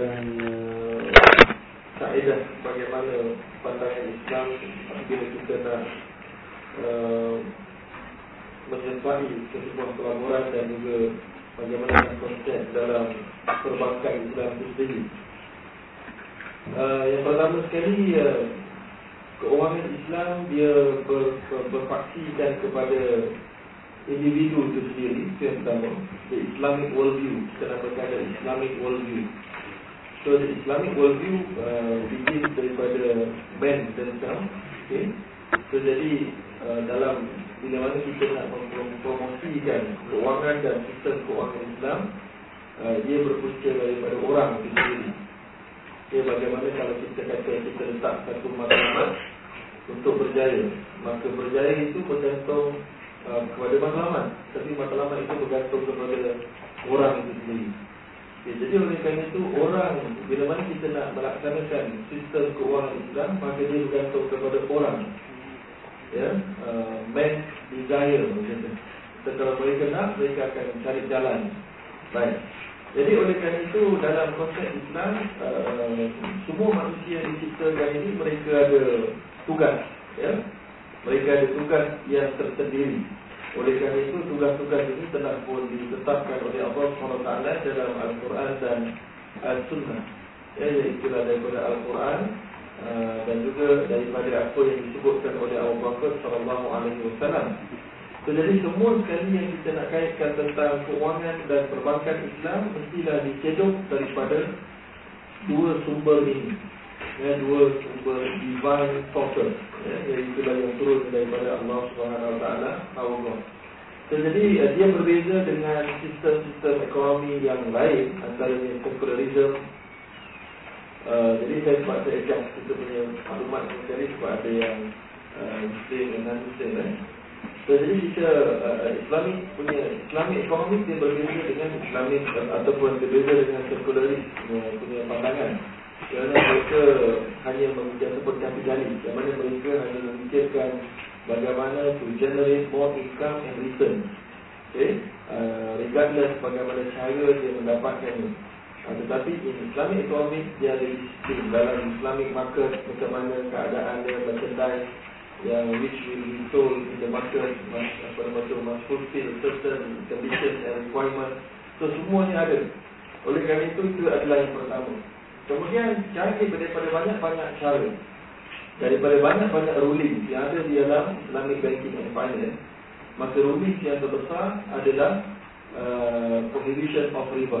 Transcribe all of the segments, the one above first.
dan uh, kaedah bagaimana pandangan Islam bila kita nak uh, menyertai sebuah pelaburan dan juga bagaimana konsep dalam perbankan Islam itu sendiri. Uh, yang pertama sekali, uh, keuangan Islam dia ber, ber, berfaksikan kepada individu itu sendiri, itu yang pertama. The Islamic worldview, kita namakan Islamic worldview. So the Islamic worldview uh, begins daripada man themselves. Okay. So jadi uh, dalam bila mana kita nak mempromosikan keuangan dan sistem keuangan Islam, uh, dia berpunca daripada orang itu sendiri. Okay, bagaimana kalau kita kata kita letak satu matlamat untuk berjaya, maka berjaya itu bergantung uh, kepada matlamat, tapi matlamat itu bergantung kepada orang itu sendiri. Okay, jadi oleh kerana itu orang bila mana kita nak melaksanakan sistem keuangan Islam maka dia bergantung kepada orang. Ya, uh, man desire macam tu. Kalau mereka nak mereka akan cari jalan. Baik. Jadi oleh kerana itu dalam konsep Islam uh, semua manusia diciptakan ini mereka ada tugas, ya. Mereka ada tugas yang tersendiri. Oleh kerana itu tugas-tugas ini telah pun ditetapkan oleh Allah SWT dalam Al-Quran dan Al-Sunnah. Ya, Iaitu daripada Al-Quran uh, dan juga daripada apa yang disebutkan oleh Abu Bakar so, Jadi semua sekali yang kita nak kaitkan tentang keuangan dan perbankan Islam Mestilah dicedok daripada dua sumber ini ya, Dua sumber divine sources ya, iaitu yang turun daripada Allah SWT Allah. So, jadi uh, dia berbeza dengan sistem-sistem ekonomi yang lain antaranya secularism uh, jadi saya sebab saya ajak kita punya maklumat sekali sebab ada yang muslim dan non-muslim eh. so, jadi kita uh, islami punya islami ekonomi dia berbeza dengan islami ataupun berbeza dengan secularism punya, punya pandangan kerana mereka hanya memikirkan seperti kapitalis Yang mana mereka hanya memikirkan Bagaimana to generate more income and return. Okay? uh, Regardless bagaimana cara dia mendapatkannya. Uh, Tetapi in Islamic economic Dia ada disiplin. Dalam Islamic market Macam mana keadaan dia merchandise Yang which will be sold in the market must, Apa nama tu Must fulfill certain conditions and requirements. So semuanya ada. Oleh kerana itu itu adalah yang pertama Kemudian cari daripada banyak-banyak cara. Daripada banyak-banyak ruling yang ada di dalam Islamic Banking and Finance Maka ruling yang terbesar adalah uh, Prohibition of riba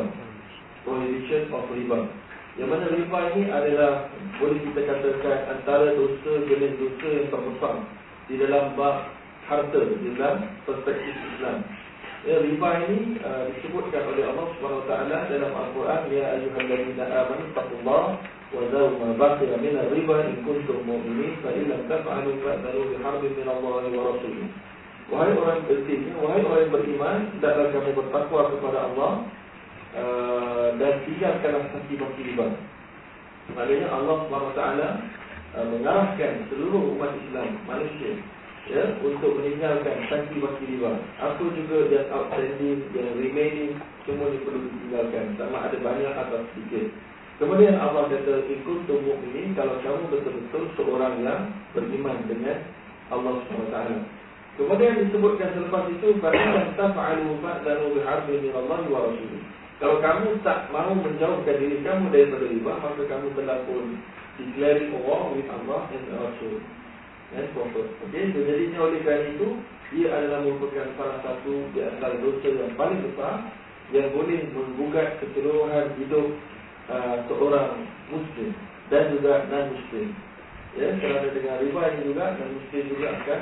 Prohibition of riba Yang mana riba ini adalah Boleh kita katakan antara dosa jenis dosa yang terbesar Di dalam bab harta Di dalam perspektif Islam Ya, riba ini uh, disebutkan oleh Allah SWT dalam Al-Quran Ya ayuhalladzina amanu taqullah wa zaru ma baqiya min riba in kuntum mu'minin fa illam taf'alu fa'dharu biharbin min Allah wa rasulih Wahai orang pentingnya, wahai orang beriman hendaklah kamu bertakwa kepada Allah uh, dan tinggalkanlah saksi baki riba. Maknanya Allah SWT uh, mengarahkan seluruh umat Islam, manusia ya untuk meninggalkan sanksi baki riba. Apa juga yang outstanding, yang remaining semua ini perlu ditinggalkan sama ada banyak atau sedikit. Kemudian Allah kata ikut tubuh ini kalau kamu betul-betul seorang yang beriman dengan Allah SWT. Kemudian disebutkan selepas itu taf'alu fa'danu biharbi min Allah wa rasulih. Kalau kamu tak mahu menjauhkan diri kamu daripada riba, maka kamu telah pun declaring war with Allah and Rasul dan prophet. Okey, so jadinya oleh kerana itu ia adalah merupakan salah satu di antara dosa yang paling besar yang boleh menggugat keseluruhan hidup uh, seorang muslim dan juga non muslim. Ya, kerana dengan riba ini juga non muslim juga akan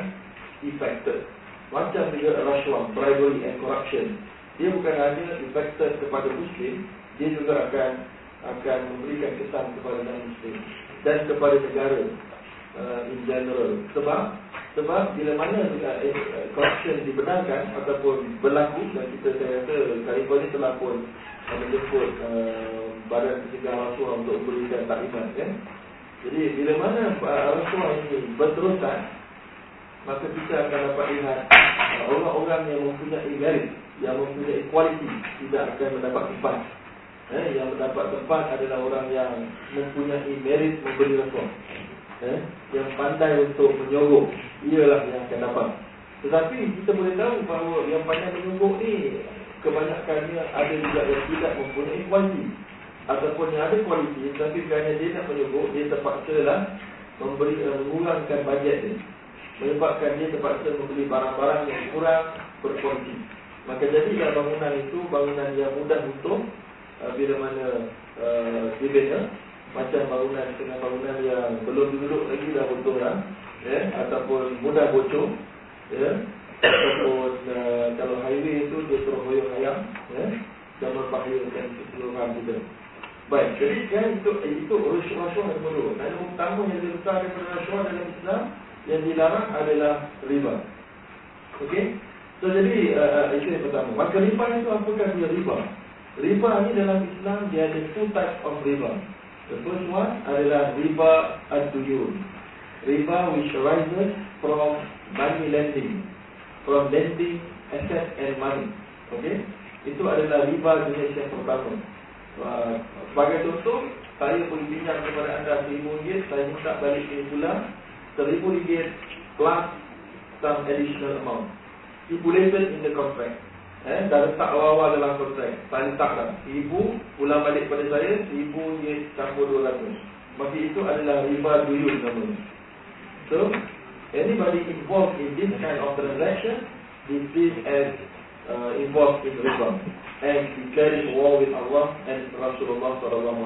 affected. Macam juga rasuah, bribery and corruption. Dia bukan hanya affected kepada muslim, dia juga akan akan memberikan kesan kepada non muslim dan kepada negara uh, in general. Sebab sebab bila mana uh, corruption dibenarkan ataupun berlaku dan kita saya rasa ini telah pun uh, menjemput uh, badan ketiga rasuah untuk memberikan taklimat kan. Jadi bila mana uh, rasuah ini berterusan maka kita akan dapat lihat orang-orang uh, yang mempunyai merit yang mempunyai kualiti tidak akan mendapat kipas eh, Yang mendapat tempat adalah orang yang mempunyai merit memberi rasuah eh, Yang pandai untuk menyogok Ialah yang akan dapat Tetapi kita boleh tahu bahawa yang pandai menyogok ni Kebanyakannya ada juga yang tidak mempunyai kualiti. Ataupun yang ada kualiti Tapi kerana dia nak menyogok Dia terpaksa lah memberi, uh, mengurangkan bajet dia Menyebabkan dia terpaksa membeli barang-barang yang kurang berkualiti. Maka jadilah bangunan itu bangunan yang mudah untuk uh, bila mana uh, dibina macam bangunan dengan bangunan yang belum duduk lagi dah betul lah ya ataupun mudah bocor ya. Ataupun uh, kalau highway itu dia terus hoyong ayam ya. Dan membahayakan keseluruhan kita. Baik jadi kan itu itu rasuah-rasuah yang perlu. Dan utama yang besar daripada rasuah dalam Islam yang dilarang adalah riba. Okey so jadi uh, itu yang pertama. Maka riba itu apakah dia riba? Riba ni dalam Islam dia ada two types of riba. The first one adalah riba ad-duyun. Riba which arises from money lending. From lending asset and money. Okay? Itu adalah riba jenis yang pertama. Uh, sebagai contoh, saya boleh pinjam kepada anda RM1,000, saya minta balik ke bulan RM1,000 plus some additional amount. Stipulated in the contract. Eh, dah letak awal-awal dalam kontrak. Letak dah. Ibu pulang balik pada saya Ibu dia campur 200 Maka itu adalah riba duyun namanya. So Anybody involved in this kind of transaction Is seen as uh, involved in riba. And declaring war with Allah And Rasulullah SAW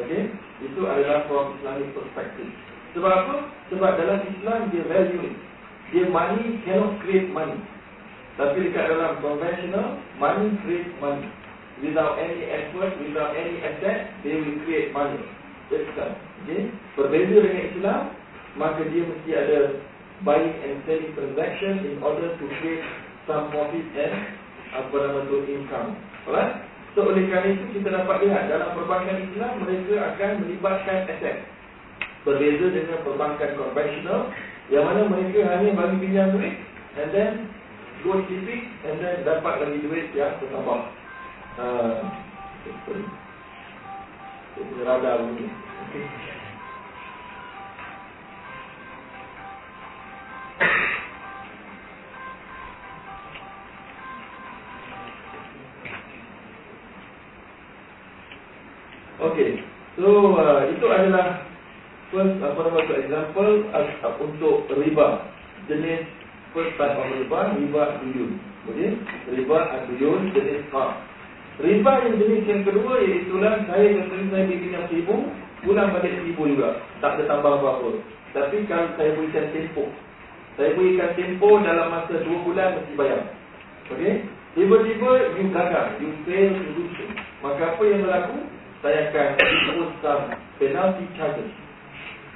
Okay? Itu adalah from Islamic perspective. Sebab apa? Sebab dalam Islam dia value Dia money cannot create money tapi dekat dalam conventional, money create money. Without any effort, without any asset, they will create money. That's right. Okay? Berbeza dengan Islam, maka dia mesti ada buying and selling transaction in order to create some profit and apa nama tu income. Alright? So oleh kerana itu kita dapat lihat dalam perbankan Islam mereka akan melibatkan aset. Berbeza dengan perbankan konvensional yang mana mereka hanya bagi pinjam duit and then go sleeping and then dapat lagi duit yang bertambah. Uh, Ini radar ini. Okay. Okay, so uh, itu adalah first apa nama tu example uh, untuk riba jenis first type of riba, riba duyun. Okey? Riba duyun jenis qard. Riba yang jenis yang kedua iaitu lah saya contohnya saya bagi pinjam seribu, pulang balik seribu juga. Tak ada tambah apa-apa. Tapi kalau saya berikan tempo, saya berikan tempo dalam masa dua bulan mesti bayar. Okey? Tiba-tiba you gagal, you fail to do so. Maka apa yang berlaku? Saya akan penalty charges.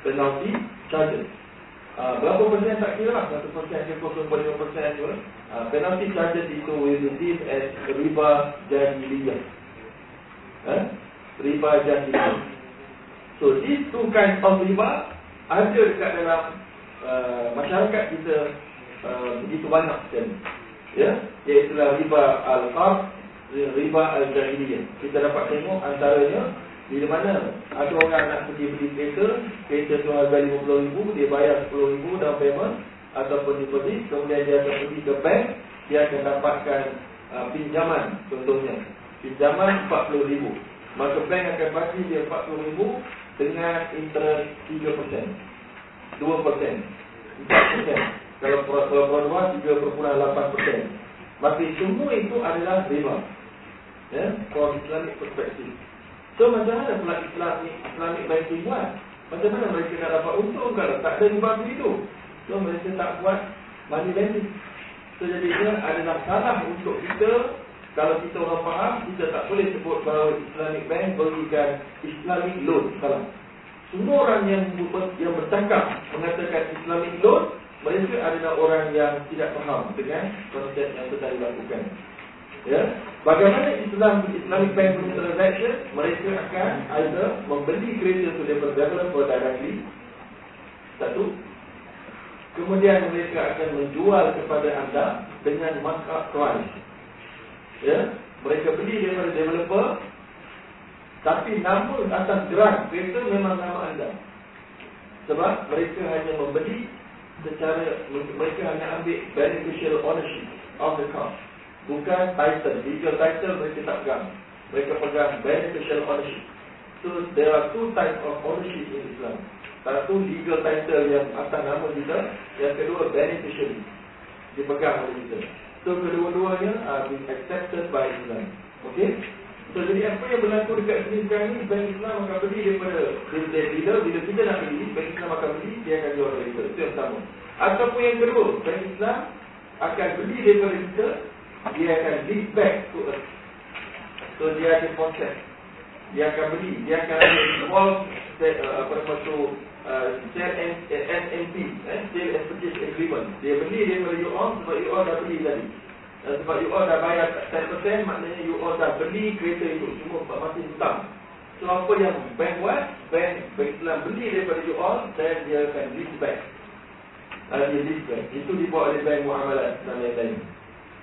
Penalty charges. Ah, berapa persen tak kira lah? Satu persen ke kosong pada lima persen tu uh, Penalty charges itu will receive as riba jahiliyah eh? Riba jahiliyah So these two kinds of riba Ada dekat dalam uh, masyarakat kita uh, Begitu banyak sekali Ya, Iaitulah riba al-qab Riba al-jahiliyah. Kita dapat tengok antaranya bila mana ada orang nak pergi beli kereta Kereta tu harga RM50,000 Dia bayar RM10,000 dalam payment Ataupun deposit Kemudian dia akan pergi ke bank Dia akan dapatkan uh, pinjaman Contohnya. Pinjaman RM40,000 Maka bank akan bagi dia RM40,000 Dengan interest 3% 2% 4% Kalau produk 3.8% Maka semua itu adalah riba. Ya, from Islamic perspective So macam mana pula Islam ni Islamic banking buat? Macam mana mereka nak dapat untung kalau tak ada riba begitu? So mereka tak buat money lending. So jadinya adalah salah untuk kita kalau kita orang faham kita tak boleh sebut bahawa Islamic bank berikan Islamic loan. Salah. Semua orang yang yang bercakap mengatakan Islamic loan mereka adalah orang yang tidak faham dengan konsep yang sedang dilakukan. Ya, bagaimana Islam Islamic Bank transaction? Mereka akan either membeli kereta tu daripada developer directly, satu. Kemudian mereka akan menjual kepada anda dengan markup price. Ya, mereka beli daripada developer, Tapi nama atas gerak kereta memang nama anda Sebab mereka hanya membeli Secara mereka hanya ambil beneficial ownership of the car Bukan title, legal title mereka tak pegang. Mereka pegang beneficial ownership. So there are two types of ownership in Islam. Satu legal title yang atas nama kita Yang kedua beneficial Dipegang oleh kita. So kedua-duanya are being accepted by Islam. Okay? So jadi apa yang berlaku dekat sini sekarang ni Bank Islam akan beli daripada Bila, bila kita nak beli Bank Islam akan beli Dia akan jual daripada. Kita Itu yang pertama. Ataupun yang kedua Bank Islam akan beli daripada kita Dia akan lead back to us. So dia ada proses. Dia akan beli Dia akan ada small uh, Apa nama tu uh, Sale NMP eh, Sale and Purchase Agreement. Dia beli daripada you all Sebab you all dah beli tadi. Dan sebab you all dah bayar 10% Maknanya you all dah beli kereta itu. Cuma masih hutang. So apa yang bank buat? Bank, bank Islam beli daripada you all Dan dia akan lease back. Uh, Dia lease back. Itu dibuat oleh bank muamalat dan lain-lain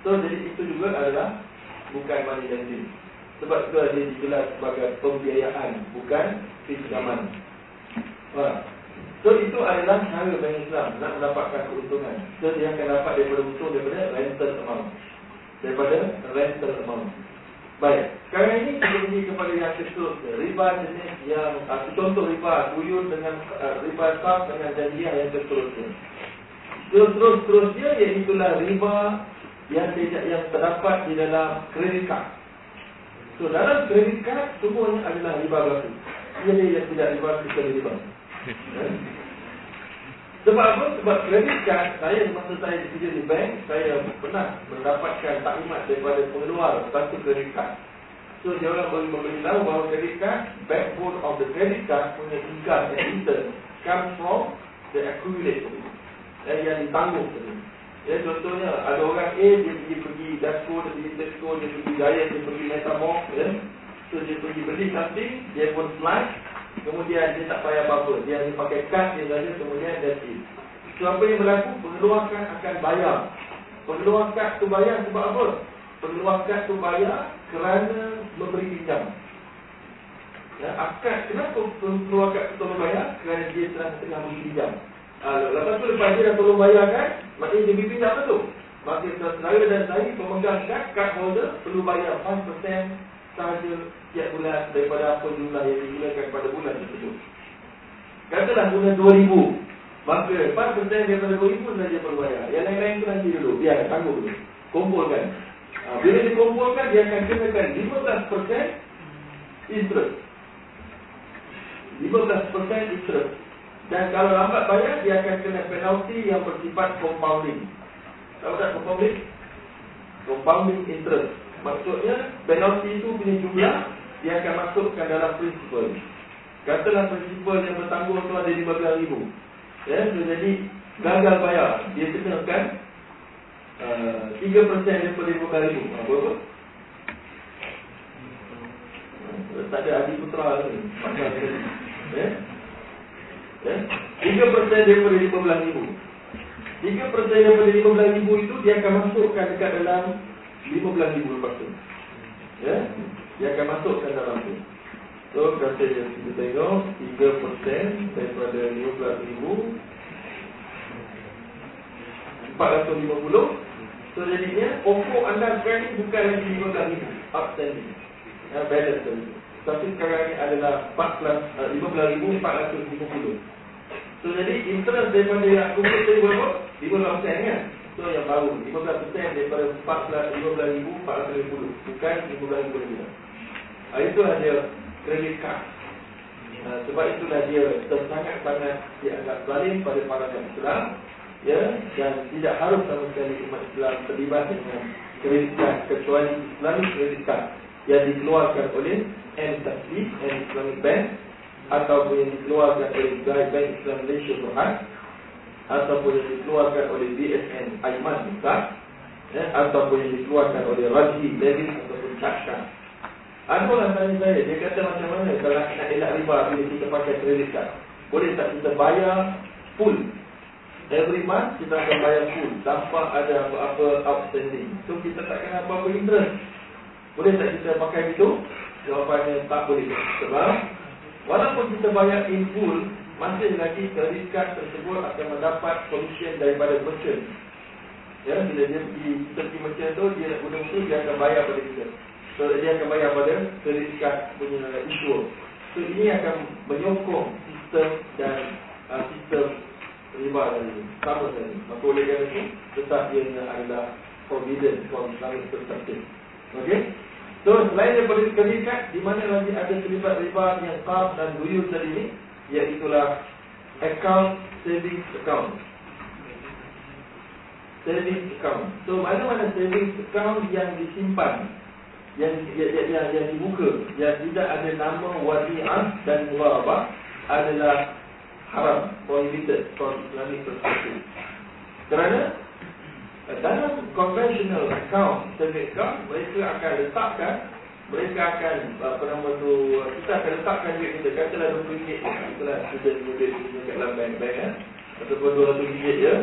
So jadi itu juga adalah Bukan money lending Sebab itu dia dijelas sebagai pembiayaan Bukan pinjaman? So itu adalah cara bank Islam nak mendapatkan keuntungan. So dia akan dapat daripada untung daripada rental amount daripada rental amount. Baik, sekarang ini kita pergi kepada yang seterusnya. Riba jenis yang, uh, contoh riba kuyun dengan uh, riba sah dengan janjiah yang seterusnya. Terus-terusnya iaitulah riba yang tidak yang terdapat di dalam kredit card. So dalam kredit card semuanya adalah riba berlaku. Ia yang tidak riba kita riba. Sebab apa? Sebab kredit card saya masa saya bekerja di bank, saya pernah mendapatkan taklimat daripada pengeluar satu kredit card. So dia orang boleh memberitahu bahawa kredit card, backbone of the credit card punya income and return comes from the accumulate eh, yang ditanggung tadi. Ya, contohnya ada orang A dia pergi pergi Dasco, dia pergi Tesco, dia pergi Gaya, dia pergi Metamorph, ya. So dia pergi beli something, dia pun flash, Kemudian dia tak payah apa-apa. Dia hanya pakai kad dia saja Kemudian dia it. So apa yang berlaku? Pengeluar kad akan bayar. Pengeluar kad tu bayar sebab apa? Pengeluar kad tu bayar Kerana memberi pinjam. Ya, Akad kenapa pengeluar kad tu bayar? Kerana dia telah tengah memberi pinjam uh, Lepas tu lepas dia dah tolong bayar kan Maknanya dia beri pinjam betul Maka saudara dan saya pemegang kad Kad holder perlu bayar 5% sahaja setiap bulan daripada apa jumlah yang digunakan pada bulan tersebut. Katalah guna 2000. Maka 4% daripada 2000 saja perlu bayar. Yang lain-lain tu nanti dulu. Biar tanggung dulu. Kumpulkan. Ha, bila dikumpulkan, dia akan kenakan 15% interest. 15% interest. Dan kalau lambat bayar, dia akan kena penalti yang bersifat compounding. Tahu tak compounding? Compounding interest. Maksudnya penalti itu punya jumlah Dia akan masukkan dalam prinsipal Katalah prinsipal yang bertanggung tu ada RM15,000 Ya, jadi gagal bayar Dia kenakan uh, 3% daripada RM15,000 Apa apa? Uh, tak ada adik putra ni Ya Ya, 3% daripada RM15,000 3% daripada RM15,000 itu dia akan masukkan dekat dalam 15 ribu lepas tu. Ya? Dia akan masukkan dalam tu. So kata yang kita tengok 3% daripada 15 ribu. 450 So jadinya Pokok anda sekarang bukan lagi 15 ribu. Outstanding ya, Balance tadi Tapi sekarang ni adalah 14, 15 ribu 450 So jadi interest daripada yang aku tadi berapa? 15% kan? So yang baru 15% daripada 14 15,450 Bukan 15,000 lebih uh, Itulah dia Kredit card. Uh, Sebab itulah dia Sangat-sangat dianggap zalim pada pandangan Islam Ya Dan tidak harus sama sekali umat Islam Terlibat dengan kredit card Kecuali Islamic kredit card Yang dikeluarkan oleh M-Tasli M-Islamic Bank Ataupun yang dikeluarkan oleh Bank Islam Malaysia Berhad ataupun yang dikeluarkan oleh BSN Aiman Ustaz ya, ataupun yang dikeluarkan oleh Raji Levin ataupun Chaksha ada orang tanya saya, dia kata macam mana kalau nak elak riba bila kita pakai kredit card? Boleh tak kita bayar full? Every month kita akan bayar full tanpa ada apa-apa outstanding. So kita tak kena apa-apa interest boleh tak kita pakai itu Jawapannya tak boleh. Sebab Walaupun kita bayar in full Masih lagi kredit card tersebut akan mendapat komisen daripada merchant. Ya, bila dia pergi pergi merchant tu Dia nak guna tu, dia akan bayar pada kita. So dia akan bayar pada kredit card punya issuer So ini akan menyokong sistem dan uh, sistem riba tadi Sama tadi Maka oleh kerana itu Tetap ia adalah forbidden from Islamic perspective. Okay So selain daripada kredit di mana lagi ada terlibat riba yang qab dan duyun tadi ini Iaitulah account savings account. Savings account. So mana-mana savings account yang disimpan yang, yang, yang, yang, yang dibuka Yang tidak ada nama wadi'ah dan muarabah Adalah haram Prohibited from Islamic perspective. Kerana dalam conventional account, saving account, mereka akan letakkan, mereka akan, apa nama tu, kita akan letakkan duit kita, katalah RM20, itulah kita duit kat dalam bank, bank kan, ataupun RM200 je,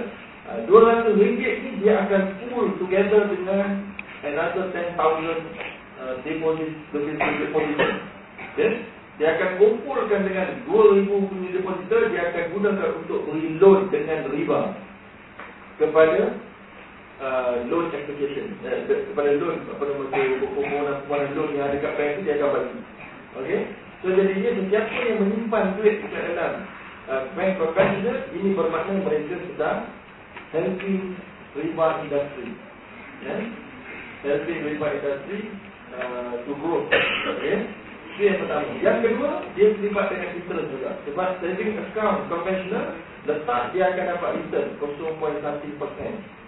RM200 ni dia akan pull together dengan another 10,000 uh, deposit, deposit, deposit, okay? Dia akan kumpulkan dengan 2,000 punya depositor, dia akan gunakan untuk beri loan dengan riba kepada Uh, loan application. Uh, kepada loan apa nama tu permohonan permohonan loan yang ada kat bank tu dia akan bagi. Okey so jadinya sesiapa yang menyimpan duit di dalam uh, bank professional ini bermakna mereka sedang helping riba industry. Ya yeah? helping riba industry uh, to grow okey itu yang pertama. Yang kedua dia terlibat dengan interest juga. Sebab saving account conventional letak dia akan dapat return 0.1%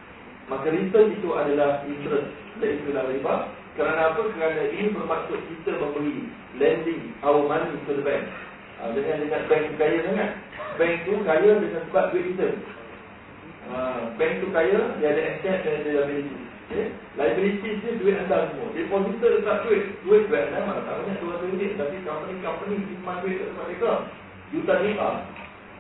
Maka return itu adalah interest Dan itulah riba. Kerana apa? Kerana ini bermaksud kita memberi Lending our money to the bank. Ha, Dengan dengan bank kaya sangat. Bank tu kaya dengan sebab duit kita. Ha, Bank tu kaya Dia ada asset dan ada liability. Okay? Liability ni duit anda semua. Depositor letak duit. Duit duit anda mana tak banyak 200 ringgit Tapi company-company simpan duit ke tempat mereka. Juta ringgit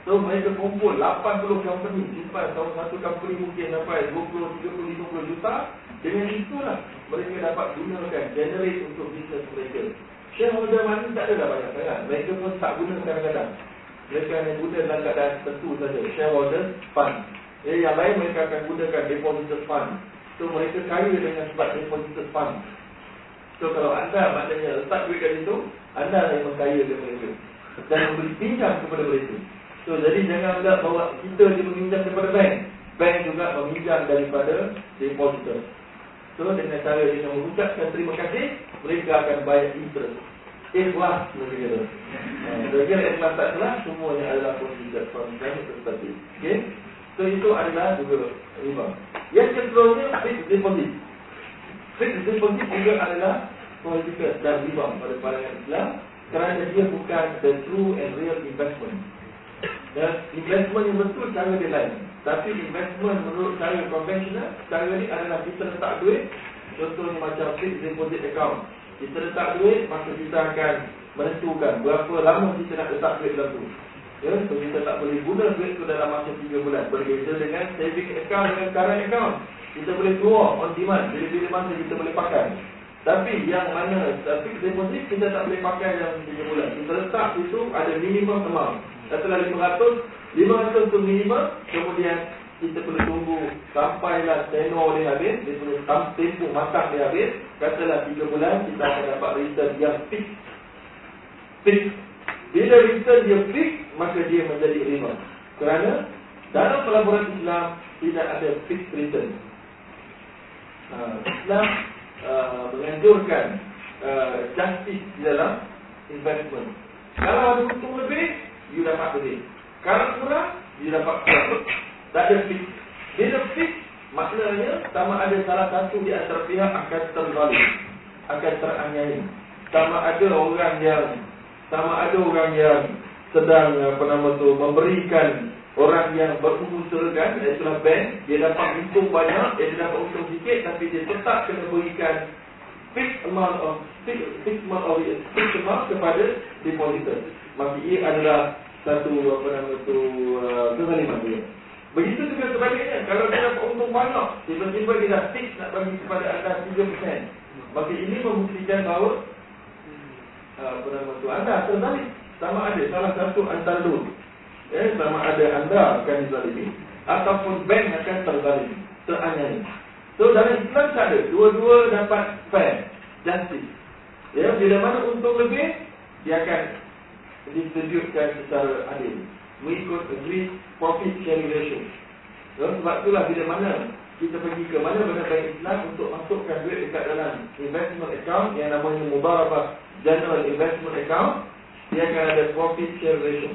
So mereka kumpul 80 company simpan tahu satu company mungkin dapat 20, 30, 50 juta. Dengan itulah mereka dapat gunakan generate untuk bisnes mereka. Shareholder money tak ada dah banyak sangat. Mereka pun tak guna kadang-kadang. Mereka hanya guna dalam keadaan tertentu saja shareholder fund. Jadi yang lain mereka akan gunakan depositor fund. So mereka kaya dengan sebab depositor fund. So kalau anda maknanya letak duit kat situ anda yang kaya dengan mereka. Dan memberi pinjam kepada mereka So jadi jangan anggap bahawa kita dia meminjam daripada bank. Bank juga meminjam daripada depositor. So dengan cara dia mengucapkan terima kasih, mereka akan bayar interest. Ikhlas lebih kata. Jadi kira ikhlas tak salah, semuanya adalah considered from bank perspective. Okay? So itu adalah juga riba. Yang kedua fixed deposit. Fixed deposit juga adalah prohibited dan riba pada pandangan Islam kerana dia bukan the true and real investment. Dan investment yang betul cara dia lain. Tapi investment menurut cara konvensional Cara ni adalah kita letak duit Contohnya macam fixed deposit account. Kita letak duit Maka kita akan menentukan Berapa lama kita nak letak duit dalam tu. Ya, so kita tak boleh guna duit tu dalam masa 3 bulan. Berbeza dengan saving account dengan current account. Kita boleh keluar on demand Bila-bila masa kita boleh pakai. Tapi yang mana fixed deposit kita tak boleh pakai dalam 3 bulan. Kita letak itu ada minimum amount Katalah 500 500 tu minimum Kemudian kita perlu tunggu Sampailah tenor dia habis Dia perlu tempoh masak dia habis Katalah 3 bulan Kita akan dapat return yang fix. Fix. Bila return dia fix Maka dia menjadi lima. Kerana Dalam pelaburan Islam Tidak ada fix return. Uh, Islam uh, Menganjurkan uh, Justice di dalam Investment. Kalau ada untung lebih you dapat duit. Kalau kurang, you dapat kurang. Tak ada fix. Bila fix, maknanya sama ada salah satu di antara pihak akan terzalim. Akan teraniaya. Sama ada orang yang sama ada orang yang sedang apa nama tu memberikan orang yang berusahakan itulah bank dia dapat untung banyak dia dapat untung sikit tapi dia tetap kena berikan fixed amount of fixed, fixed amount of fixed amount kepada depositor maka ia adalah satu apa nama tu uh, kezaliman dia. Begitu juga sebaliknya, kalau dia dapat untung banyak, tiba-tiba dia dah fix nak bagi kepada anda 3%. Maka ini membuktikan bahawa uh, apa nama tu anda terzalimi sama ada salah satu antara dua eh, sama ada anda akan dizalimi ataupun bank akan terzalimi teraniaya so dalam Islam tak ada. Dua-dua dapat fair. Justice. Ya bila mana untung lebih dia akan ditunjukkan secara adil. Mengikut agree profit sharing ratio so, sebab itulah bila mana kita pergi ke mana mana bank Islam untuk masukkan duit dekat dalam investment account yang namanya Mubarabah General Investment Account dia akan ada profit share ratio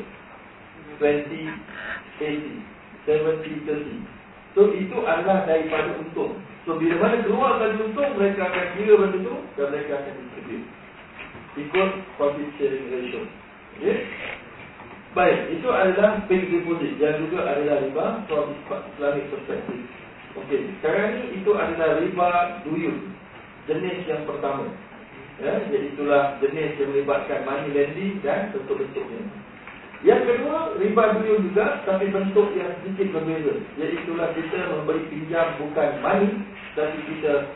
20 80 70 30 so itu adalah daripada untung. So bila mana keluar dari untung mereka akan kira benda tu dan mereka akan distribute. Ikut profit sharing ratio okay? baik itu adalah fixed deposit yang juga adalah riba from Islamic perspective. Okey, sekarang ni itu adalah riba duyun jenis yang pertama. Ya, Jadi itulah jenis yang melibatkan money lending dan bentuk-bentuknya Yang kedua, riba duyun juga tapi bentuk yang sedikit berbeza. Itulah kita memberi pinjam bukan money Tapi kita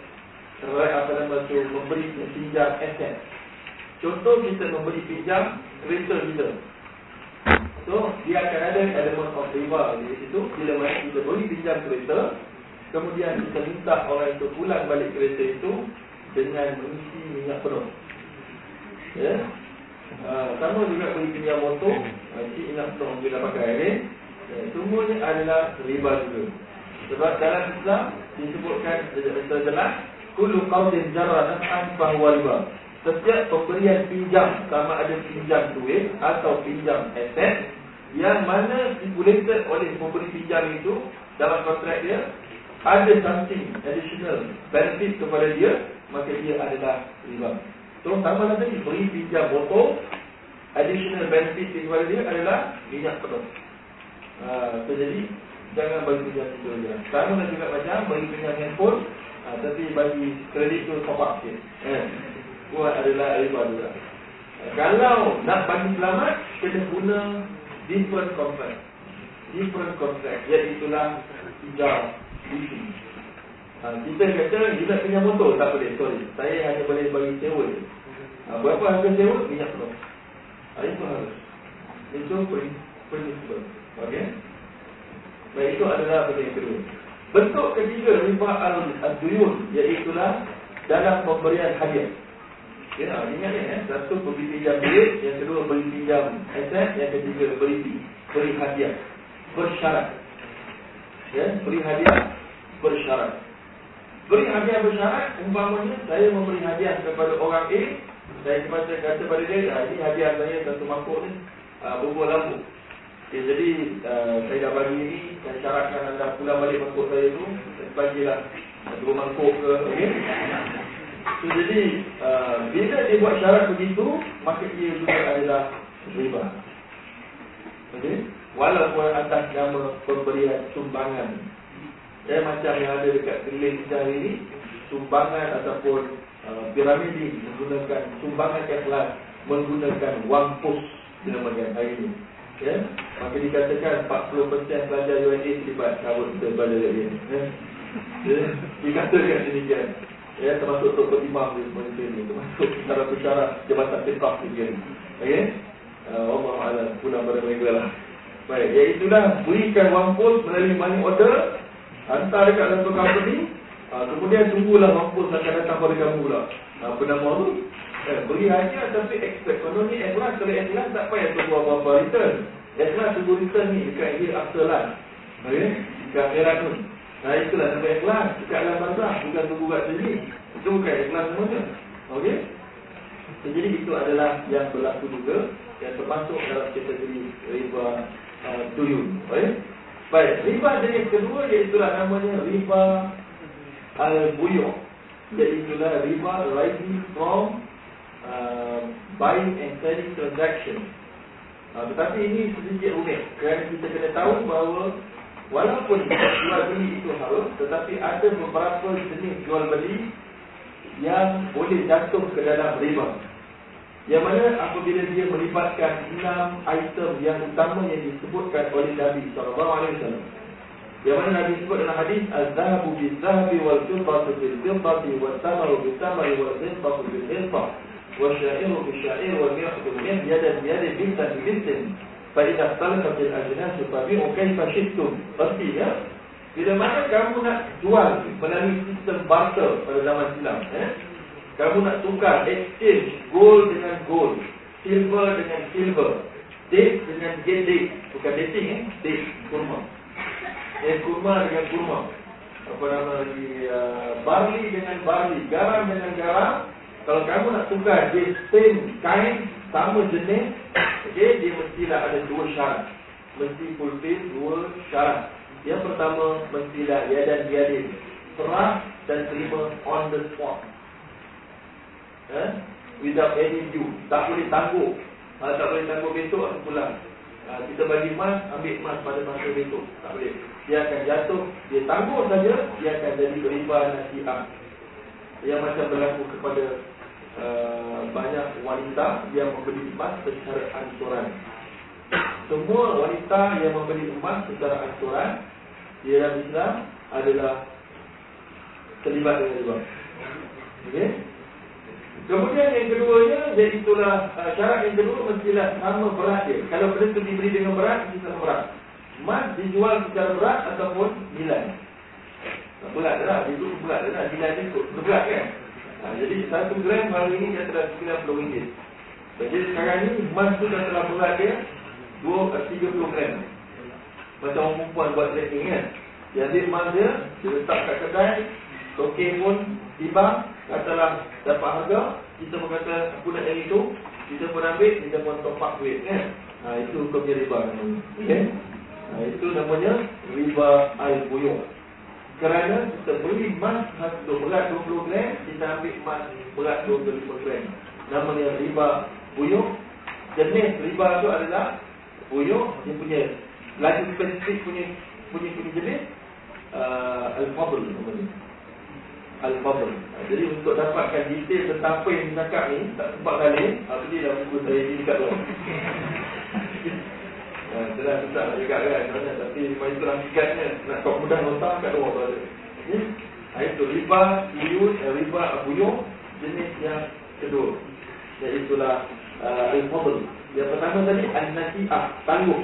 apa nama tu, memberi pinjam aset Contoh kita memberi pinjam kereta kita So, dia akan ada elemen of riba di situ Bila mana kita beri pinjam kereta Kemudian kita minta orang itu pulang balik kereta itu dengan mengisi minyak penuh. Ya. Uh, sama juga beli pinjam motor, uh, cik ingat kita pakai ini. Ya, semuanya adalah riba juga. Sebab dalam Islam disebutkan secara jelas, kullu qawlin jarra naf'an fahuwa riba. Setiap pemberian pinjam sama ada pinjam duit atau pinjam aset yang mana stipulated oleh pemberi pinjam itu dalam kontrak dia ada something additional benefit kepada dia maka dia adalah riba. So sama tadi beri pinjam motor additional benefit kepada dia adalah minyak penuh. Ha, so jadi jangan bagi pinjam itu saja. Sama juga macam bagi pinjam handphone ha, tapi bagi kredit tu top up sikit. Eh, buat adalah. Ha, kalau nak bagi selamat kita guna different contract. Different contract iaitulah hijau, Ha, kita kata kita punya motor tak boleh sorry. Saya hanya boleh bagi sewa je. Ha, berapa harga sewa? Minyak penuh. Ha, itu harus. Itu prinsipal. Okey. Baik itu adalah benda yang kedua. Bentuk ketiga riba al-duyun iaitulah dalam pemberian hadiah. Ya, ingat ni eh, satu beri pinjam duit, yang kedua beri pinjam aset, yang ketiga beri beri hadiah bersyarat. Ya, beri hadiah bersyarat. Beri hadiah bersyarat, umpamanya saya memberi hadiah kepada orang A, saya kata, kata pada dia, ah, ini hadiah saya satu mangkuk ni, uh, bubur lampu. Okay, jadi uh, saya dah bagi ini, saya syaratkan anda pulang balik mangkuk saya tu, saya bagilah dua mangkuk ke, okay? So, jadi uh, bila dia buat syarat begitu, maka ia juga adalah riba. Okay? Walaupun atas nama pemberian sumbangan Ya, macam yang ada dekat keliling kita hari ini Sumbangan ataupun uh, piramidi Menggunakan sumbangan ikhlas Menggunakan wang pos Dinamakan hari ini ya? Maka dikatakan 40% pelajar UNA Terlibat kawat kita lagi ya? ya? Dikatakan demikian Ya, termasuk Tok Imam di Malaysia ini Termasuk secara bicara Jabatan Tekak di sini. Okay uh, Allah Allah Pulang pada mereka lah. Baik, iaitulah Berikan wang pos melalui money order. Hantar dekat dalam company ha, Kemudian tunggulah mampu akan datang pada kamu pula Apa nama tu? Eh, beri hadiah tapi expect. Kalau ni ikhlas, kalau ikhlas tak payah tunggu apa-apa return. Ikhlas tunggu return ni dekat year after lah Okay? Dekat akhirat tu Nah itulah sampai ikhlas Dekat dalam barzah Bukan tunggu kat sini Itu bukan ikhlas semuanya Okay? So, jadi itu adalah yang berlaku juga Yang termasuk dalam kategori riba uh, tuyun Okay? Baik, riba jenis kedua iaitulah namanya riba al-buyuk. Iaitulah riba rising from uh, buying and selling transaction. Uh, tetapi ini sedikit unik kerana kita kena tahu bahawa Walaupun jual beli itu haram Tetapi ada beberapa jenis jual beli Yang boleh jatuh ke dalam riba. Yang mana apabila dia melibatkan Enam item yang utama yang disebutkan oleh Nabi SAW Yang mana Nabi sebut dalam hadis Al-Zahabu bi-Zahabi wal-Zubbatu bil-Zubbati wal-Tamaru bi-Tamari wal-Zubbatu bil-Zubbati Wa-Syairu bi-Syairu wa-Mi'atu bi-Mi'at Yadad-Yadad bintan bintan فإذا اختلفت الأجناس فبيعوا كيف شئتم Artinya Bila mana kamu nak jual melalui sistem barter pada zaman silam eh? Kamu nak tukar exchange gold dengan gold Silver dengan silver Date dengan date Bukan dating eh Date kurma Eh kurma dengan kurma Apa nama lagi uh, Barley dengan barley Garam dengan garam Kalau kamu nak tukar Dia same kind Sama jenis Okay Dia mestilah ada dua syarat. Mesti fulfill dua syarat. Yang pertama Mestilah ya dan biadin. Serah dan terima on the spot. Eh? Without any due. Tak boleh tangguh. Kalau tak boleh tangguh besok aku pulang. Ha, Kita bagi emas, ambil emas pada masa besok. Tak boleh. Dia akan jatuh, dia tangguh saja Dia akan jadi riba nasihat Yang macam berlaku kepada uh, Banyak wanita Yang membeli emas secara ansuran. Semua wanita yang membeli emas secara ansuran Di dalam Islam adalah Terlibat dengan riba. Okay Kemudian yang keduanya Iaitulah uh, syarat yang kedua Mestilah sama berat dia. Kalau benda itu diberi dengan berat Mesti sama berat. Emas dijual secara berat Ataupun nilai. Berat lah Dia berat lah. Nilai dia berat kan ha, Jadi satu gram hari ini Dia telah RM90. Jadi sekarang ni Emas itu dah telah berat dia 2, 30 uh, gram. Macam orang perempuan buat tracking kan? Ambil emas dia Dia letak kat kedai Token pun tiba Katalah dapat harga Kita pun kata aku nak yang itu. Kita pun ambil, kita pun top up duit kan? ha, Itu hukumnya riba okay? ha, Itu namanya riba al-buyuk Kerana kita beli emas Satu berat 20 gram Kita ambil emas berat 25 gram. Namanya riba buyuk. Jenis riba itu adalah Buyuk Dia punya Lagi spesifik punya Punya, punya jenis uh, Al-Fadl namanya. Al-Fadl Jadi untuk dapatkan detail tentang apa yang dicakap ni Tak sempat kali Apa dah buku saya ni dekat luar Saya dah susah nak juga kan Tapi memang itu rafikannya Nak kau mudah nota kat luar tu ada. Itu riba, iyun, eh, riba, abuyung Jenis yang kedua. Iaitulah Al-Fadl Yang pertama tadi Al-Nasi'ah Tangguh.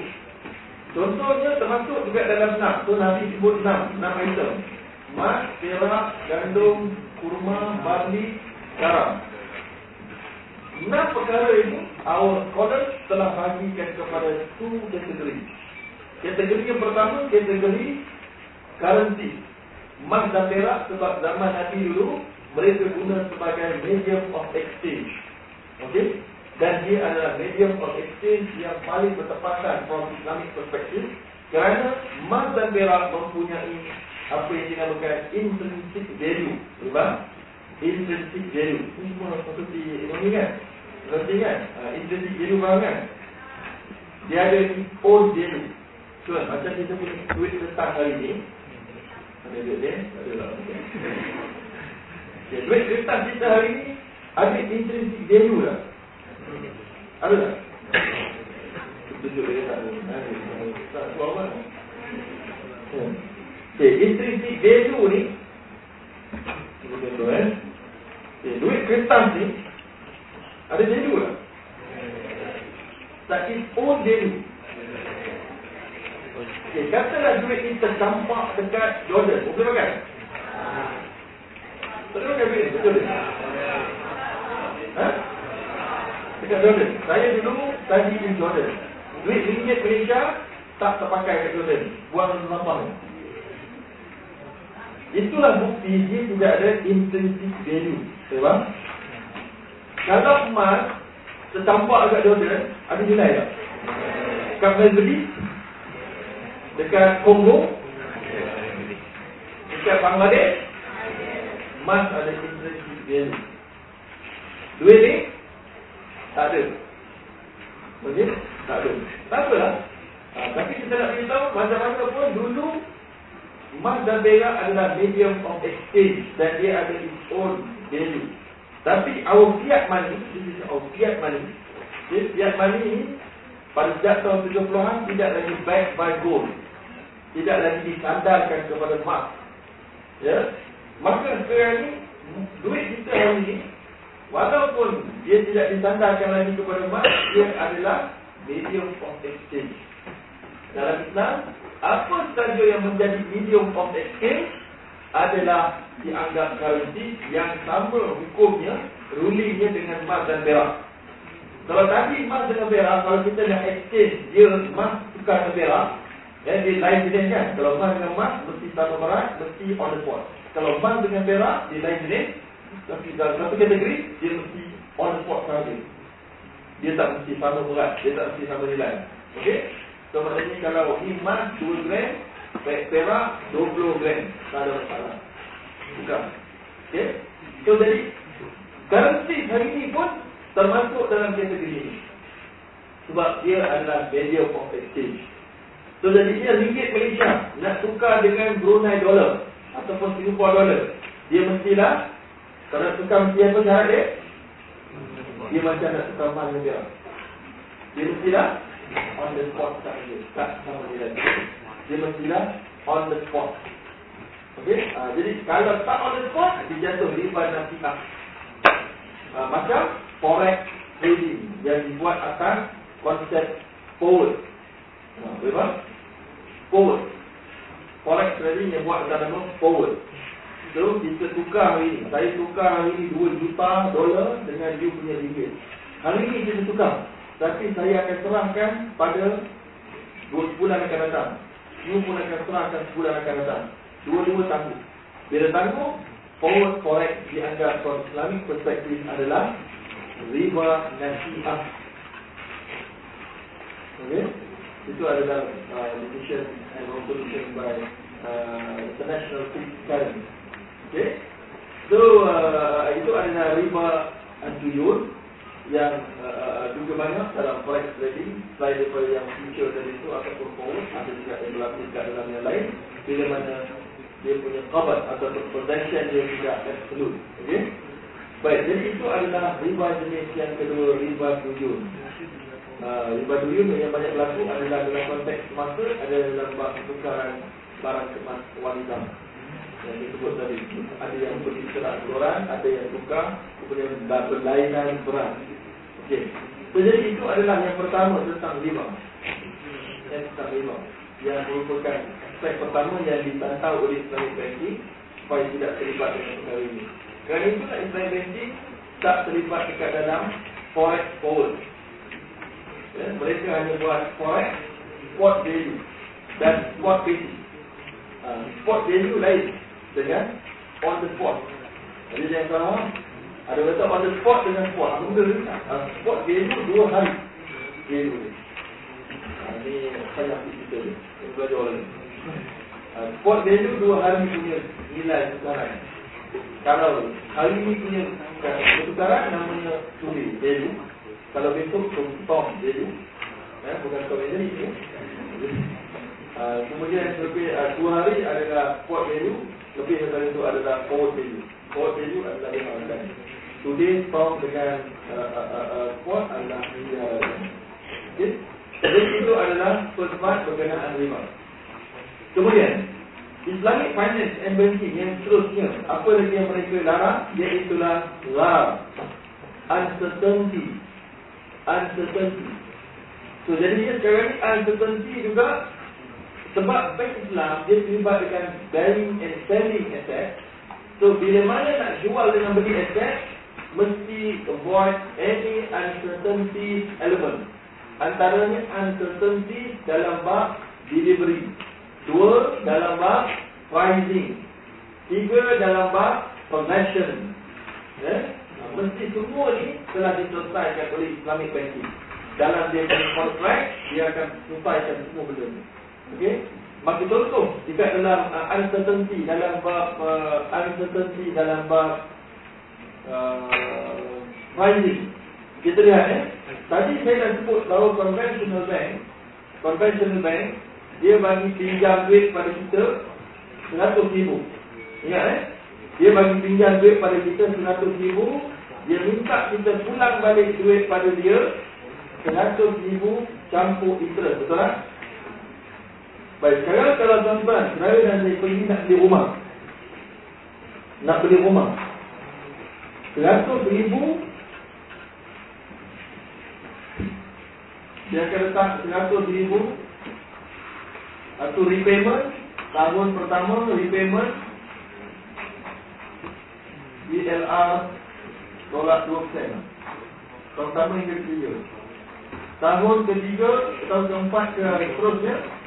Contohnya termasuk juga dalam enam. Tu Nabi sebut enam. Enam item. Emas, perak, gandum, kurma, barley, garam. Enam perkara ini, our scholars telah bagikan kepada two kategori. Kategori yang pertama, kategori currency. Emas dan perak sebab zaman Nabi dulu, mereka guna sebagai medium of exchange. Okay? Dan dia adalah medium of exchange yang paling bertepatan from Islamic perspective. Kerana emas dan perak mempunyai apa yang dinamakan intrinsic value. Berapa? Intrinsic value. Ini semua seperti ekonomi kan? Seperti kan? Uh, intrinsic value faham kan? Dia ada own value. So, macam kita punya duit kertas hari ni. Ada duit dia? Ada lah. Okay, duit kertas kita hari ni ada intrinsic value lah. Ada tak? Tunjuk dia tak ada. Tak tahu apa. Hmm. Okay, intrinsic value ni Contoh eh okay, Duit kertas ni Ada value lah Tak its own value Okay, katalah duit ni tercampak dekat Jordan Boleh pakai? Boleh pakai duit betul? Ha? Dekat Jordan Saya dulu tadi di Jordan Duit ringgit Malaysia Tak terpakai dekat Jordan Buang lampang ni Itulah bukti dia juga ada intrinsic value. Sebab kalau emas tertampak agak Jordan, ada nilai tak? Kat Melbourne, dekat Kongo, dekat Bangladesh, emas ada intrinsic value. Duit ni, tak ada. Okey? Tak ada. Tak apalah. Ha, tapi kita nak beritahu macam-mana pun dulu Emas dan perak adalah medium of exchange dan dia ada its own value. Tapi this is our fiat money. Okay, money ini pada sejak tahun 70-an tidak lagi backed by gold. Tidak lagi disandarkan kepada emas. Ya. Maka sekarang ini duit kita hari ini Walaupun dia tidak disandarkan lagi kepada emas, dia adalah medium of exchange. Dalam Islam, apa saja yang menjadi medium of exchange adalah dianggap currency yang sama hukumnya, rulingnya dengan emas dan perak. Kalau tadi emas dengan perak, kalau kita nak exchange, dia emas tukar dengan perak, ya, dia lain jenis kan? Kalau emas dengan emas, mesti sama berat, mesti on the spot. Kalau emas dengan perak, dia lain jenis, tapi dalam satu kategori, dia mesti on the spot sahaja. Dia tak mesti sama berat, dia tak mesti sama nilai. Okey? So maknanya kalau emas 2 gram, perak 20 gram, tak ada masalah. Bukan. Okay? So jadi, currency hari ini pun termasuk dalam kategori ini. Sebab dia adalah of exchange. So jadinya ringgit Malaysia nak tukar dengan Brunei dollar ataupun Singapore dollar. Dia mestilah, kalau nak tukar mesti apa syarat dia? Dia macam nak tukar emas dia. Dia mestilah on the spot saja. Tak sama dia lagi. Dia mestilah on the spot. Okey? Uh, jadi kalau tak on the spot, dia jatuh riba nasihat. Uh, macam forex trading yang dibuat atas konsep forward. Uh, Berapa? Forward. Forex trading yang buat atas nama forward. So, kita tukar hari ini. Saya tukar hari ini 2 juta dolar dengan you punya ringgit. Hari ini kita tukar. Tapi saya akan serahkan pada dua bulan akan datang. You pun akan serahkan sebulan akan datang. Dua-dua tangguh. Bila tangguh, forward forex dianggap from Islamic perspective adalah riba nasi'ah. Okay? Itu adalah uh, decision and resolution by uh, International Fixed Currency. Okay? So, uh, itu adalah riba antuyun yang uh, juga banyak dalam forex trading selain daripada yang future tadi itu ataupun forward ada juga yang berlaku dekat dalam yang lain bila mana dia punya kabar atau possession dia tidak absolute okay? baik jadi itu adalah riba jenis yang kedua riba tuyun uh, riba tuyun yang banyak berlaku adalah dalam konteks semasa ada dalam pertukaran barang kemas wanita yang disebut tadi ada yang pergi kerak orang ada yang tukar kemudian berlainan berat. Okey. Jadi itu adalah yang pertama tentang lima. Yang tentang lima. Yang merupakan aspek pertama yang ditantau oleh Islamic Banking supaya tidak terlibat dengan perkara ini. Kerana itu nak Islamic Banking tak terlibat dekat dalam forex forward. Ya, mereka hanya buat forex spot value dan spot basis. Uh, spot value lain dengan on the spot. Jadi jangan salah ada kata on the spot dengan spot. Apa benda ni? Uh, spot value dua hari. Value ni. Uh, ni saya nak cerita ni. Ini belajar orang ni. Uh, spot value dua hari punya nilai tukaran. Kalau hari ni punya pertukaran namanya tuli value. Kalau besok tom value. Eh, bukan tom value ni. Uh, kemudian lebih uh, dua hari adalah spot value. Lebih daripada itu adalah forward value. Forward value adalah yang akan Today form dengan uh, quote adalah uh, okay. Jadi itu adalah first part berkenaan riba Kemudian Islamic finance and banking yang seterusnya Apa lagi yang mereka larang Iaitulah rar Uncertainty Uncertainty So jadi sekarang ni uncertainty juga Sebab bank Islam Dia terlibat dengan buying and selling asset So bila mana nak jual dengan beli asset mesti avoid any uncertainty element. Antaranya uncertainty dalam bab delivery. Dua, dalam bab pricing. Tiga, dalam bab possession. Ya? Mesti semua ni telah diselesaikan oleh Islamic Banking. Dalam dia punya contract, dia akan selesaikan semua benda ni. Okay? Maka contoh, jika dalam uh, uncertainty, dalam bab uh, uncertainty dalam bab. Uh, Kita lihat eh. Tadi saya dah sebut bahawa conventional bank, conventional bank, dia bagi pinjam duit pada kita seratus ribu. Ingat eh. Dia bagi pinjam duit pada kita seratus ribu. Dia minta kita pulang balik duit pada dia seratus ribu campur interest. Betul tak? Baik, sekarang kalau tuan-tuan Senara dan seekor ini nak beli rumah. Nak beli rumah. Seratus ribu Dia akan letak seratus ribu Atau repayment Tahun pertama repayment DLR Tolak 2% Tahun pertama hingga ketiga. Tahun ketiga Tahun keempat ke seterusnya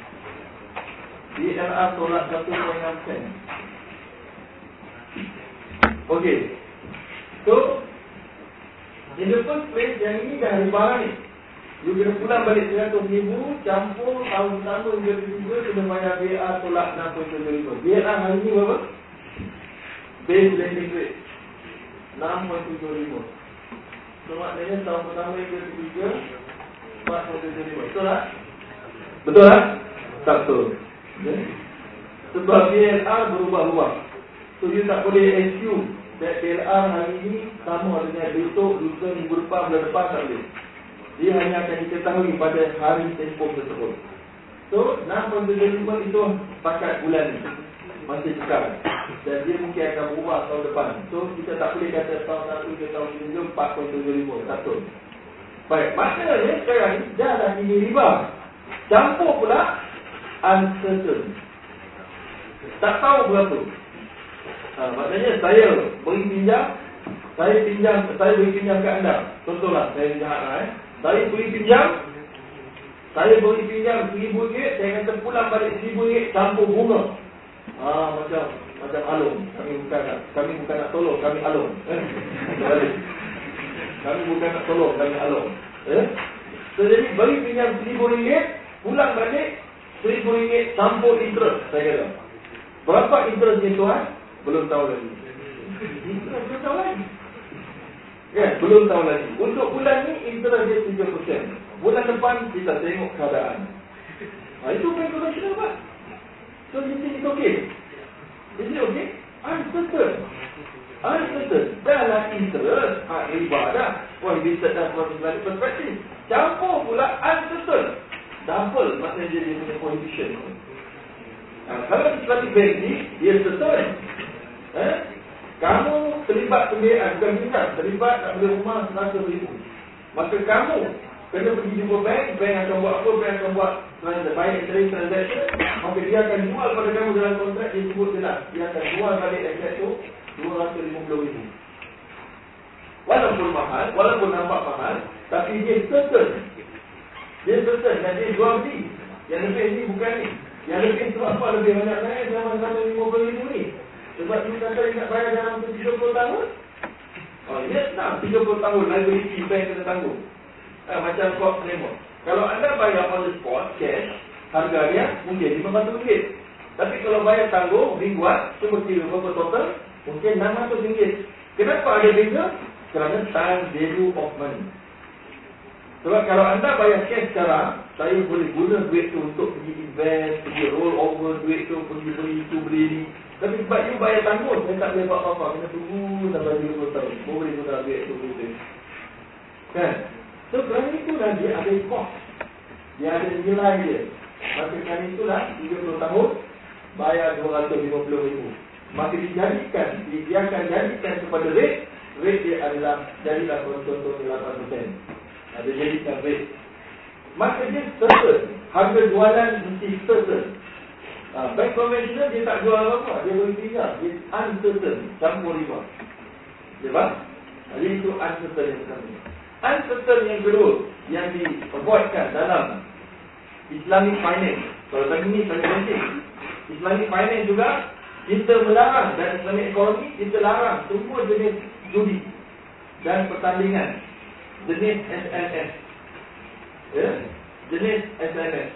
DLR tolak 1.6% Okay So In the first place Yang ini dah ada barang ni You kena pulang balik 100 ribu Campur tahun pertama hingga ketiga Kena bayar BR tolak 6.75 BR hari ni berapa? Base lending rate 6.75 So maknanya tahun pertama hingga ketiga 4.75 Betul tak? Betul tak? Tak betul. Sebab BLR berubah-ubah So you tak boleh assume That BLR hari ini sama dengan besok, lusa, minggu depan, bulan depan tak boleh dia hanya akan diketahui pada hari tempoh tersebut. So, 6.75 itu pakat bulan ni. Masih cekal. Dan dia mungkin akan berubah tahun depan. So, kita tak boleh kata tahun 1 ke tahun 2, 4.75. Tak betul. Baik, maknanya sekarang ni, dah dah ini riba. Campur pula, uncertain. Tak tahu berapa. Ha, maknanya saya beri pinjam, saya pinjam, saya beri pinjam ke anda. Contohlah, saya pinjam anda eh. Saya beri pinjam Saya beri pinjam seribu ringgit Saya kata pulang balik seribu ringgit Campur bunga Ah Macam Macam alung Kami bukan nak Kami bukan nak tolong Kami alung eh? Kami bukan nak tolong Kami alung eh? So jadi beri pinjam seribu ringgit Pulang balik Seribu ringgit Campur interest Saya kata Berapa interest ni tuan? Belum tahu lagi Interest belum tahu lagi Ya, belum tahu lagi. Untuk bulan ni interest dia 3%. Bulan depan kita tengok keadaan. Ha, itu bank konvensional Pak. So you think it's okay? Is it okay? Uncertain. Uncertain. Dalam interest, ha, riba dah. Wah, bisa dah from Islamic perspective. Campur pula uncertain. Double maknanya dia punya coefficient. Ha, kalau Islamic bank ni, dia certain. Eh? Kamu terlibat pembiayaan bukan minat terlibat nak beli rumah 100 ribu. Maka kamu kena pergi jumpa bank, bank akan buat apa? Bank akan buat baik trade transaction. Maka dia akan jual pada kamu dalam kontrak dia sebut jelas. Dia akan jual balik aset tu 250 ribu. Walaupun mahal, walaupun nampak mahal, tapi dia certain. Dia certain dan dia jual beli. Yang lebih ni bukan ni. Yang lebih sebab apa lebih banyak saya zaman-zaman 50 ribu ni. Sebab dia kata dia nak bayar dalam 30 tahun. Oh, dia nak 30 tahun liability bank kena tanggung. Eh, macam kau claimant. Kalau anda bayar on the spot, cash, harga dia mungkin RM500. Tapi kalau bayar tanggung, mingguan, cuma kira berapa total, mungkin RM600. Kenapa ada beza? Kerana time value of money. Sebab kalau anda bayar cash sekarang, saya boleh guna duit tu untuk pergi invest, pergi roll over duit tu, pergi beli itu, beli ini. Tapi sebab you bayar tanggung, saya tak boleh buat apa-apa. Kena tunggu sampai 20 tahun. Baru boleh guna duit tu. Boleh. Kan? So, kerana itulah dia ada cost. Dia ada nilai dia. Maka kerana itulah 30 tahun, bayar 250 ribu. Maka dijadikan, dia akan jadikan kepada rate, rate dia adalah, jadilah contoh-contoh 8%. Ada jadikan rate. Maka dia certain. Harga jualan mesti certain. Ha, bank konvensional dia tak jual apa-apa. Dia beri tiga. Dia uncertain. Campur lima. Dia faham? Jadi itu uncertain yang pertama. Uncertain yang kedua. Yang di avoidkan dalam Islamic finance. Kalau tadi ni sangat penting. Islamic finance juga kita melarang dan Islamic economy kita larang semua jenis judi dan pertandingan jenis SNS. Ya? Jenis SNS.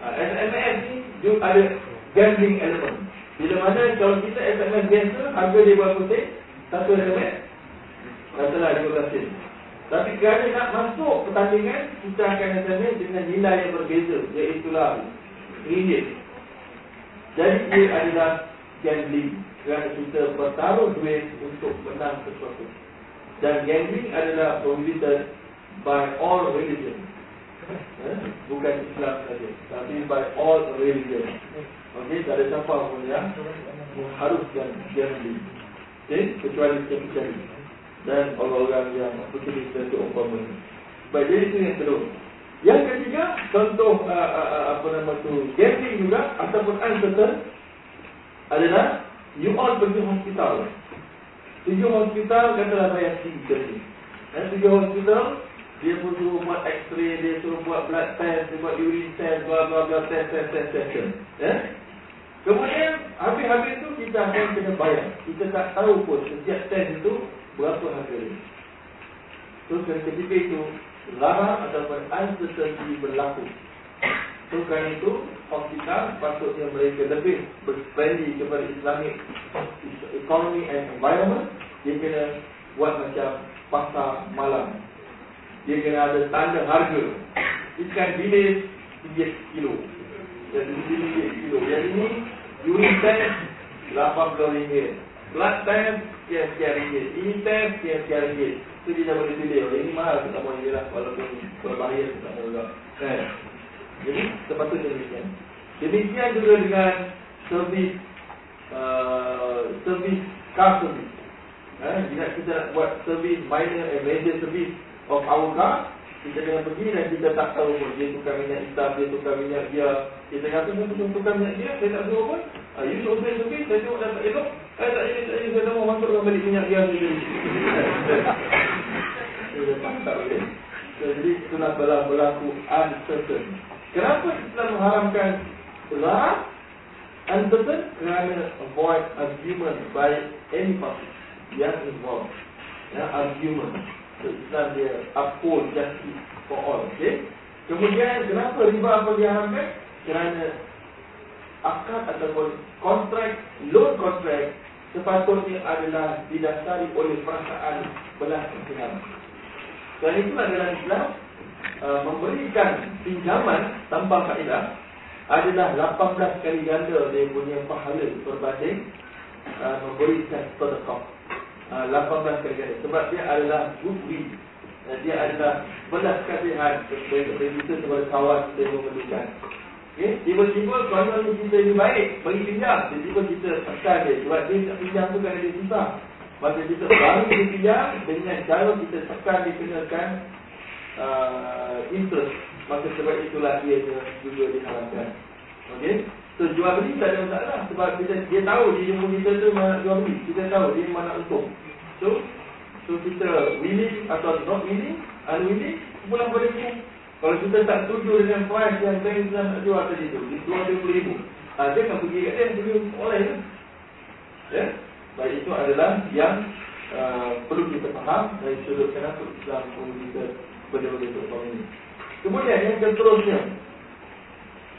SMS ni dia ada gambling element. Bila mana kalau kita SMS biasa, harga dia berapa sen? Satu SMS. Katalah 15 sen. Tapi kerana nak masuk pertandingan, kita akan SMS dengan nilai yang berbeza. Iaitulah ringgit. Jadi dia adalah gambling. Kerana kita bertaruh duit untuk menang sesuatu. Dan gambling adalah prohibited by all religions. Eh? Bukan Islam saja Tapi by all religion Okey, tak ada siapa pun yang Mengharuskan gambling Okey, kecuali kita Dan orang-orang yang Betul-betul untuk umpama Baik, jadi itu yang kedua Yang ketiga, contoh uh, uh, apa nama tu, gambling juga ataupun uncertain adalah you all pergi hospital. Tujuh hospital katalah bayar fee tadi. Dan tujuh hospital dia pun suruh buat x-ray, dia suruh buat blood test, dia buat urine test, bla bla bla test test test test. Eh? Kemudian habis-habis tu kita akan kena bayar. Kita tak tahu pun setiap test itu berapa harga dia. Terus ketika itu larang ataupun uncertainty berlaku. So kerana itu hospital patutnya mereka lebih berfriendly kepada Islamic economy and environment. Dia kena buat macam pasar malam. Dia kena ada tanda harga. Ikan bilis RM3 kilo. Jadi RM3 kilo. Yang ini urine test RM80. Blood test sekian-sekian ringgit. Ini test sekian-sekian ringgit. Itu dia boleh pilih. Ini mahal kita mau je lah. Walaupun berbahaya kita mau juga. Kan? Jadi sepatutnya demikian. Demikian juga dengan servis uh, servis car service. Eh, jika kita nak buat servis minor and major service of our car, kita jangan pergi dan kita tak tahu pun dia tukar minyak hitam, dia tukar minyak dia. Kita kata saya tukar minyak dia, saya tak tahu pun. Ah, you should say service, saya tengok dah tak elok. Eh tak ini, tak ini, saya tak mahu masukkan balik minyak dia sendiri. tak boleh. Jadi itulah berlaku uncertain. Kenapa Islam mengharamkan larang? Uncertain kerana avoid argument by any party yang involved. Ya, argument. So, Islam dia uphold justice for all. Okay? Kemudian kenapa riba apa diharamkan? Kerana akad ataupun kontrak, loan kontrak sepatutnya adalah didasari oleh perasaan belah kasihan. Dan itu adalah Islam uh, memberikan pinjaman tanpa kaedah adalah 18 kali ganda dia punya pahala berbanding uh, memberikan sedekah. Uh, 18 kali ganda sebab dia adalah goodwill. Uh, dia adalah belas kasihan kepada kita kepada kawan kita yang memerlukan. Okay? Tiba-tiba kawan kita ini baik bagi pinjam. Tiba-tiba kita tekan dia sebab dia tak pinjam tu kan dia susah. Maka kita baru dipinjam dengan cara kita tekan dikenakan uh, interest. Maka sebab itulah ia juga diharamkan. Okey? So jual beli tak ada masalah sebab kita dia tahu dia jumpa kita tu mana jual beli. Kita tahu dia mana untung. So so kita willing atau not willing, unwilling pulang pada kita. Kalau kita tak setuju dengan price yang bank nak jual tadi tu, di 20,000. Ah, dia akan pergi kat dia, pergi oleh kan? Ya? Baik itu adalah yang uh, perlu kita faham dari sudut kenapa Islam perlu kita benda-benda untuk ini. Kemudian yang seterusnya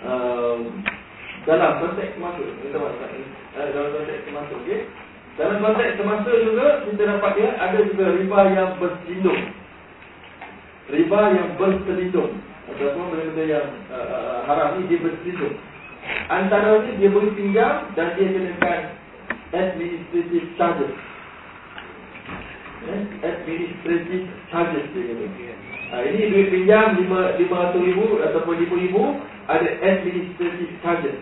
uh, dalam konteks semasa, kita uh, dalam konteks semasa, okay? Dalam konteks semasa juga kita dapat dia ada juga riba yang berselindung. Riba yang berselindung ataupun benda-benda yang uh, uh, haram ni dia berselindung. Antara ni dia boleh pinjam dan dia kenakan administrative charges. Eh, administrative charges dia kata. Ha, ini duit pinjam lima ratus ribu ataupun lima ribu ada administrative charges.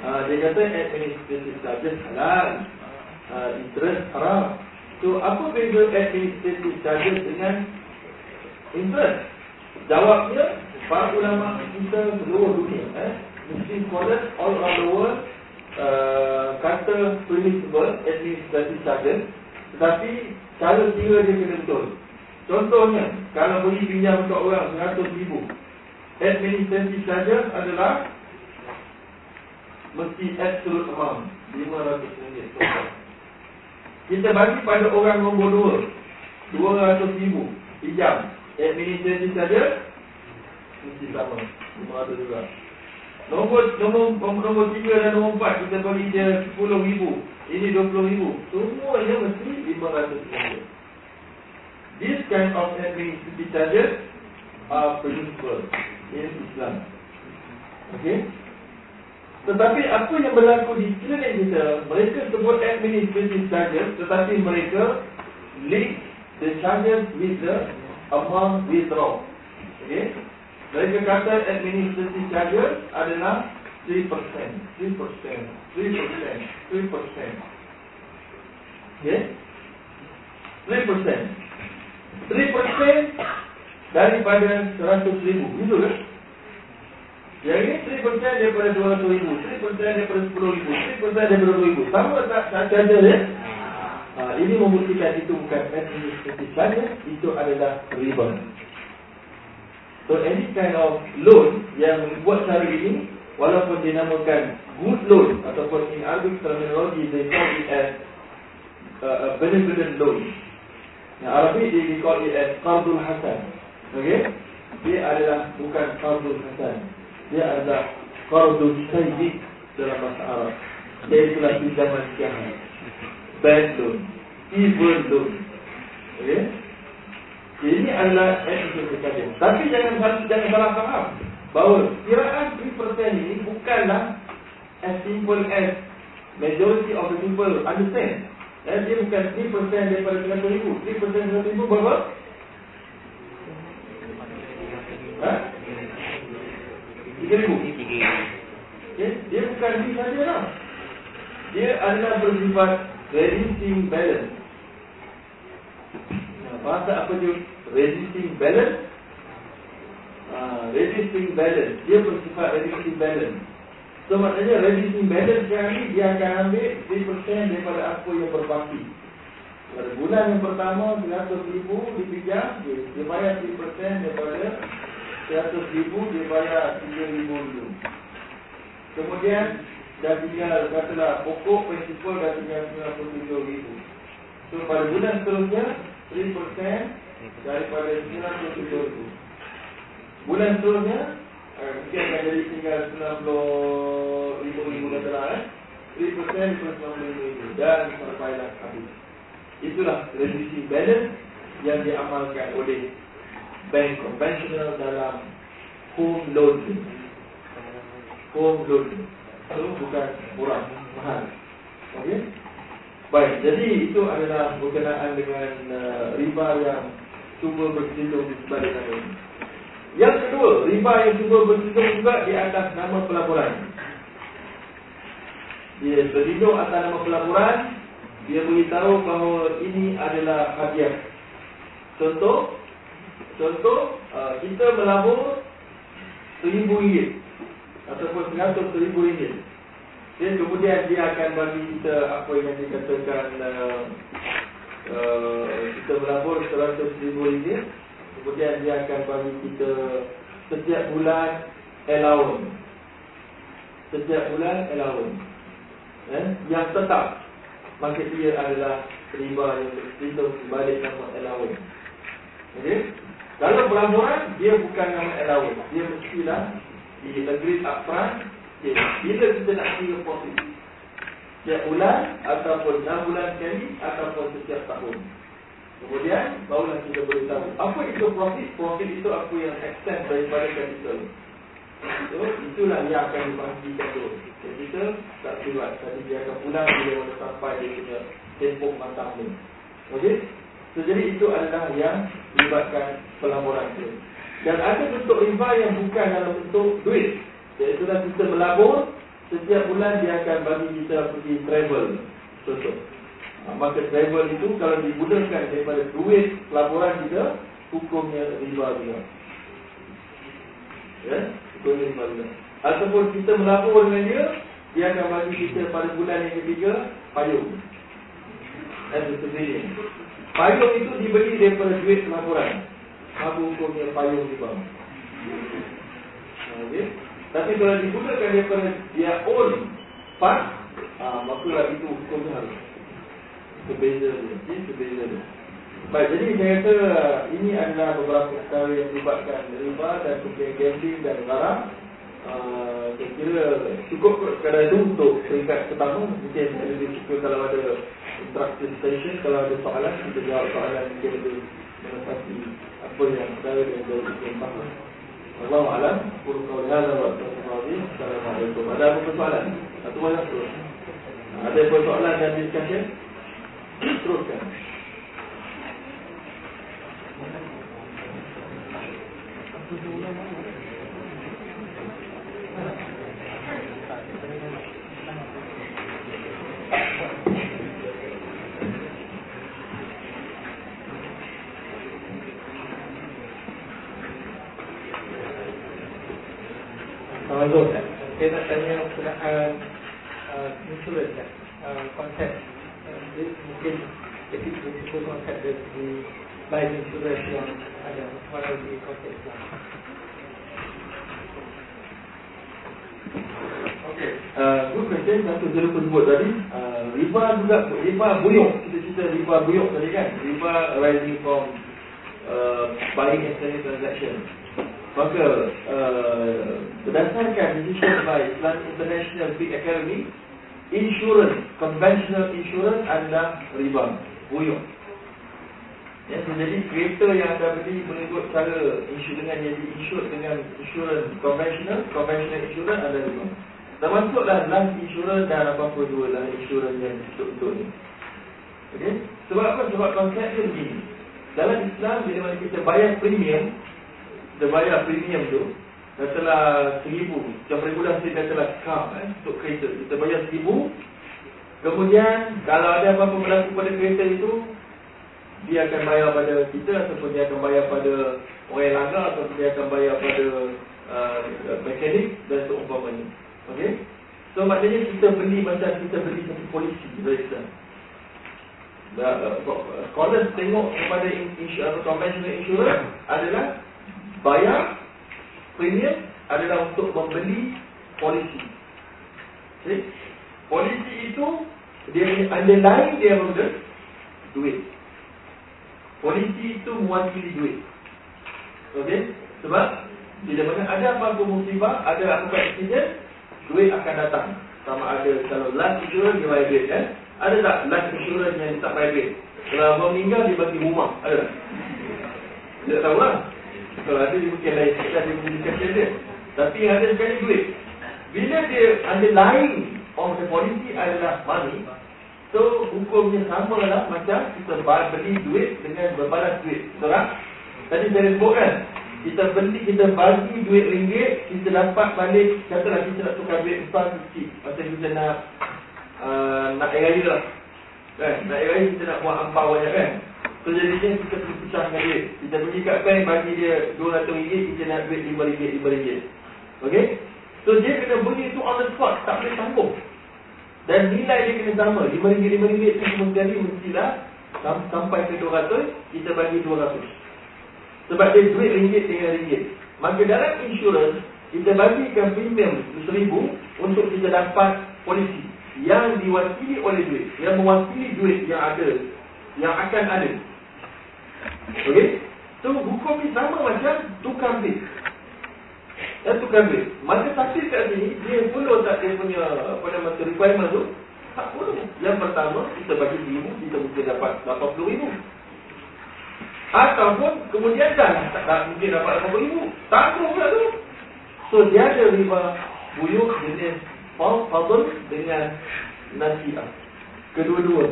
Ha, dia kata administrative charges halal. Ha, interest haram. So apa beza administrative charges dengan interest? Jawabnya para ulama kita seluruh dunia eh, Muslim scholars all around the world Uh, kata principle administrative charges tetapi cara kira dia kena betul contohnya kalau beri pinjam untuk orang 100 ribu administrative charges adalah mesti absolute amount 500 ringgit kita bagi pada orang nombor 2 200 ribu pinjam administrative charges mesti sama 500 juga Nombor nombor nombor tiga dan nombor empat kita bagi dia sepuluh ribu. Ini dua puluh ribu. Semuanya mesti lima ratus ribu. This kind of administrative charges are permissible in Islam. Okay? Tetapi apa yang berlaku di klinik kita, mereka sebut administrative charges, tetapi mereka link the charges with the amount withdraw. Okay? Mereka kata administrative charges adalah 3%, 3%, 3%, 3%, 3%. Okay? 3%. 3% daripada 100 ribu. Betul ke? Yang ini 3% daripada 200 ribu, 3% daripada 10 ribu, 3% daripada 20 ribu. Sama tak saja ya? Ha, ini membuktikan itu bukan administratif saja, itu adalah riba. So any kind of loan yang dibuat cara ini, walaupun dinamakan good loan ataupun in Arabic terminology they call it as uh, a benevolent loan. Yang Arabic dia di call it as qardul hasan. Okay? Dia adalah bukan qardul hasan. Dia adalah qardul sayyid dalam bahasa Arab. Dia itulah pinjaman jahat. Bad loan. Evil loan. Okay? Ini adalah etika Tapi jangan jangan salah faham bahawa kiraan 3% ini bukanlah as simple as majority of the people understand. Dan dia bukan 3% daripada 100 ribu. 3% daripada 100 ribu berapa? Ha? 3 ribu. Okay? Dia bukan ini saja lah. Dia adalah bersifat reducing balance. Nah, bahasa apa dia? Reducing balance. Uh, reducing balance. Dia bersifat reducing balance. So maknanya reducing balance sekarang ni dia akan ambil 3% daripada apa yang berbaki. Pada bulan yang pertama 100 ribu dipijak, dia, dia bayar 3% daripada 100 ribu, dia bayar 3 ribu dulu. Kemudian dah tinggal katalah pokok prinsipal dah tinggal 97 ribu. So pada bulan seterusnya 3% daripada 97 ribu. Bulan seterusnya Mungkin akan jadi tinggal 90 ribu-ribu katalah eh. 3% plus 90 ribu. Dan sampailah habis Itulah reducing balance Yang diamalkan oleh Bank konvensional dalam Home loan. Home loan. Itu bukan murah, mahal. Okey? Baik, jadi itu adalah berkenaan dengan uh, riba yang cuba berkecimpung di sebalik nama ini. Yang kedua, riba yang cuba berlindung juga di atas nama pelaburan. Dia berlindung atas nama pelaburan, dia beritahu bahawa ini adalah hadiah. Contoh, contoh uh, kita melabur seribu ringgit ataupun seratus seribu ringgit. Dan kemudian dia akan bagi kita apa yang dikatakan uh, uh, kita melabur seratus ribu ringgit Kemudian dia akan bagi kita setiap bulan allowance. Setiap bulan allowance. Eh? Yang tetap. Maka dia adalah riba yang berhitung balik nama allowance. Okay? Kalau pelaburan, dia bukan nama allowance. Dia mestilah di negeri upfront. Okay. Bila kita nak kira profit? Setiap bulan ataupun 6 bulan sekali ataupun setiap tahun. Kemudian barulah kita boleh tahu apa itu profit. Profit itu apa yang extend daripada capital. So, itulah yang akan dibahagikan tu. Capital tak keluar. Tadi dia akan pulang bila mana sampai dia punya tempoh matang ni. Okey? So, jadi itu adalah yang melibatkan pelaburan itu. Dan ada bentuk riba yang bukan dalam bentuk duit. Iaitu kita melabur, setiap bulan dia akan bagi kita pergi travel. Contoh. Ah, maka travel itu kalau digunakan daripada duit laporan kita hukumnya riba juga. Ya, hukumnya riba juga. Ataupun kita melapor dengan dia, dia akan bagi kita pada bulan yang ketiga payung. Dan sebagainya. Payung itu dibeli daripada duit laporan. Apa hukumnya payung riba? Okay. Tapi kalau digunakan daripada dia own fund, ah, maka itu hukumnya harus berbeza dia. berbeza dia. Baik, jadi saya kata ini adalah beberapa perkara yang melibatkan riba dan kemudian gambling dan barang. Uh, saya kira cukup sekadar itu untuk peringkat pertama. Mungkin saya lebih suka kalau ada instruction station, kalau ada soalan, kita jawab soalan mungkin lebih menepati apa yang saudara dan jauh itu faham. Allah Alam, Kul Kau Lihala Wa Assalamualaikum. Ada apa soalan? Satu banyak tu. Ada apa soalan dan discussion? Teruskan. Saya nak tanya perkenaan uh, insurans, uh, konsep mungkin jadi begitu konsep dari life insurance yang ada mana di konsep Islam. Okay, uh, good question. Satu saya lupa sebut tadi. Uh, riba juga, riba buyuk. Kita cerita riba buyuk tadi kan. Riba rising from uh, buying and selling transaction. Maka uh, berdasarkan decision by Islam International Big Academy, insurance, conventional insurance adalah riba, buyuk. Ya, jadi kereta yang anda beli mengikut cara insur dengan jadi insur dengan insurance conventional, conventional insurance adalah riba. Termasuklah life insurance dan apa-apa dua lah insurance yang untuk-untuk ni. Okay? Sebab apa? Sebab konsep dia begini. Dalam Islam, bila kita bayar premium, kita bayar premium tu Katalah seribu Macam regulasi katalah kam eh, Untuk kereta. Kita bayar seribu. Kemudian Kalau ada apa-apa berlaku pada kereta itu Dia akan bayar pada kita Ataupun dia akan bayar pada Orang yang langgar Ataupun dia akan bayar pada uh, Mekanik Dan seumpamanya. Okay So maknanya kita beli Macam kita beli satu polisi Berita Scholars tengok kepada insurance, conventional insurance adalah bayar premium adalah untuk membeli polisi. Okay? Polisi itu dia punya underlying dia apa Duit. Polisi itu mewakili duit. Okey? Sebab bila mana ada apa-apa musibah, ada apa-apa accident, duit akan datang. Sama ada kalau life insurance dia bayar duit kan? Ada tak life insurance yang tak bayar duit? Kalau meninggal dia bagi rumah, ada tak? Tidak tahu lah. Kalau ada dia mungkin lain sikit lah dia berikan dia. Tapi yang ada sekali duit. Bila dia lain of the policy adalah money So hukumnya sama lah macam kita beli duit dengan berbalas duit. Betul? Tadi saya sebut kan Kita beli, kita bagi duit ringgit Kita dapat balik, katalah kita nak tukar duit besar kecil Macam kita nak uh, Nak air raya lah. Kan? Nak air raya kita nak buat ampau banyak kan So jadinya kita perlu pecahkan dia. Kita pergi kat bank bagi dia RM200 Kita nak duit RM5, RM5 Okay So dia kena beli tu on the spot Tak boleh sambung. Dan nilai dia kena sama. RM5, RM5 tu semua sekali mestilah Sampai ke RM200 Kita bagi RM200 Sebab dia duit ringgit dengan ringgit. Maka dalam insurance Kita bagikan premium RM1,000 Untuk kita dapat polisi Yang diwakili oleh duit Yang mewakili duit yang ada Yang akan ada Okey? So hukum ni sama macam tukar bil. Ya tukar bil. Masa taksir kat sini dia follow tak dia punya apa nama tu requirement tu? Tak follow. Yang pertama kita bagi ribu kita mungkin dapat 80 ribu. Ataupun kemudian dah tak, tak mungkin dapat 80 ribu. Tangguh pula tu. So dia ada riba buyuk jenis fadl dengan nasiah. Kedua-dua.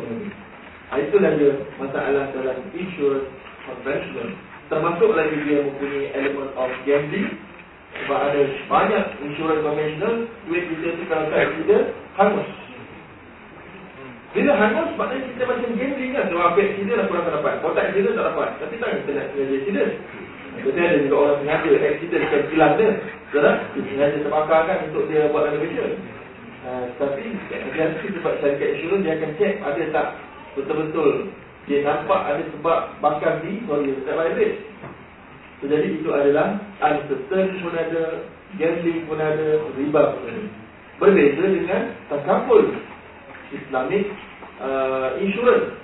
Itulah dia masalah dalam insurance conventional termasuk lagi dia mempunyai elemen of gambling sebab ada banyak insurans conventional duit kita tu kalau tak kita hangus bila hangus maknanya kita macam gambling kan kalau ambil kita dah kurang dapat. Kalau tak kita tak dapat. Tapi tak kita nak sengaja accident. Betul ada juga orang sengaja accident kan hilang dia. Betul Dia sengaja terbakar kan untuk dia buat renovation uh, Tapi Nanti sebab syarikat insurans dia akan check ada tak betul-betul dia nampak ada sebab bakar di sorry tak valid so, jadi itu adalah uncertain pun ada gambling pun ada riba pun ada. Berbeza dengan takaful islamic uh, insurance.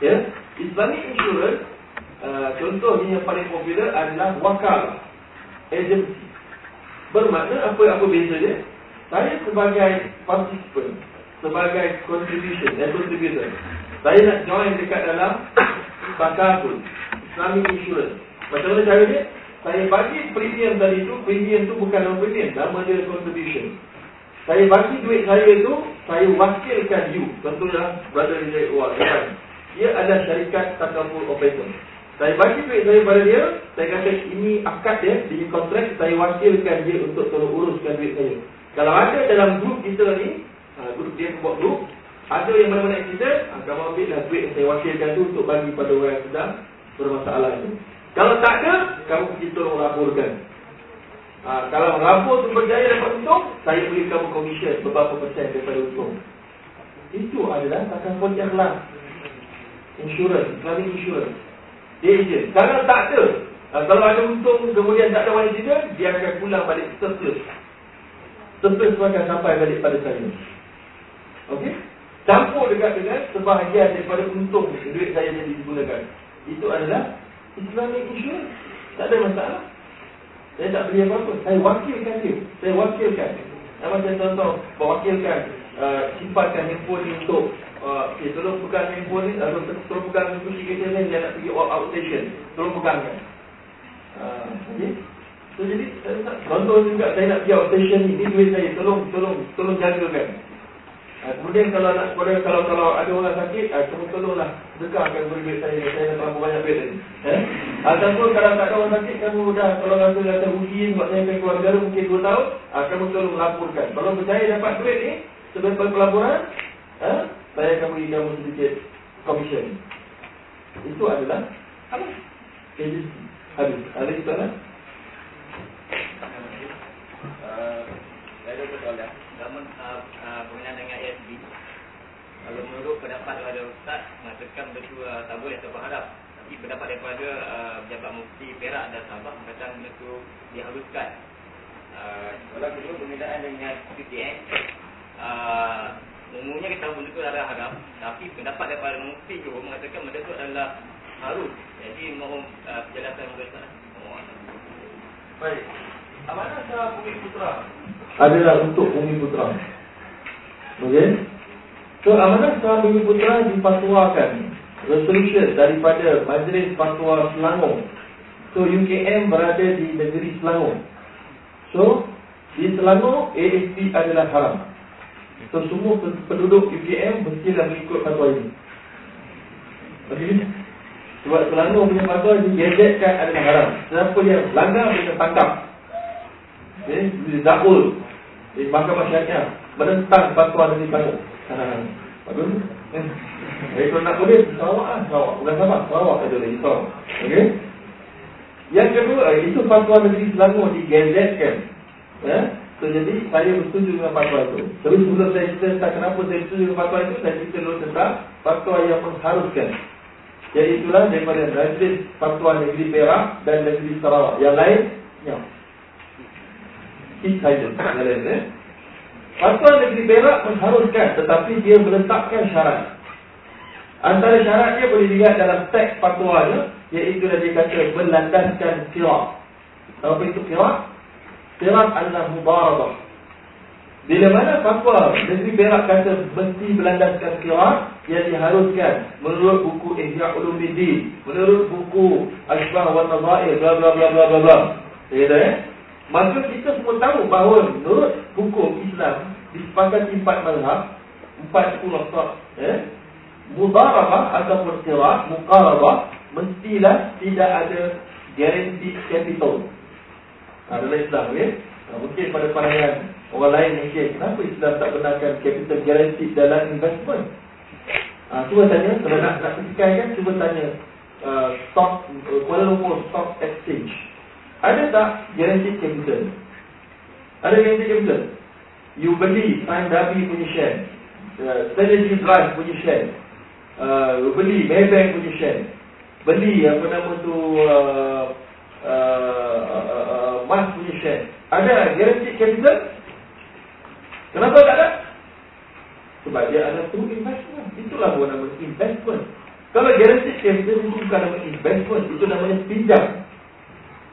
Ya? Yeah? islamic insurance uh, contohnya yang paling popular adalah wakal agency. Bermakna apa apa beza dia? Saya sebagai participant sebagai contribution dan contributor saya nak join dekat dalam Bakaful Islamic Insurance. Macam mana cara dia? Saya bagi premium tadi tu Premium tu bukan nama premium Nama dia contribution. Saya bagi duit saya tu Saya wakilkan you. Contohnya Brother Rizal Wah Dia ada syarikat Takaful Operator Saya bagi duit saya pada dia Saya kata ini akad dia Di kontrak Saya wakilkan dia Untuk tolong uruskan duit saya. Kalau ada dalam grup kita ni ha, Grup dia buat grup ada yang mana-mana kita Kamu ambil lah duit yang saya wakilkan tu Untuk bagi pada orang yang sedang bermasalah itu Kalau tak ada Kamu pergi tolong laporkan Ha, kalau Rabu tu berjaya dapat untung, saya beri kamu komisen beberapa persen daripada untung. Itu adalah takkan pun ikhlas. Insurance, Islamic insurance. Dia agent. Kalau tak ada, ha, kalau ada untung kemudian tak ada wanita dia, dia akan pulang balik surplus. Surplus tu akan sampai balik pada saya. Okey? Campur dekat dengan sebahagian daripada untung duit saya jadi digunakan. Itu adalah Islamic insurance. Tak ada masalah. Saya tak beli apa-apa. Saya wakilkan dia. Saya wakilkan. Nama saya contoh, wakilkan uh, simpankan handphone ni untuk uh, okay, tolong pegang handphone ni lalu tolong pegang kunci kereta ni dia nak pergi out, outstation. Tolong pegangkan. Uh, okay. So jadi saya nak contoh juga saya nak pergi outstation ni, ni duit saya. Tolong tolong tolong jagakan. Ha, kemudian kalau nak kalau kalau kalau ada orang sakit, ha, kamu tolonglah sedekahkan beri duit saya. Saya nak terlalu banyak duit ni. Eh? Ataupun kalau tak ada orang sakit, kamu dah kalau rasa rasa rugi buat saya pergi keluar negara mungkin 2 tahun, ha, kamu tolong laporkan. Kalau percaya dapat duit ni sebagai pelaburan, ha, saya akan beri kamu sedikit komisen. Itu adalah apa? Agency. Habis. Ada soalan? Uh, saya ada soalan namun uh, uh, berkenaan dengan ASB kalau menurut pendapat daripada Ustaz mengatakan berdua tabur atau berharap tapi pendapat daripada uh, pejabat mufti Perak dan Sabah mengatakan benda itu dihaluskan. Uh, kalau kedua berkenaan dengan PTN uh, umumnya kita tahu benda itu adalah haram tapi pendapat daripada mufti juga mengatakan benda itu adalah harus. Jadi mohon uh, penjelasan dari Ustaz. Baik. Amanah Shah Bumi Putra adalah untuk Bumi Putra. Okey. So amanah Shah Bumi Putra dipatuakan resolution daripada Majlis Fatwa Selangor. So UKM berada di negeri Selangor. So di Selangor ASP adalah haram. So semua penduduk UKM mestilah mengikut fatwa ini. Okey. Sebab Selangor punya fatwa digazetkan adalah haram. Siapa yang langgar dia tangkap. Eh, Zakul di mahkamah syariah menentang fatwa dari. Ha, bagus. Eh, kalau nak boleh, Sarawak lah. Sarawak. Bukan Sabah. Sarawak saja lagi. Sarawak. Okey. Yang kedua, itu fatwa negeri Selangor digazetkan. Ya? So, jadi, saya bersetuju dengan fatwa itu. Tapi sebelum saya cerita tentang kenapa saya bersetuju dengan fatwa itu, saya cerita dulu tentang fatwa yang mengharuskan. Iaitulah daripada Majlis Fatwa Negeri Perak dan Negeri Sarawak. Yang lain, ya. Yang lain, eh? Fatwa Negeri Perak mengharuskan tetapi dia meletakkan syarat. Antara syarat dia boleh dilihat dalam teks fatwanya iaitu dia kata berlandaskan kirat. Apa itu kirat? Kirat adalah mubarabah. Bila mana fatwa Negeri Perak kata mesti berlandaskan kirat yang diharuskan menurut buku Ihya Ulumuddin, menurut buku Asbah wa Nadhair bla bla bla bla bla. Ya eh? Maka kita semua tahu bahawa menurut hukum Islam disepakati empat mazhab, empat sepuluh sah, eh? Mudarabah ataupun qirat, muqarabah mestilah tidak ada guarantee capital. Dalam Islam ya. Ha, mungkin pada pandangan orang lain mungkin kenapa Islam tak benarkan capital guarantee dalam investment? Ha, cuba tanya kalau nak nak kan cuba tanya uh, stock uh, Kuala Lumpur Stock Exchange ada tak guarantee capital? Ada guarantee capital? You beli Prime Dhabi punya share uh, Strategy Drive punya share uh, Beli Maybank punya share Beli apa nama tu uh, uh, uh, uh, Mas punya share Ada guarantee capital? Kenapa tak ada? Sebab dia ada tu investment Itulah buat nama investment Kalau guarantee capital itu bukan nama investment Itu namanya pinjam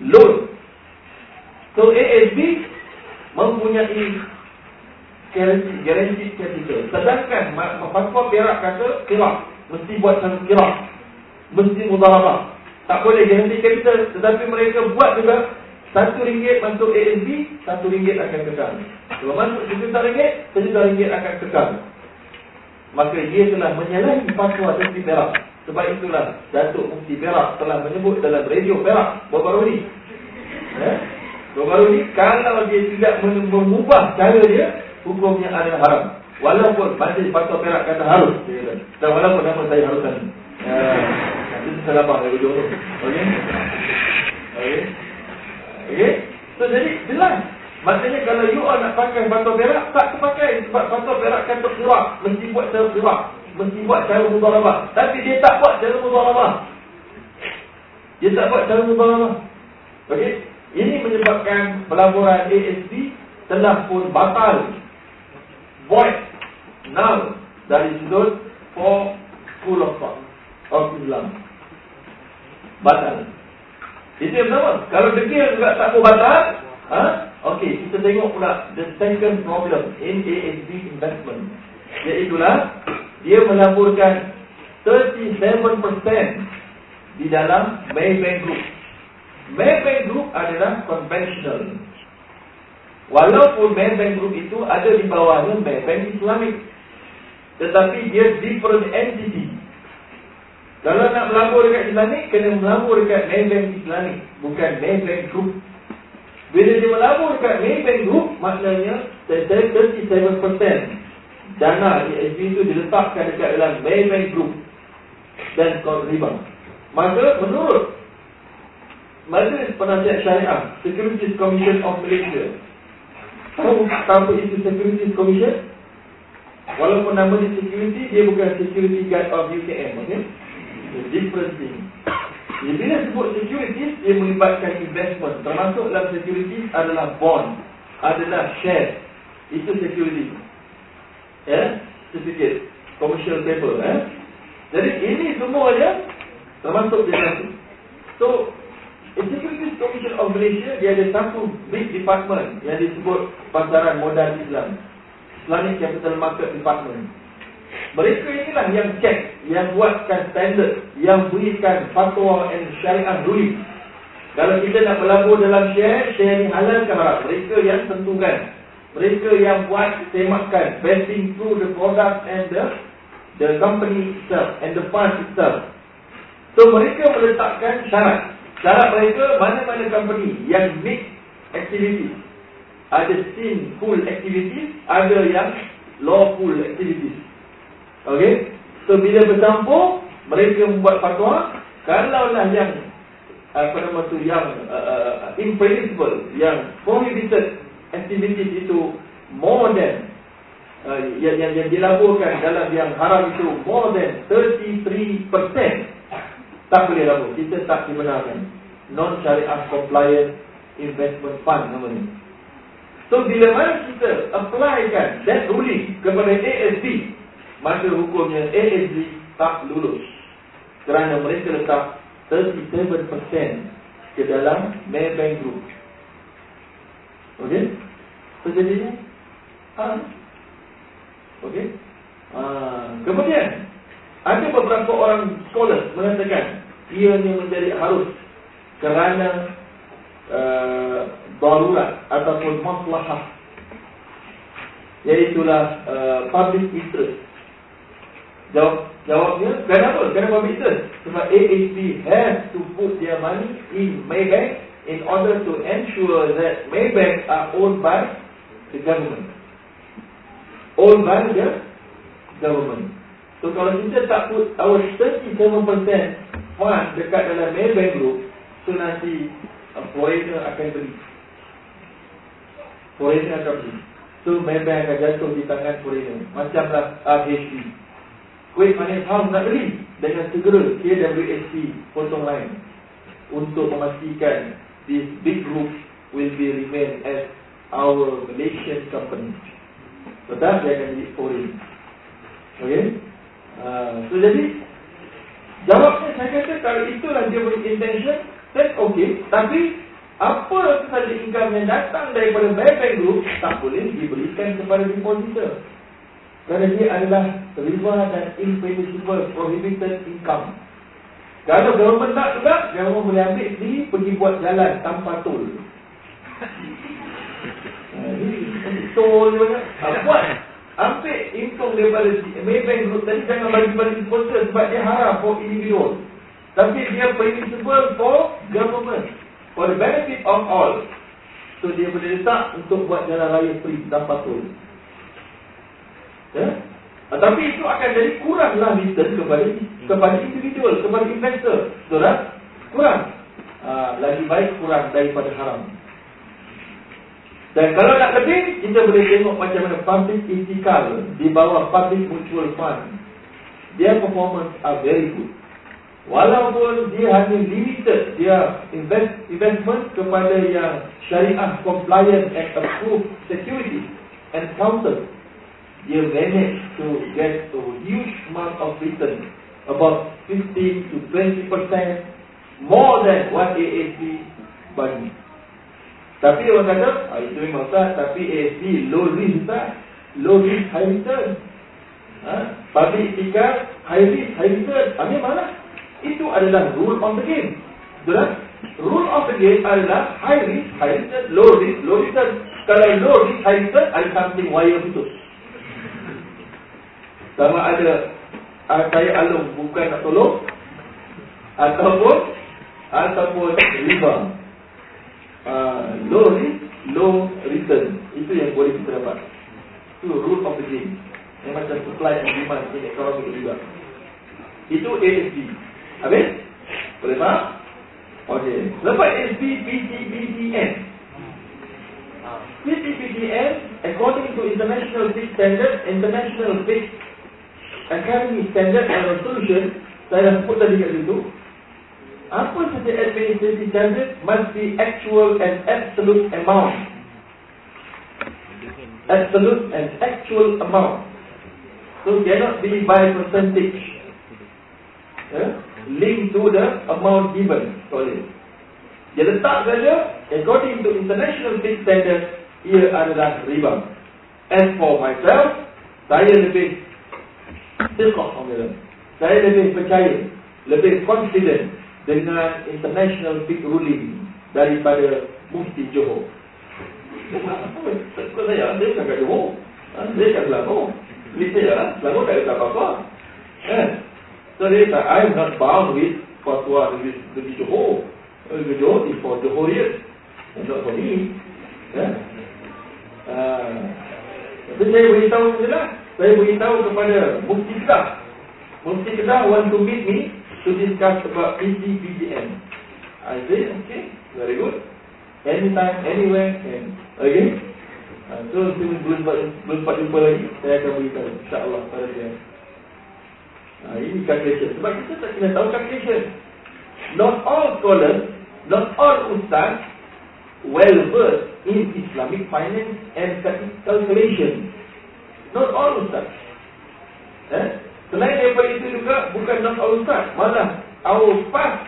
loan. So ASB mempunyai guarantee capital. Sedangkan fatwa Perak kata kirak mesti buat satu kirak. Mesti mudarabah. Tak boleh guarantee capital tetapi mereka buat juga satu ringgit masuk ASB, satu ringgit akan kekal. Kalau masuk sejuta ringgit, sejuta ringgit akan kekal. Maka dia telah menyalahi fatwa dari Perak. Sebab itulah Datuk Mufti Perak telah menyebut dalam radio Perak baru-baru ni. Eh? Baru-baru ni kalau dia tidak mengubah cara dia, hukumnya adalah haram. Walaupun masih fatwa Perak kata harus. Dan walaupun nama saya harus tadi. Eh, itu salah ujung tu. Okey? Okey? Okey? So jadi jelas Maksudnya kalau you all nak pakai batu perak Tak terpakai sebab batu perak kan terkeluar Mesti buat cara keluar Mesti buat cara mudharabah. Tapi dia tak buat cara mudharabah. Dia tak buat cara mudharabah. Okey? Ini menyebabkan pelaburan ASB Telah pun batal. Void Null Dari sudut For School of Thought Of Islam Batal. Itu yang pertama. Kalau degil juga tak mau batal Ha? Okey, kita tengok pula the second problem in ASB investment. Iaitulah dia melaburkan 37% di dalam Maybank Group. Maybank Group adalah conventional. Walaupun Maybank Group itu ada di bawahnya Maybank Islamic. Tetapi dia different entity. Kalau nak melabur dekat Islamic, kena melabur dekat Maybank Islamic. Bukan Maybank Group. Bila dia melabur dekat Maybank Group, maknanya 37% dana ESG itu diletakkan dekat dalam Maybank Group dan riba. Maka menurut Majlis Penasihat Syariah Securities Commission of Malaysia Tahu apa itu Securities Commission? Walaupun nama dia security, dia bukan security guard of UKM, okay? Different thing. Jadi bila sebut securities, dia melibatkan investment. Termasuk dalam securities adalah bond, adalah share. Itu security. Ya, certificate, commercial paper. Eh? Jadi ini semua dia termasuk di satu. So, Securities Commission of Malaysia dia ada satu big department yang disebut pasaran modal Islam. Islamic Capital Market Department. Mereka inilah yang cek, yang buatkan standard, yang berikan fatwa and syariah ruling. Kalau kita nak berlabur dalam share, share ni halal ke haram? Mereka yang tentukan. Mereka yang buat semakan, betting through the product and the the company itself and the fund itself. So mereka meletakkan syarat. Syarat mereka mana-mana company yang mix activities. Ada sinful activities, ada yang lawful activities. Okey. So bila bercampur mereka membuat fatwa. Kalaulah yang apa nama tu yang uh, uh, impermissible yang prohibited activities itu more than uh, yang, yang yang dilaporkan dalam yang haram itu more than 33% tak boleh labur kita tak dibenarkan. Non syariah compliant investment fund namanya so bila mana kita applykan that ruling kepada ASB maka hukumnya ASB tak lulus kerana mereka letak 37% ke dalam Maybank Group. Okey? So jadinya ah. Okey? Ah, kemudian ada beberapa orang scholar mengatakan ianya menjadi harus kerana uh, darurat ataupun maslahah iaitulah uh, public interest Jawab, jawabnya, kenapa? Kenapa business? Sebab AHP has to put their money in Maybank in order to ensure that Maybank are owned by the government. Owned by the government. So kalau kita tak put our 37% fund dekat dalam Maybank group, so nanti uh, foreigner akan beli. Foreigner akan beli. So Maybank akan jatuh di tangan foreigner. Macamlah RHB. Kuih Manis House nak beli dengan segera KWSP potong lain untuk memastikan this big group will be remain as our Malaysian company. Tetap dia akan jadi foreign. Okay? Uh, so jadi jawabnya saya kata kalau itulah dia punya intention, then okay. Tapi apa sahaja income yang datang daripada Maybank Group tak boleh diberikan kepada depositor. Kerana dia adalah riba dan impermissible prohibited income. Kalau government tak juga, government boleh ambil sendiri pergi buat jalan tanpa tol. Tol je banyak. Buat. Ambil income daripada Maybank Group tadi jangan bagi-bagi sponsor sebab dia haram for individual. Tapi dia permissible for government. For the benefit of all. So dia boleh letak untuk buat jalan raya free tanpa tol. Ya? Tetapi itu akan jadi kuranglah return kepada kepada individual, kepada investor. Betul tak? Kurang. Uh, lagi baik kurang daripada haram. Dan kalau nak lebih, kita boleh tengok macam mana public itikal di bawah public mutual fund. Their performance are very good. Walaupun dia hanya limited dia invest, investment kepada yang syariah compliant and approved security and counsel, dia manage to get a huge amount of return, about 15 to 20% more than what AAC bagi. Tapi orang kata, ah, itu memang Ustaz, tapi ASP low risk Ustaz. Low risk, high return. Ha? Public itikad, high risk, high return. Ambil mana? Itu adalah rule of the game. Betul tak? Rule of the game adalah high risk, high return, low risk, low return. Kalau low risk, high return, ada something wire betul. Sama ada uh, saya alung bukan nak tolong ataupun ataupun riba uh, low risk, low return. Itu yang boleh kita dapat. Itu rule of the game. Yang macam supply and demand in economic juga. Itu ASB. Habis? Boleh faham? Okey. Lepas ASB, PTBDN. PTBDN, according to International Fixed Standard, International Fixed Academy Standard and Resolution, saya dah sebut tadi kat situ, apa saja administrative charges must be actual and absolute amount. Absolute and actual amount. So cannot be by percentage. Yeah? Linked to the amount given. Sorry. Dia letak saja, according to international fixed standard, ia adalah riba. As for myself, saya lebih silkok, saya lebih percaya, lebih confident dengan international big ruling daripada Mufti Johor. Kau saya, saya bukan kat Johor. Ha, saya kat Selangor. Ini saya, Selangor tak ada apa-apa. Eh? So dia kata, I'm not bound with fatwa the Johor. The Johor is for. And not for me. Eh? Uh, tapi saya beritahu je lah. Saya beritahu kepada Mufti Kedah. Mufti Kedah want to meet me to discuss about PGPGM. I say, okay, very good. Anytime, anywhere, and okay. Uh, so, sebelum belum sempat jumpa lagi, saya akan beritahu, insyaAllah, pada dia. Uh, ini calculation. Sebab kita tak kena tahu calculation. Not all scholars, not all ustaz, well versed in Islamic finance and calculation. Not all ustaz. Eh? Selain daripada itu juga bukan non all ustaz, malah our past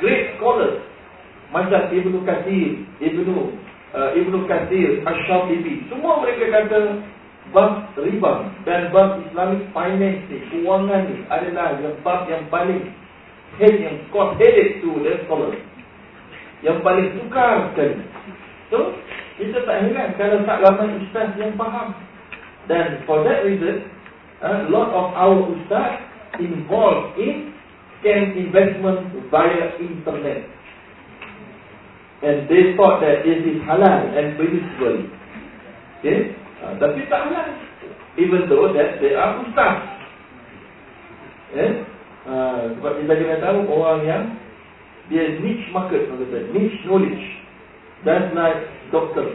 great scholars macam Ibnu Katsir, Ibnu uh, Ibnu Katsir, Asy-Syatibi, semua mereka kata bab riba dan bab Islamic finance kewangan ni adalah yang bab yang paling head yang cost headed to the scholars. Yang paling sukar sekali. So, kita tak heran kalau tak ramai ustaz yang faham. Dan for that reason, a lot of our ustaz involved in scam investment via internet. And they thought that this is halal and permissible. Okay? Uh, tapi tak halal. Even though that they are ustaz. Okay? Uh, sebab kita tahu orang yang dia niche market, niche knowledge. That's like doctor.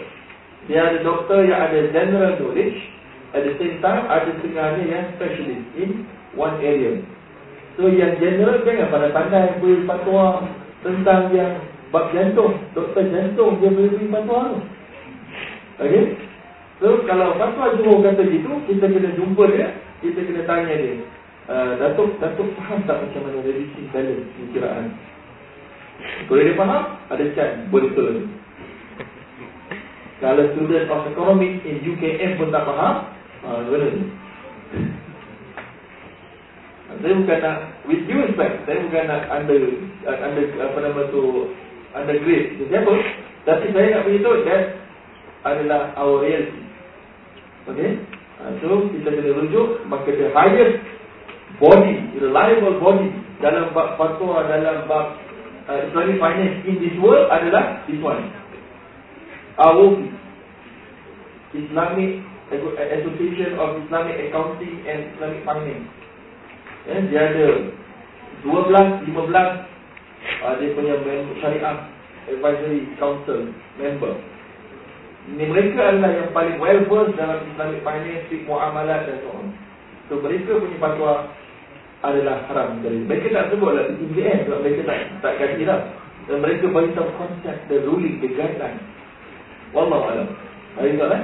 Dia ada doktor yang ada general knowledge At the same time, ada setengahnya yang specialist in one area. So yang general jangan pada pandai beri fatwa tentang yang bab jantung, doktor jantung dia boleh beri tu. Okay? So kalau fatwa Johor kata gitu, kita kena jumpa dia, kita kena tanya dia. Uh, Datuk, Datuk faham tak macam mana reducing balance kiraan? Kalau dia faham, ada boleh tolong. Kalau student of economics in UKM pun tak faham, Ah, gimana ni? Saya bukan nak with due respect, saya bukan nak under under apa nama tu undergrade siapa, tapi saya nak beritahu that adalah our reality. Okay? Uh, so kita kena rujuk maka the highest body, reliable body dalam bab fatwa dalam bab uh, Islamic finance in this world adalah this one. Our Islamic Association of Islamic Accounting and Islamic Finance. Ya, dia ada 12, 15 uh, dia punya syariah advisory council member. Ini mereka adalah yang paling well versed dalam Islamic finance, muamalat dan so on. So mereka punya fatwa adalah haram dari mereka tak sebutlah di TVN sebab mereka tak tak kaji dah dan mereka bagi tahu konsep the ruling the guideline wallahu alam hari tak eh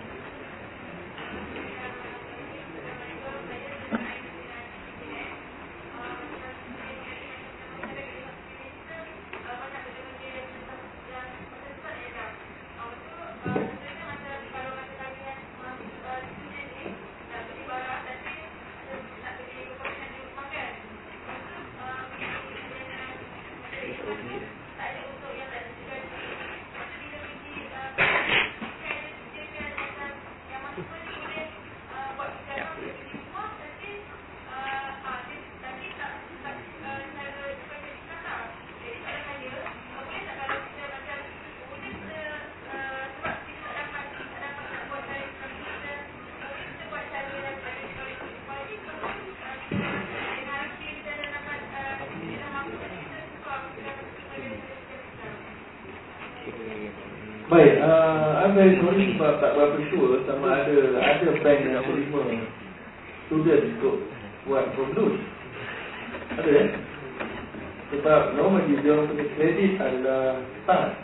student untuk buat loan. Ada ya? Sebab normally dia orang punya kredit adalah start.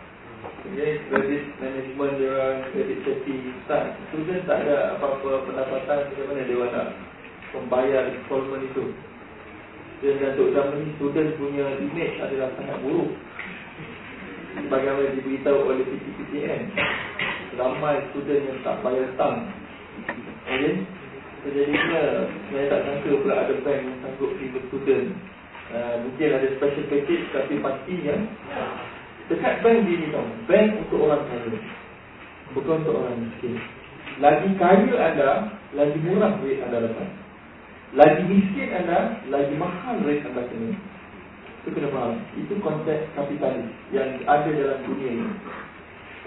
Okay, kredit management dia orang, kredit safety start. Student tak ada apa-apa pendapatan bagaimana dia orang nak membayar installment itu. Dan untuk zaman ni student punya image adalah sangat buruk sebagaimana diberitahu oleh PTPTN ramai student yang tak bayar tang okay? Sejadinya saya tak sangka pula ada bank yang sanggup tiba student. Uh, mungkin ada special package tapi pastinya dekat bank dia tau bank untuk orang kaya. Bukan untuk orang miskin. Lagi kaya anda lagi murah duit anda dapat. Lagi miskin anda lagi mahal duit anda kena. Itu kena faham. Itu konsep kapitalis yang ada dalam dunia ini.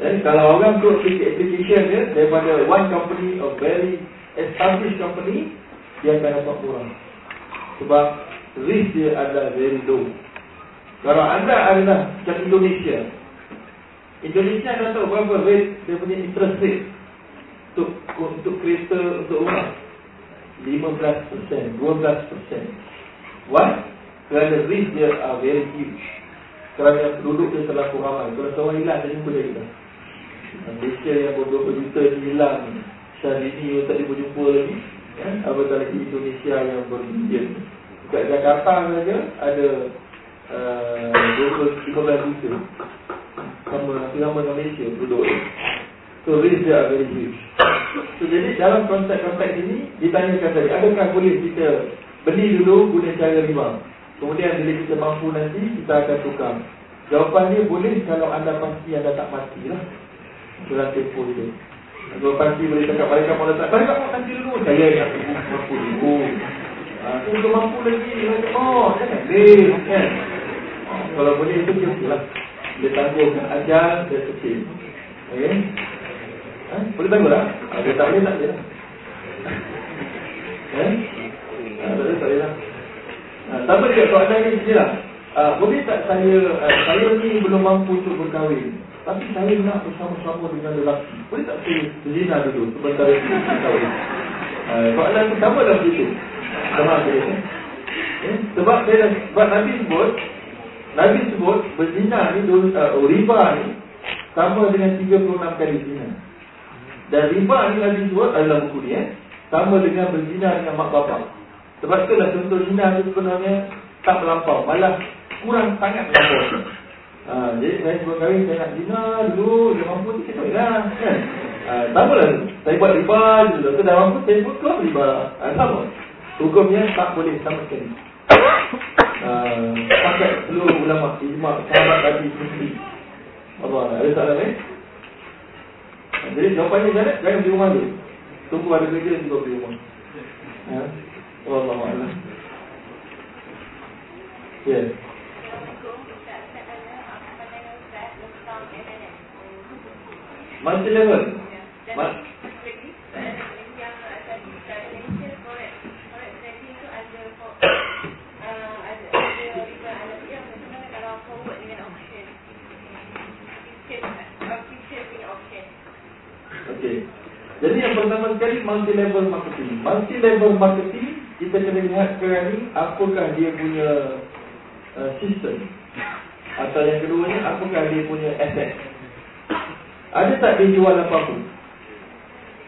Dan kalau orang tu application dia daripada one company, a very established company, dia akan dapat kurang. Sebab risk dia adalah very low. Kalau anda adalah macam Indonesia, Indonesia anda tahu berapa rate dia punya interest rate untuk untuk kereta untuk rumah 15%, 12%. Why? Kerana risk dia are very huge Kerana penduduk dia terlalu ramai Kalau seorang hilang, dia jumpa dia kita Malaysia yang beberapa juta hilang Syahrini yang tak jumpa lagi kan? Apatah lagi Indonesia yang berbilion Dekat Jakarta saja ada uh, 15 juta. Sama, dengan Malaysia penduduk. So risk dia are very huge. So jadi dalam konteks-konteks ini Ditanyakan tadi, adakah boleh kita Beli dulu guna cara riba? Kemudian bila kita mampu nanti Kita akan tukar. Jawapan dia boleh kalau anda pasti anda tak mati lah. Surat tempoh itu Kalau pasti boleh cakap mereka mau letak Mereka mau nanti dulu. Saya yang mampu dulu. Aku ha, sudah mampu lagi. Oh jangan Leh kan? Oh, Kalau boleh itu dia lah Dia tanggung ajar Dia kecil. Okay ha? Boleh tanggung lah ha, Dia tak boleh tak boleh. Eh? Ha, Tak boleh tak boleh lah. Ha, sama dia soalan ni? Lah. Boleh tak saya, saya ni belum mampu untuk berkahwin. Tapi saya nak bersama-sama dengan lelaki. Boleh tak saya berzina dulu itu berkahwin. Uh, soalan tu sama dah begitu. Sama dia. Eh? Sebab saya sebab Nabi sebut, Nabi sebut berzina ni, uh, riba ni sama dengan 36 kali zina. Dan riba ni Nabi sebut adalah buku ni. Eh? Sama dengan berzina dengan mak bapak. Sebab itulah contoh zina itu sebenarnya tak melampau. Malah kurang sangat melampau. Ha, jadi saya sebelum kahwin saya nak zina dulu. Dia mampu ni kita lah. Kan? Ha, sama lah. Saya buat riba dulu. Saya dah mampu saya pun keluar riba. Ha, sama. Hukumnya tak boleh sama sekali. Ha, pakai seluruh ulama ijma sahabat tadi sendiri. Allah ada salah ni? Ha, jadi jawapannya jangan jangan di rumah dulu. Tunggu ada kerja juga di rumah. Ha? Wallahu a'lam. Ya. Masih level. Mas Okey. Jadi yang pertama sekali multi level marketing. Multi level marketing kita kena lihat sekarang ni apakah dia punya uh, sistem atau yang keduanya apakah dia punya asset. Ada tak dia jual apa-apa?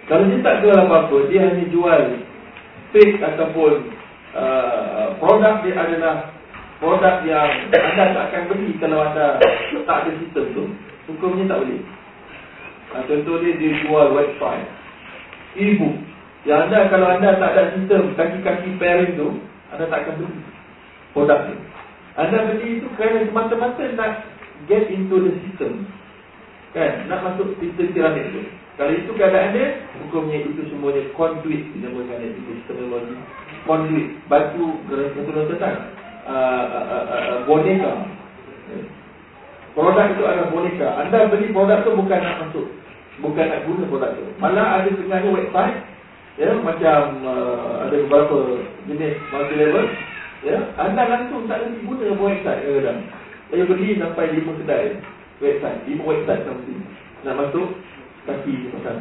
Kalau dia tak jual apa-apa, dia hanya jual fake ataupun uh, produk dia adalah produk yang anda tak akan beli kalau anda tak ada sistem tu, hukumnya tak boleh. Uh, contoh dia, dia jual website, e-book. Yang anda, kalau anda tak ada sistem kaki-kaki pairing tu, anda tak akan beli produk tu. Anda beli itu kerana semata-mata nak get into the system. Kan? Nak masuk sistem piramid tu. Kalau itu keadaan dia, hukumnya itu semuanya conduit dinamakan itu teknologi. Conduit, batu, gerak-gerak tentang uh, uh, uh, boneka. Produk itu adalah boneka. Anda beli produk itu bukan nak masuk. Bukan nak guna produk itu. Malah ada setengahnya website. Ya, macam uh, ada beberapa jenis multi level. Ya, anda langsung tak boleh guna website kadang-kadang. Saya beli sampai lima kedai website, lima website sampai nak masuk kaki ni pasal.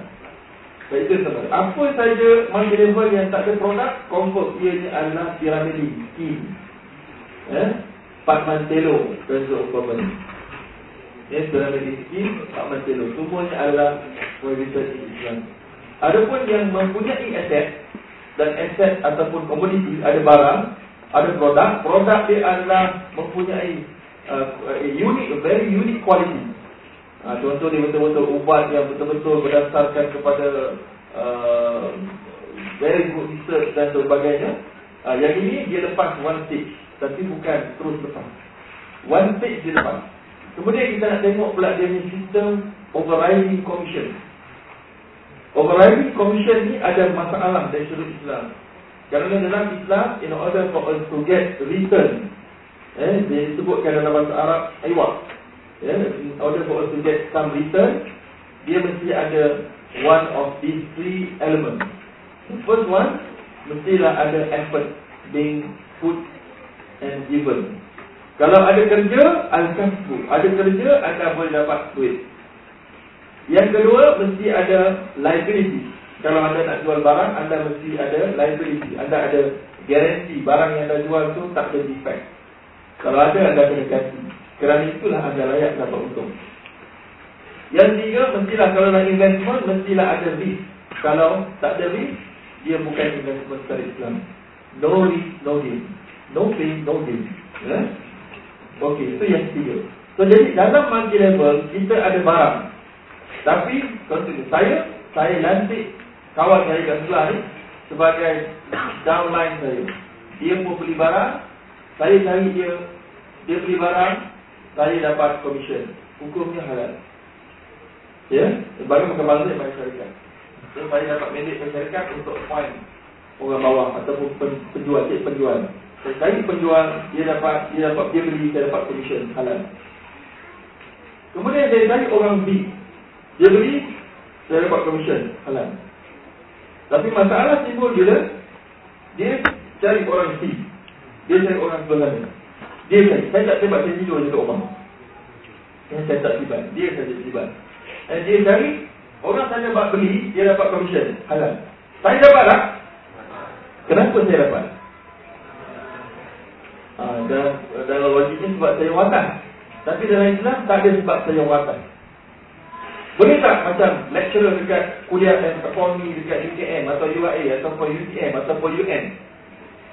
Baik itu sama. Apa saja multi level yang tak ada produk, confirm ianya adalah piramidi, scheme. Eh? Pak Mantelo dan seumpama ni. Ya, piramidi scheme, Pak Mantelo. Semuanya adalah in Islam. Adapun yang mempunyai aset dan aset ataupun komoditi, ada barang, ada produk, produk dia adalah mempunyai uh, unique, very unique quality. Ha, contoh dia betul-betul ubat yang betul-betul berdasarkan kepada uh, very good research dan sebagainya. Uh, yang ini dia lepas one stage. Tapi bukan terus lepas. One stage dia lepas. Kemudian kita nak tengok pula dia punya sistem overriding commission. Overriding commission ni ada masalah dari sudut Islam. Kerana dalam Islam, in order for us to get return, eh, dia disebutkan dalam bahasa Arab, iwat yeah, in order for us to get some return, dia mesti ada one of these three elements. The first one, mestilah ada effort being put and given. Kalau ada kerja, al-kasbu. Ada kerja, anda boleh dapat duit. Yang kedua, mesti ada liability. Kalau anda nak jual barang, anda mesti ada liability. Anda ada garanti barang yang anda jual tu tak ada defect. Kalau ada, anda ganti. Kerana itulah anda layak dapat untung. Yang tiga, mestilah kalau nak investment, mestilah ada risk. Kalau tak ada risk, dia bukan investment secara Islam. No risk, no gain. No pain, no gain. Ya? Okey, itu yang tiga. So, jadi dalam multi level, kita ada barang. Tapi, contohnya, saya, saya lantik kawan saya kat sebelah ni sebagai downline saya. Dia mau beli barang, saya cari dia, dia beli barang, saya dapat komisen. Hukumnya halal. Ya, bagi makan malam ni bagi syarikat. So, saya dapat mandate syarikat untuk point orang bawah ataupun penjual, cik penjual. Saya cari penjual, dia dapat, dia dapat, dia beli, saya dapat komisen halal. Kemudian saya cari orang B. Dia beli, saya dapat komisen halal. Tapi masalah timbul bila dia cari orang C. Dia cari orang ni. Dia saya, saya tak sebab saya tidur dekat rumah. Saya, tak tiba. Dia saja tiba. Dan dia cari, orang saya dapat beli, dia dapat komisen. Halal. Saya dapat tak? Kenapa saya dapat? Ha, dalam, dalam logiknya sebab saya watak. Tapi dalam Islam tak ada sebab saya watak. Boleh tak macam lecturer dekat kuliah dan ekonomi dekat UKM atau UIA ataupun UTM ataupun UN.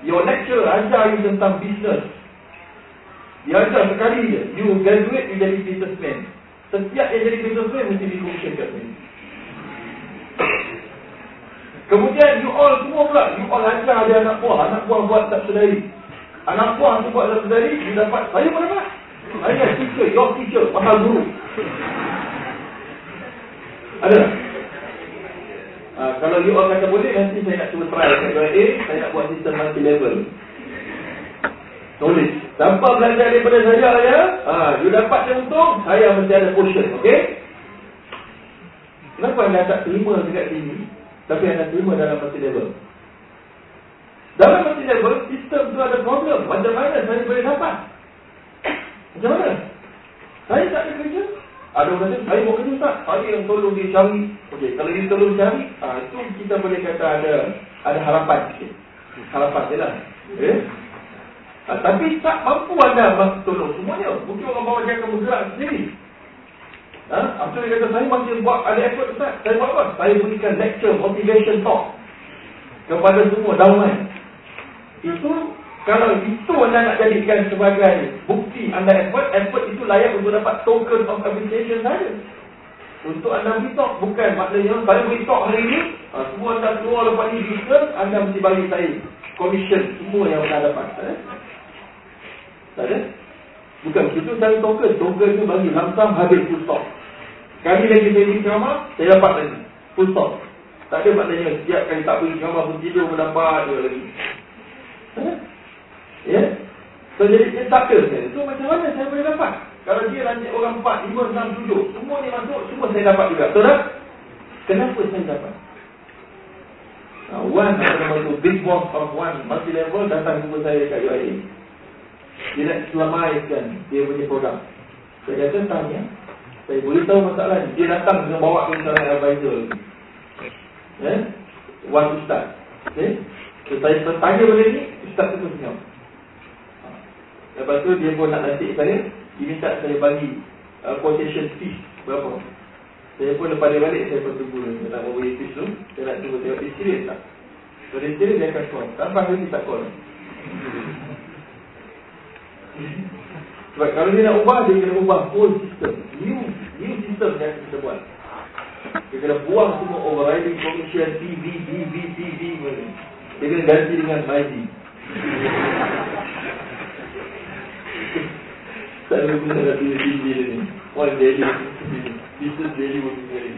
Your lecturer ajar you tentang business, dia ajar sekali je. You graduate, you jadi businessman. Setiap yang jadi businessman, mesti di kat sini. Kemudian you all semua pula, you all ajar dia anak buah. Anak buah buat tak sedari. Anak buah tu buat tak sedari, you dapat. Saya pun dapat. Saya teacher, your teacher, mahal guru. Ada? Uh, kalau you all kata boleh, nanti saya nak cuba try. Saya A, saya nak buat sistem multi level. Tulis. Tanpa belajar daripada saya ya, ha, you dapat dia untung, saya mesti ada portion, okey? Kenapa anda tak terima dekat sini, tapi anda terima dalam multi level? Dalam multi level, sistem tu ada problem. Macam mana saya boleh dapat? Macam mana? Saya tak ada kerja. Ada orang kata, saya buat kerja tak? Saya yang tolong dia cari Okey, kalau kita terus cari, ah itu kita boleh kata ada ada harapan sikit. Harapan je lah. Eh? Ha, tapi tak mampu anda tolong semuanya. Mungkin orang bawa dia akan bergerak sendiri. Ha? Apa dia kata, saya masih buat ada effort Ustaz. Saya buat apa? Saya berikan lecture, motivation talk. Kepada semua dauman. Itu, kalau itu anda nak jadikan sebagai bukti anda effort, effort itu layak untuk dapat token of appreciation saja. Untuk anda beri talk, bukan maknanya saya beri talk hari ini, ha, semua anda keluar lepas ini, anda mesti bagi saya commission semua yang anda dapat. Eh? Tak ada? Bukan begitu saya token. Token tu bagi langsung habis full stop. Kali lagi saya beri ceramah, saya dapat lagi. Full stop. Tak ada maknanya setiap kali tak beri ceramah pun tidur mendapat dia lagi. Ya? So jadi dia tak ada. Itu macam mana saya boleh dapat? Kalau dia lanjut orang 4, 5, 6, 7. Semua ni masuk, semua saya dapat juga. Betul tak? Kenapa saya dapat? Uh, one, apa nama tu, big boss of one, multi level datang jumpa saya kat UIA. Dia nak selamatkan dia punya program. Saya kata tanya, saya boleh tahu masalah ni. Dia datang dengan bawa ke seorang advisor. Ya? Eh? Wan Ustaz. Okay? So, saya bertanya benda ni, Ustaz tu senyum. Lepas tu dia pun nak nasib saya, dia minta saya bagi uh, quotation fee berapa. Saya pun lepas dia balik, saya pun tunggu dia nak bagi fee tu. Saya nak tunggu dia serius tak. Kalau dia serius, dia akan call. Tanpa dia tak call. Sebab kalau dia nak ubah, dia kena ubah whole system. New new system yang kita buat. Dia kena buang semua overriding commission, TV, TV, TV. Dia kena ganti dengan MyD. Tak ada guna nak pilih TV ni. One daily. Business daily working daily.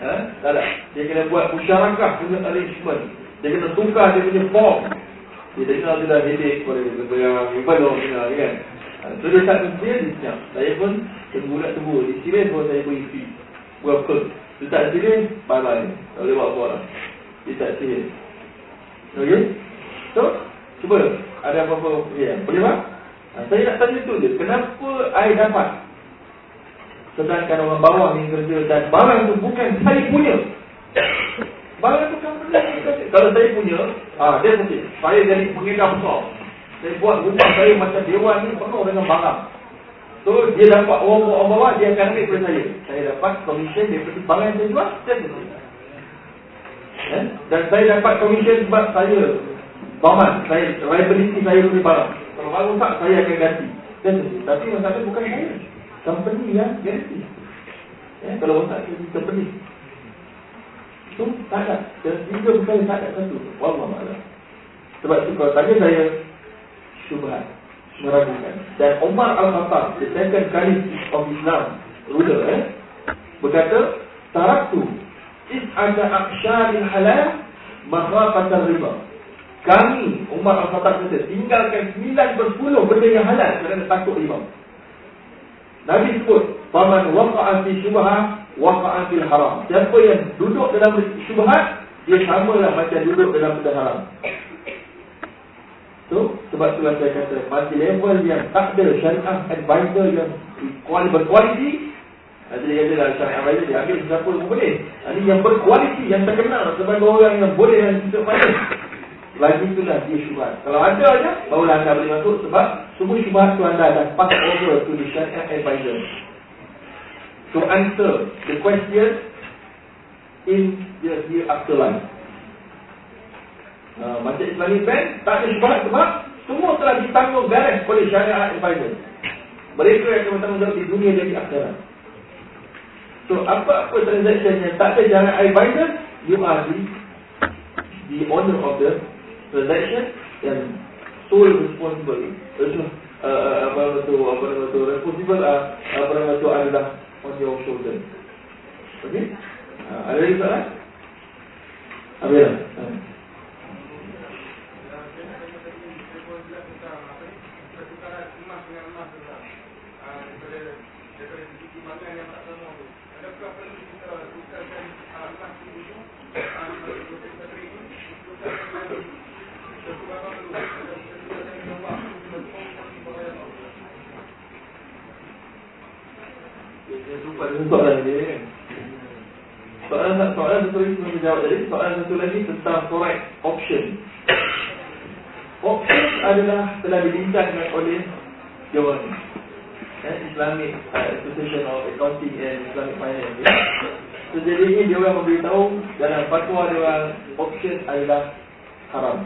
Ha? Tak ada. Dia kena buat musyarakah dengan arrangement. Dia kena tukar dia punya form. Dia dengar dia dah headache pada dia berang Ibadah orang dengar kan ha, So dia tak dia dia senyap Saya pun tunggu nak tunggu Dia serius pun saya beri fee Berapa Dia tak serius Bye bye Tak boleh buat apa lah Dia tak serius Okay So Cuba Ada apa-apa ya, Boleh tak Saya nak tanya tu je Kenapa I dapat? Sedangkan orang bawah ni kerja Dan barang tu bukan saya punya. Barang tu company Kalau saya punya ah Dia mungkin Saya jadi pengedar besar. Saya buat rumah saya macam dewan ni Penuh dengan barang. So dia dapat orang-orang bawah Dia akan ambil daripada saya. Saya dapat komisen daripada barang yang saya jual Saya jual eh? Dan saya dapat komisen sebab saya Baman Saya Reliability saya punya barang Kalau rosak saya akan ganti Dan, Tapi masalah bukan saya Company yang ganti eh? Kalau rosak company itu tak ada. Dan bukan tak ada satu. Wallah malam. Sebab itu kalau tanya saya, syubhat. Meragukan. Dan Umar Al-Khattab, the second kali of Islam, ruler, eh, berkata, Taraktu, is ada aksyarin halal, makhafatan riba. Kami, Umar Al-Khattab kata, tinggalkan 9 bersepuluh benda yang halal kerana takut riba. Nabi sebut, Faman waqa'a fi syubhah waqa'a fil haram. Siapa yang duduk dalam syubhat, dia samalah macam duduk dalam benda haram. So, sebab itulah saya kata, masih level yang tak ada syariah advisor yang berkualiti, ada dia kata lah syariah advisor dia ambil siapa pun boleh. Ini yang berkualiti, yang terkenal sebagai orang yang boleh yang kita pandai. Lagi itulah dia syubhat. Kalau ada aja, barulah anda boleh masuk sebab semua syubhat tu anda dah pass over to the syariah advisor to answer the question in the afterlife. Uh, macam Islamic Bank tak ada syubhat sebab semua telah ditanggung beres oleh syariah advisor. Mereka yang bertanggungjawab di dunia dan di akhirat. So apa-apa transaction yang tak ada syariah advisor, you are the, the owner of the transaction and sole responsible. Uh, uh, apa nama tu, apa nama tu, responsible uh, apa nama tu adalah on your shoulder. Okay? Uh, ada lagi soalan? Lah. Uh. Lupa dia soalan dia kan soalan satu lagi sebelum jawab tadi, soalan satu lagi tentang forex option. Option adalah telah dibincangkan oleh Dewan eh, Islamic uh, Association of Accounting and Islamic Finance. Ya. So, jadi ini dia orang memberitahu dalam fatwa dia orang option adalah haram.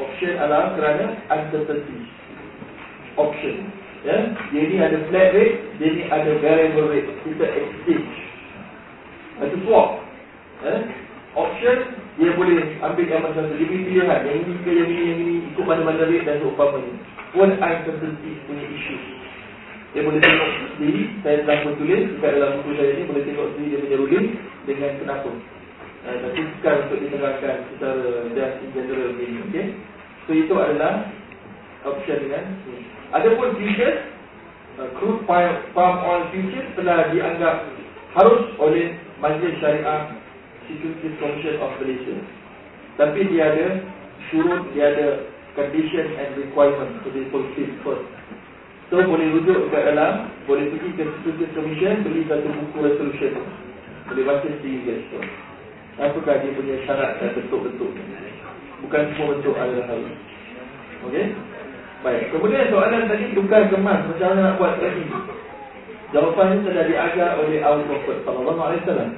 Option adalah kerana uncertainty. Option. Ya, dia ni ada flat rate, dia ni ada variable rate. Kita exchange. Itu swap. Eh, option dia boleh ambil yang macam tu. Dia pilihan. Yang ini ke yang ini, yang ini. Ikut mana-mana rate dan seumpamanya. Pun uncertainty punya isu. Dia boleh tengok sendiri. Saya telah bertulis dekat dalam buku saya ni. Boleh tengok sendiri dia punya ruling dengan kenapa. Uh, tapi bukan untuk diterangkan secara just in general ni. Okay? So itu adalah option ni. Adapun futures, uh, crude palm oil futures telah dianggap harus oleh Majlis Syariah Securities Commission of Malaysia. Tapi dia ada syurut, dia ada condition and requirement to be fulfilled first. So boleh rujuk ke dalam, boleh pergi ke Securities Commission, beli satu buku resolution. Boleh baca sendiri guys. So. Apakah dia punya syarat dan bentuk-bentuk Bukan semua bentuk adalah hal. Okey? Baik, kemudian soalan tadi tukar kemas macam mana nak buat lagi? Jawapan ini telah diajar oleh Abu Prophet sallallahu alaihi wasallam.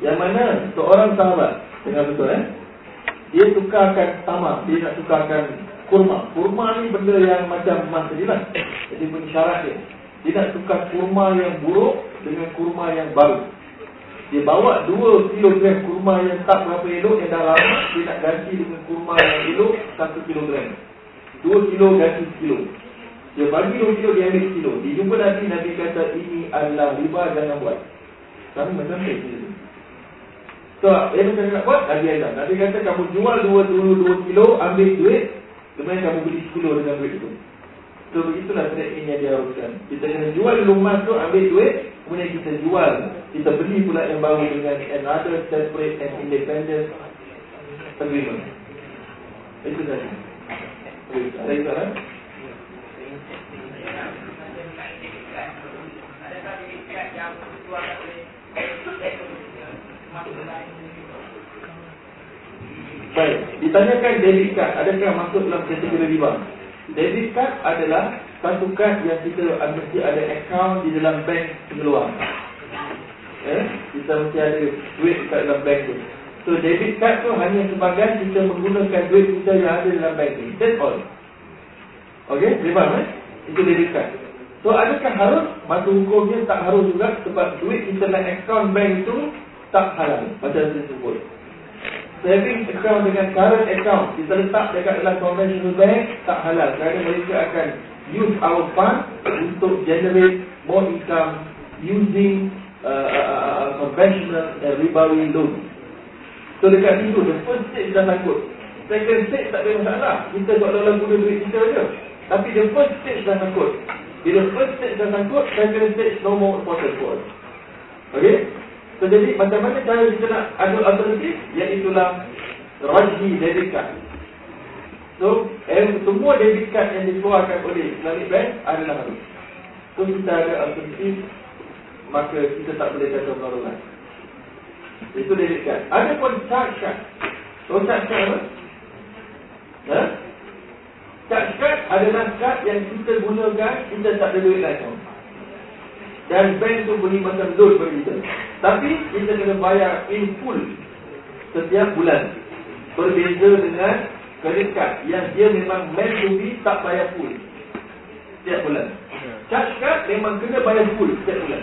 Yang mana seorang sahabat dengan betul eh? Dia tukarkan tamak, dia nak tukarkan kurma. Kurma ni benda yang macam emas tadi lah. Jadi syarat dia. Dia nak tukar kurma yang buruk dengan kurma yang baru. Dia bawa 2 kilogram kurma yang tak berapa elok yang dah lama, dia nak ganti dengan kurma yang elok 1 kilogram. 2 kilo ganti kilo. Dia bagi 2 kilo, dia ambil kilo. Dia jumpa Nabi, Nabi kata, ini adalah riba, jangan buat. Kami macam ni. So, yang macam nak buat, Nabi ajar. Nabi kata, kamu jual 2 dulu 2 kilo, ambil duit, kemudian kamu beli 10 kilo dengan duit itu. So, begitulah yang dia haruskan. Kita kena jual dulu emas tu, ambil duit, kemudian kita jual. Kita beli pula yang baru dengan another separate and independent agreement. Itu saja. Ada itu kan? Baik, ditanyakan debit card adakah masuk dalam kategori riba? Debit card adalah satu kad yang kita mesti ada account di dalam bank pengeluaran. Eh, kita mesti ada duit kat dalam bank tu. So debit card tu hanya sebagai kita menggunakan duit kita yang ada dalam bank ni. That's all. Okay, terima eh? Itu debit card. So adakah harus? Masa hukumnya tak harus juga sebab duit dalam account bank itu tak halal. Macam saya sebut. Saving account dengan current account kita letak dekat dalam conventional bank tak halal. Kerana mereka akan use our fund untuk generate more income using uh, uh, uh, conventional uh, ribawi loan. So dekat situ, the first stage dah sangkut. Second stage tak ada masalah. Kita buat dalam guna duit kita je. Tapi the first stage dah sangkut. Bila first stage dah sangkut, second stage no more important for us. Okay? So jadi macam mana cara kita nak ada alternatif? Iaitulah Rajhi debit card. So, eh, semua debit card yang dikeluarkan oleh Islamic Bank adalah harus. So, kita ada alternatif, maka kita tak boleh kata menolong itu dekat. Ada pun. So charge card apa? Ha? Card adalah card yang kita gunakan, kita tak ada duit lagi. Dan bank tu beri macam loan bagi kita. Tapi kita kena bayar in full setiap bulan. Berbeza dengan credit card yang dia memang meant to be tak bayar full setiap bulan. Charge card memang kena bayar full setiap bulan.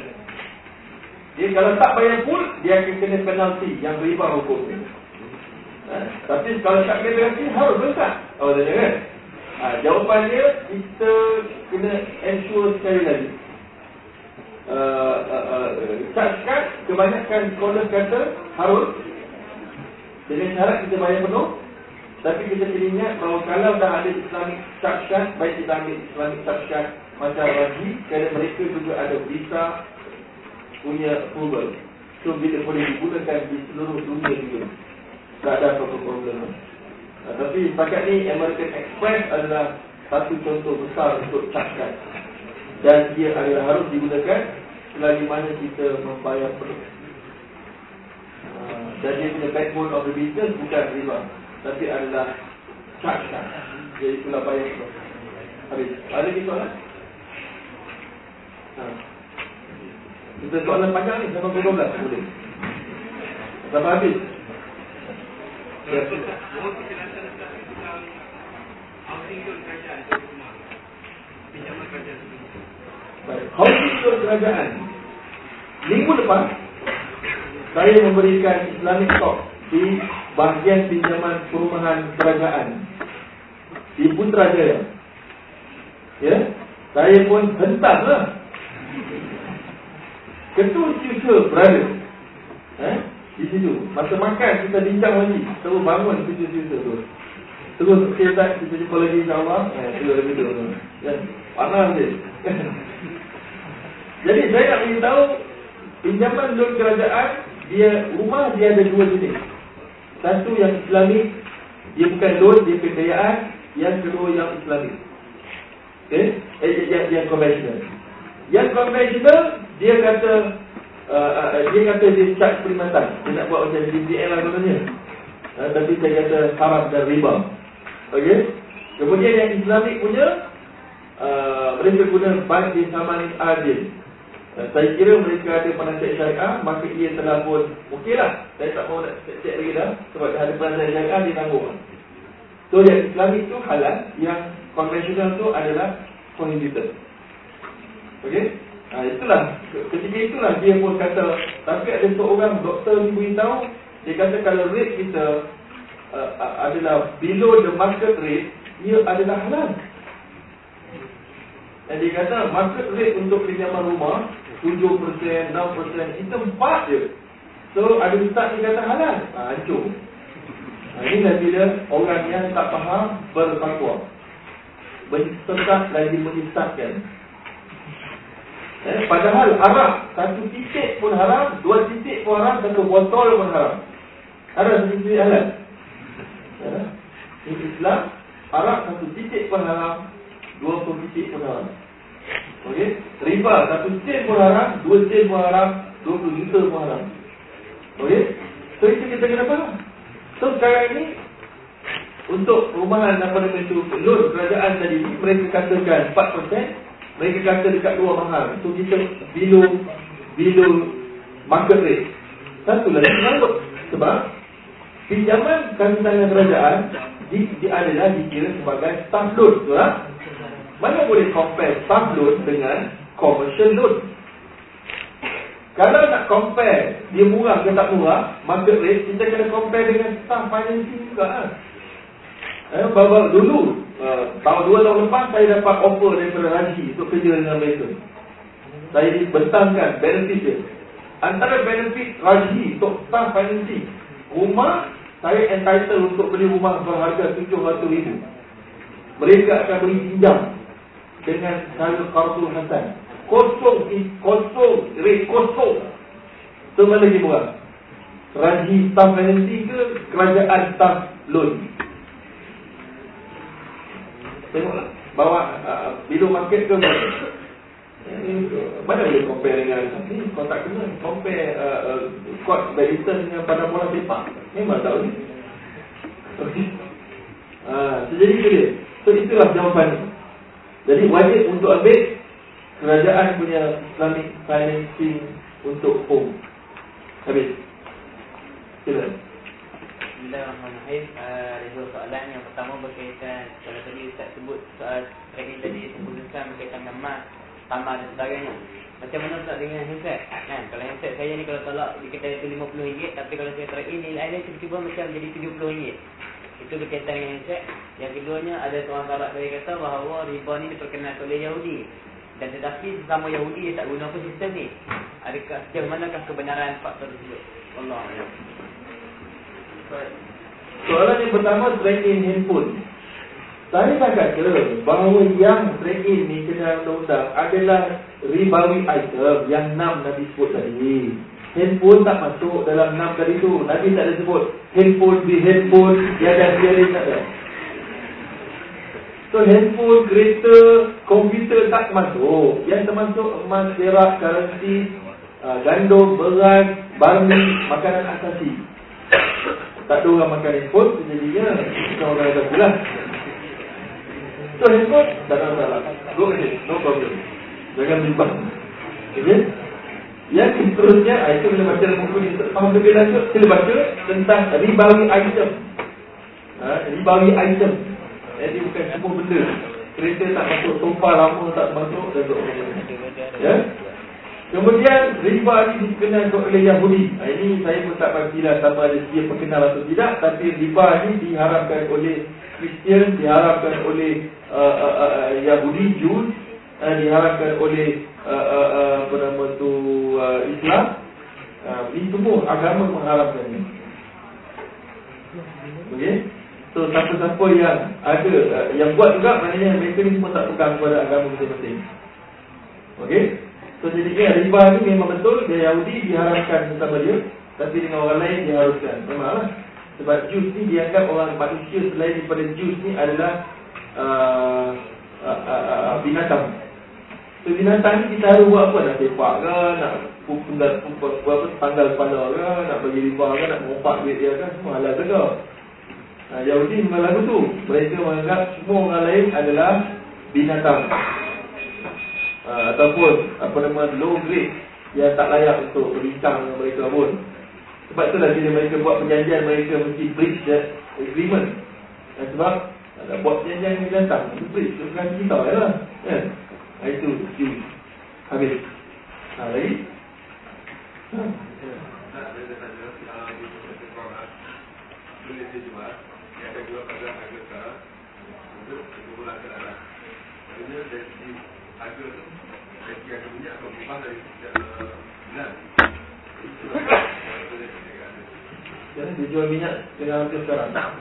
Dia kalau tak bayar full, dia akan kena penalti yang beriba hukum. Ha? Tapi kalau tak kena penalti, harus besar. Oh, tak kan? Ha, jawapan dia, kita kena ensure sekali lagi. Uh, uh, uh, charge kebanyakan scholar kata harus dengan syarat kita bayar penuh tapi kita kena ingat bahawa kalau dah ada Islamic charge baik kita ambil Islamic charge macam lagi kerana mereka juga ada visa punya approval. So bila boleh digunakan di seluruh dunia juga. Tak ada apa-apa problem. Nah, tapi setakat ni American Express adalah satu contoh besar untuk cakap. Dan dia adalah harus digunakan selagi mana kita membayar penuh. dan dia punya backbone of the business bukan riba tapi adalah kan jadi itulah bayar itu habis ada lagi soalan ha. Kita soalan panjang ni sampai pukul 12 boleh. Sampai habis. Ya. Housing loan kerajaan Minggu depan Saya memberikan Islamic talk Di bahagian pinjaman perumahan kerajaan Di Putrajaya Ya. Saya pun hentak Ketua Cucu berada? Eh? Di situ. Masa makan kita bincang lagi. Terus bangun Cucu tu. Terus kita tak kita jumpa lagi insyaAllah. Eh, terus lagi tu Ya, panas dia Jadi saya nak beritahu Pinjaman loan kerajaan Dia rumah dia ada dua jenis. Satu yang islamik Dia bukan loan, dia kekayaan. Yang kedua yang islamik Okay eh, yang, yang conventional Yang conventional Dia kata uh, uh, Dia kata dia charge perkhidmatan. Dia nak buat macam DPL lah katanya uh, Tapi saya kata haram dan riba. Okay Kemudian yang islamik punya uh, Mereka guna Bank di Samanin Adil. Eh, saya kira mereka ada penasihat syariah Maka ia telah pun Okeylah Saya tak mahu nak cek lagi dah Sebab ada penasihat syariah dia tanggung So yang Islamik tu halal Yang konvensional tu adalah Prohibited Okey ha, Itulah Ketika itulah dia pun kata Tapi ada seorang doktor ni beritahu Dia kata kalau rate kita uh, Adalah below the market rate Ia adalah halal dan dia kata market rate untuk pinjaman rumah 7%, 6%, kita 4 je. So ada ustaz yang kata halal. Ha, hancur. Ha, inilah bila orang yang tak faham bertakwa. Bersesat lagi menyesatkan. Eh, padahal haram. Satu titik pun haram, dua titik pun haram, satu botol pun haram. Haram titik halal. Ya. Islam, haram satu titik pun haram, dua puluh titik pun haram. Okey, riba satu sen pun haram, dua sen pun haram, dua puluh juta pun haram. Okey, so itu kita kena faham. So sekarang ini untuk perumahan nama itu loan kerajaan tadi mereka katakan 4%, mereka kata dekat luar mahal. So kita below below market rate. Satu lagi sebab sebab pinjaman tangan kerajaan di, di adalah dikira sebagai staff loan, betul tak? Mana boleh compare staff loan dengan commercial loan? Kalau nak compare dia murah ke tak murah, market rate, kita kena compare dengan staff financing juga. Kan? Eh, bawa dulu, uh, tahun dua tahun lepas saya dapat offer daripada Raji untuk kerja dengan mereka. Saya dibentangkan benefit dia. Antara benefit Raji untuk staff financing, rumah saya entitled untuk beli rumah berharga RM700,000. Mereka akan beri pinjam dengan cara Qardul Hasan. Kosong, kosong, rate kosong. So mana lagi murah? Raji staff financing ke kerajaan staff loan? Tengoklah. Bawa uh, bilu market ke mana? Mana boleh compare dengan ni? Kau tak kena compare uh, uh, court badminton dengan pada bola sepak. Memang tahu ni. Okay. Uh, so jadi itu dia. So itulah jawapan. Jadi wajib untuk ambil kerajaan punya Islamic financing untuk home. Habis. Sila. Bismillahirrahmanirrahim. Uh, ada dua soalan. Yang pertama berkaitan kalau tadi Ustaz sebut soal tadi tadi sebutkan berkaitan dengan mas, tambah dan sebagainya. Macam mana Ustaz dengan handset? Kan? Kalau handset saya ni kalau tolak di kedai itu RM50 tapi kalau saya try in nilai dia tiba-tiba macam jadi RM70. Itu berkaitan dengan handset. Yang keduanya ada seorang sahabat saya kata bahawa riba ni diperkenalkan oleh Yahudi. Dan tetapi sesama Yahudi dia tak guna apa sistem ni. Adakah sejauh manakah kebenaran faktor tersebut? Allah Allah. Soalan yang pertama trade in handphone. Saya dah kata bahawa yang trade in ni kena undang-undang adalah ribawi item yang enam Nabi sebut tadi. Handphone tak masuk dalam enam tadi tu. Nabi tak ada sebut handphone di handphone yang dah dia tak ada. So handphone, kereta, komputer tak masuk. Yang termasuk emas, perak, currency, uh, gandum, beras, barmi, makanan asasi. Tak ada orang makan handphone Sejadinya Kita orang ada pula So handphone Tak ada masalah. Go ahead No problem. Jangan bimbang. Okay? Yang seterusnya ah, Itu bila baca buku ni Faham lebih lanjut Sila baca Tentang ribawi item. Ha, Ribawi item. Jadi bukan semua benda. Kereta tak masuk Sofa lama tak masuk Dan Ya Kemudian riba ini dikenal oleh Yahudi. Ha, ini saya pun tak pastilah sama ada dia perkenal atau tidak. Tapi riba ini diharapkan oleh Kristian, diharapkan oleh uh, uh, uh, Yahudi, Jews, uh, diharapkan oleh uh, uh, uh, apa nama tu uh, Islam. Uh, ini semua agama mengharapkan ini. Okey. So siapa-siapa yang ada uh, yang buat juga maknanya mereka ni semua tak pegang kepada agama masing-masing. Okey. So jadinya riba ni memang betul Dia Yahudi diharapkan bersama dia Tapi dengan orang lain diharuskan. Memanglah Sebab Jus ni dianggap orang manusia Selain daripada Jus ni adalah uh, uh, uh, uh, Binatang. So binatang ni kita harus buat apa? Nak sepak ke? Nak punggal apa tanggal kepala ke? Nak bagi riba ke? Nak mengumpat duit dia ke? Semua halal juga uh, Yahudi memang lagu tu. Mereka menganggap semua orang lain adalah Binatang uh, ataupun apa nama low grade yang tak layak untuk berbincang dengan mereka pun. Sebab itulah bila mereka buat perjanjian mereka mesti breach that agreement. Dan sebab nak buat perjanjian yang datang, itu breach, itu bukan kita lah. Ya. Nah, itu you. Habis. Ha, lagi? Ha. Ada dari sejak bulan. Jadi dia jual minyak dengan harga sekarang. Tak.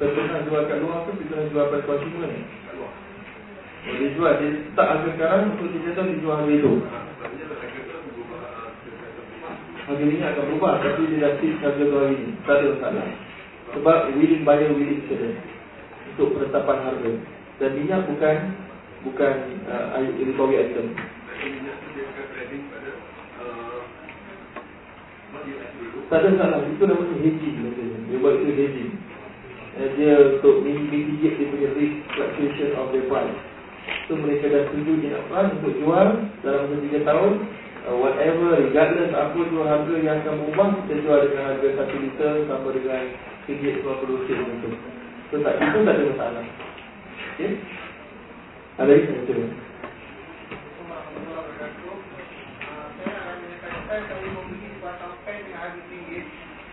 Pernah jual kat luar tu, kita jual pada konsumen ni. Kalau dia jual, dia tak harga sekarang, untuk dia tahu dia jual harga itu. Harga minyak akan berubah, tapi dia dah fix harga tu hari ni. Tak ada masalah. Sebab willing buyer willing seller. Untuk penetapan harga. Dan minyak bukan Bukan uh, recovery item. Tak ada salah Itu namanya hedging Dia buat itu hedging. Uh, Dia untuk mitigate dia punya risk fluctuation of the price. So mereka dah setuju dia nak plan untuk jual Dalam masa 3 tahun Whatever regardless apa jual harga yang akan berubah Kita jual dengan harga 1 liter Sama dengan sikit keluar produksi macam tu. So tak itu tak ada masalah. Okey. Ada lagi macam tu.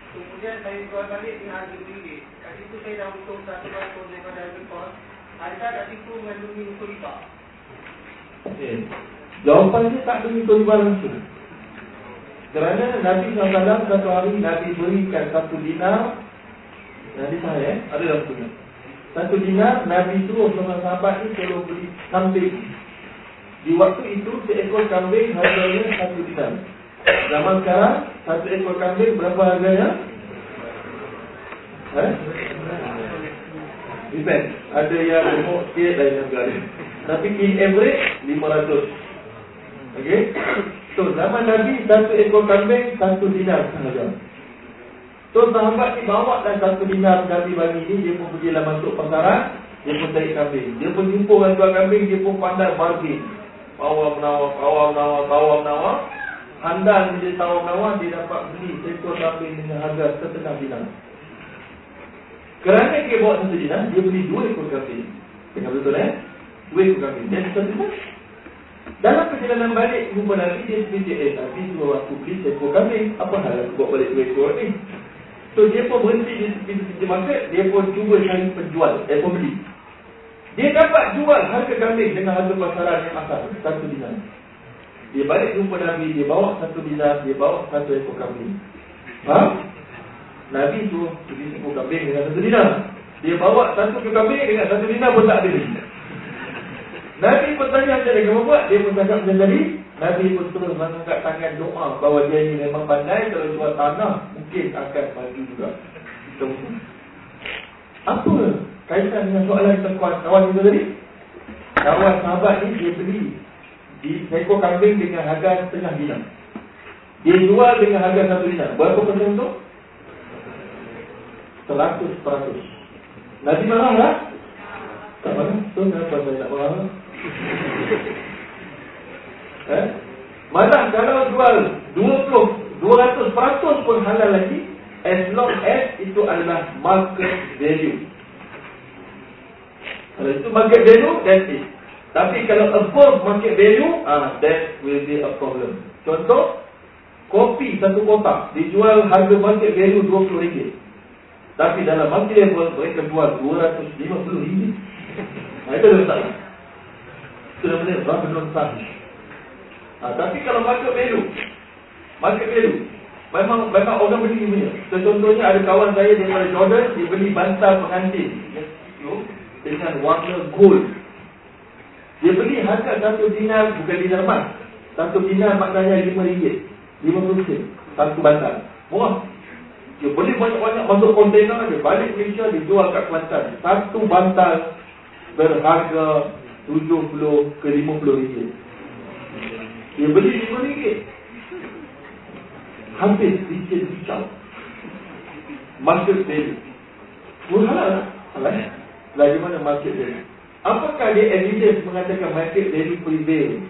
Kemudian saya jual balik dengan harga ringgit. Kat situ saya dah untung satu ratus daripada harga kos. Adakah kat situ mengandungi unsur riba? Okay. Jawapan dia tak ada riba langsung. Kerana Nabi SAW satu hari Nabi berikan satu dinar Nabi saya eh? ada dalam buku Satu dinar Nabi suruh sama sahabat ni Tolong beli kambing Di waktu itu seekor kambing harganya satu dinar Zaman sekarang Satu ekor kambing berapa harganya? Eh? Depend Ada yang remuk sikit lain harga Tapi in average 500 Okay So zaman Nabi Satu ekor kambing Satu dinar sahaja. So sahabat ni bawa dan satu dinar Nabi bagi ni Dia pun pergi lah masuk pasaran Dia pun cari kambing. Dia pun jumpa dengan jual kambing Dia pun pandai bargain Bawa menawar, bawa menawar, bawa menawar Handal dia tawar menawar Dia dapat beli seekor kambing dengan harga setengah dinar. Kerana dia bawa satu dinar Dia beli dua ekor kambing. Tengah betul eh? Dua ekor kambing. Dia satu dinar dalam perjalanan balik jumpa Nabi dia seperti eh Nabi suruh aku beli seekor kambing Apa hal aku bawa balik dua ekor ni? So dia pun berhenti di tepi market Dia pun cuba cari penjual. Dia pun beli. Dia dapat jual harga kambing Dengan harga pasaran yang asal Satu dinar. Dia balik jumpa Nabi Dia bawa satu dinar Dia bawa satu ekor kambing. Faham? Nabi tu beli ekor kambing dengan satu dinar. Dia bawa satu ekor kambing Dengan satu dinar pun tak ada Nabi pun tanya macam kamu buat Dia pun cakap macam tadi Nabi pun terus mengangkat tangan doa bahawa dia ini memang pandai kalau jual tanah mungkin akan maju juga. Apa kaitan dengan soalan kita kawan kawan kita tadi? Kawan sahabat ni dia beli di seekor kambing dengan harga setengah dinar. Dia jual dengan harga satu dinar. Berapa persen tu? Seratus peratus. Nabi marah tak? Tak marah. So, kenapa saya tak marah? eh? Malah kalau jual 20, 200 peratus pun halal lagi as long as itu adalah market value. Kalau itu market value, that's it. Tapi kalau above market value, ah, that will be a problem. Contoh, kopi satu kotak dijual harga market value RM20. Tapi dalam market level, mereka jual RM250. Nah, itu adalah salah. Itu namanya Rabinun Sahih. Ah, tapi kalau market value, market value, memang memang orang beli punya. Contohnya ada kawan saya daripada Jordan, dia beli bantal pengantin dengan warna gold. Dia beli harga satu dinar bukan dinar emas. Satu dinar maknanya lima ringgit. Lima sen. Satu bantal. Murah. Dia beli banyak-banyak masuk kontainer dia balik Malaysia dia jual kat Kelantan. Satu bantal berharga tujuh puluh ke lima puluh ringgit. Dia beli lima ringgit. Hampir sedikit bicau. Market value. Murah lah. Lagi mana market value. Apakah dia evidence mengatakan market value prevail?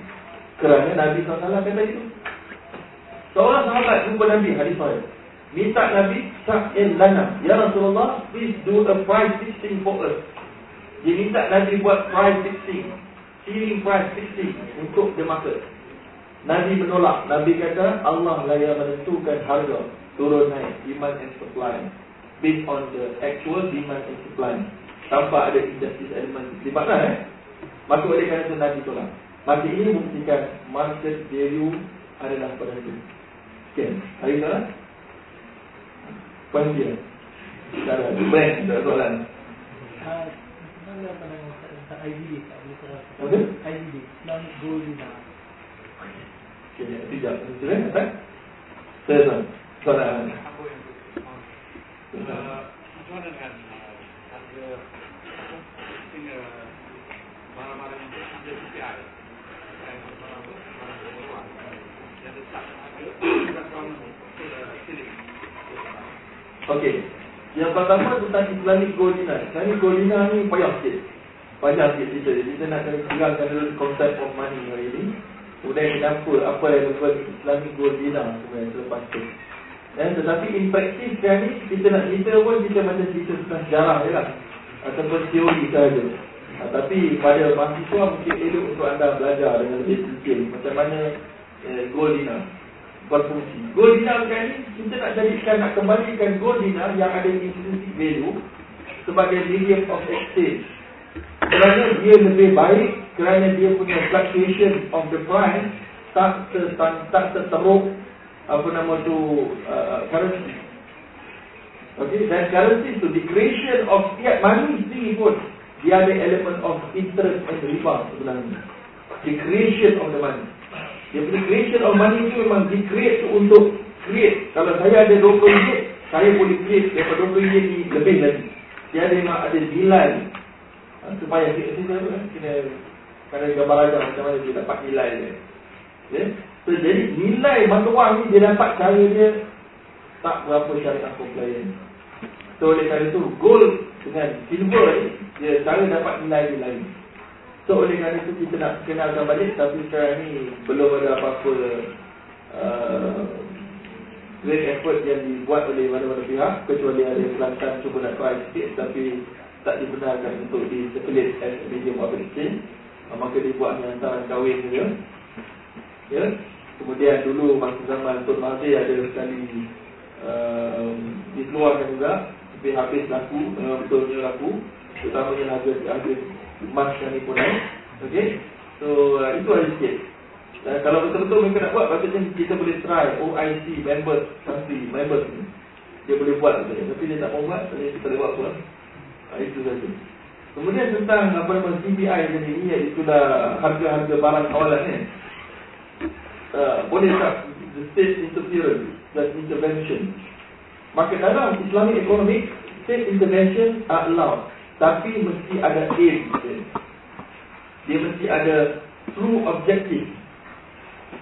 Kerana Nabi SAW kata itu. Seorang sahabat jumpa Nabi hadis saya. Minta Nabi sa'il lana. Ya Rasulullah, please do a price fixing for us. Dia minta Nabi buat price fixing. Ceiling price fixing untuk the market. Nabi menolak. Nabi kata Allah lah yang menentukan harga turun naik demand and supply based on the actual demand and supply tanpa ada injustice element di mana eh maka oleh kerana itu Nabi tolak maka ini membuktikan market value adalah berharga okay. hari ini lah Panggil Cara Brand Tak soalan Mana pandangan Ustaz IBD tak boleh terasa Apa? IBD Islamic Gold Dinner Okay, sekejap Sudah, tak? Saya Apa yang uh, Macam mana dengan uh, harga barang-barang yang ada CPI keperluan yang harga silik. Okey. Yang pertama tentang Islamic Gold Dinar. Islamic Gold Dinar ni payah sikit. Payah sikit kita. Kita nak kena kurangkan dulu konsep of money hari ini. Kemudian kenapa, apa yang disebut Islamic Gold Dinar sebenarnya selepas tu. Dan tetapi in practice kan ni, kita nak cerita pun kita macam cerita tentang sejarah je lah. Ataupun teori sahaja. Ha, tapi pada mahasiswa mungkin elok untuk anda belajar dengan lebih detail macam mana eh, gold dinar berfungsi. Gold dinar kan ni kita nak jadikan nak kembalikan gold dinar yang ada intrinsic value sebagai medium of exchange. Kerana dia lebih baik kerana dia punya fluctuation of the price tak setan, tak seteruk apa nama tu uh, currency. Okay, dan currency tu the creation of fiat money pun dia ada element of interest and riba sebenarnya. The creation of the money. Punya creation of money tu memang di create tu untuk create. Kalau saya ada 20 ringgit, saya boleh create daripada 20 ringgit ni lebih lagi. Dia ada memang ada nilai. Ha, supaya kita apa? Kena kena gambar ajar macam mana dia dapat nilai dia. Ya? So, jadi nilai mata wang ni dia dapat cara dia tak berapa syariah compliant. So oleh kerana itu gold dengan silver ni dia cara dapat nilai dia lain. So oleh kerana itu kita nak kenalkan balik tapi sekarang ni belum ada apa-apa uh, great effort yang dibuat oleh mana-mana pihak kecuali ada Kelantan cuba nak try sikit tapi tak dibenarkan untuk di circulate as medium of exchange. Uh, maka dibuat dengan hantaran kahwin saja. Ya. Kemudian dulu masa zaman Tun Mahathir ada sekali uh, dikeluarkan juga tapi habis laku, uh, betulnya laku Terutamanya harga, harga emas yang ni pun Okay So uh, itu ada sikit. Uh, Kalau betul-betul mereka nak buat Patutnya kita boleh try OIC members country members ni. Dia boleh buat katanya. Tapi dia tak mau buat Jadi kita boleh buat pula. Uh, Itu saja. Kemudian tentang apa nama tadi ni Itulah harga-harga barang kawalan ni. Uh, Boleh tak The state interference Dan intervention? Maka dalam Islamic economic State intervention are allowed Tapi mesti ada aim dia mesti ada true objective.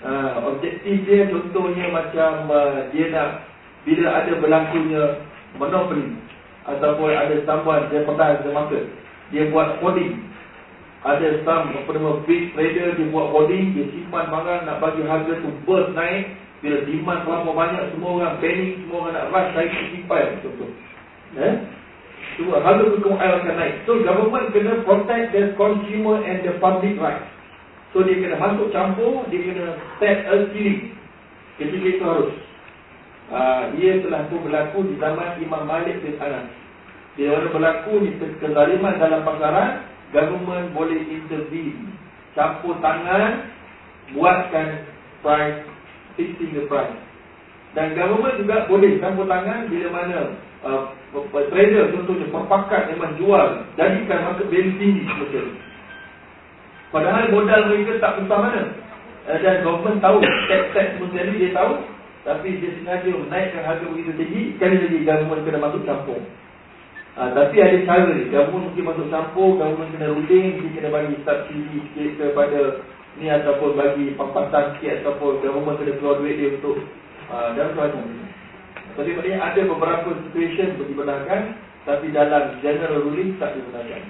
Uh, objektif dia contohnya macam uh, dia nak bila ada berlakunya monopoly ataupun ada someone dia petang the market dia buat holding ada some apa nama big trader dia buat holding dia simpan barang nak bagi harga tu burst naik. Bila demand terlalu banyak semua orang panic semua orang nak rush naik simpan contoh. Eh semua harga tu akan naik so government kena protect the consumer and the public right so dia kena masuk campur dia kena set a ceiling ketika itu harus Uh, ia telah pun berlaku di zaman Imam Malik bin Anas. Bila mana berlaku ni kezaliman dalam pasaran, government boleh intervene. Campur tangan, buatkan price, fixing the price. Dan government juga boleh campur tangan bila mana uh, trader contohnya perpakat memang jual, jadikan market value tinggi macam Padahal modal mereka tak besar mana. Uh, dan government tahu, tax-tax semua dia tahu, tapi dia sengaja menaikkan harga begitu tinggi Sekali lagi government kena masuk campur. Ha, Tapi ada cara ni Government mungkin masuk campur Government kena ruling Mungkin kena bagi subsidi sikit kepada Ni ataupun bagi pampasan sikit Ataupun government kena keluar duit dia untuk uh, Dan macam Tapi maknanya ada beberapa situation Dibenarkan Tapi dalam general ruling tak dibenarkan.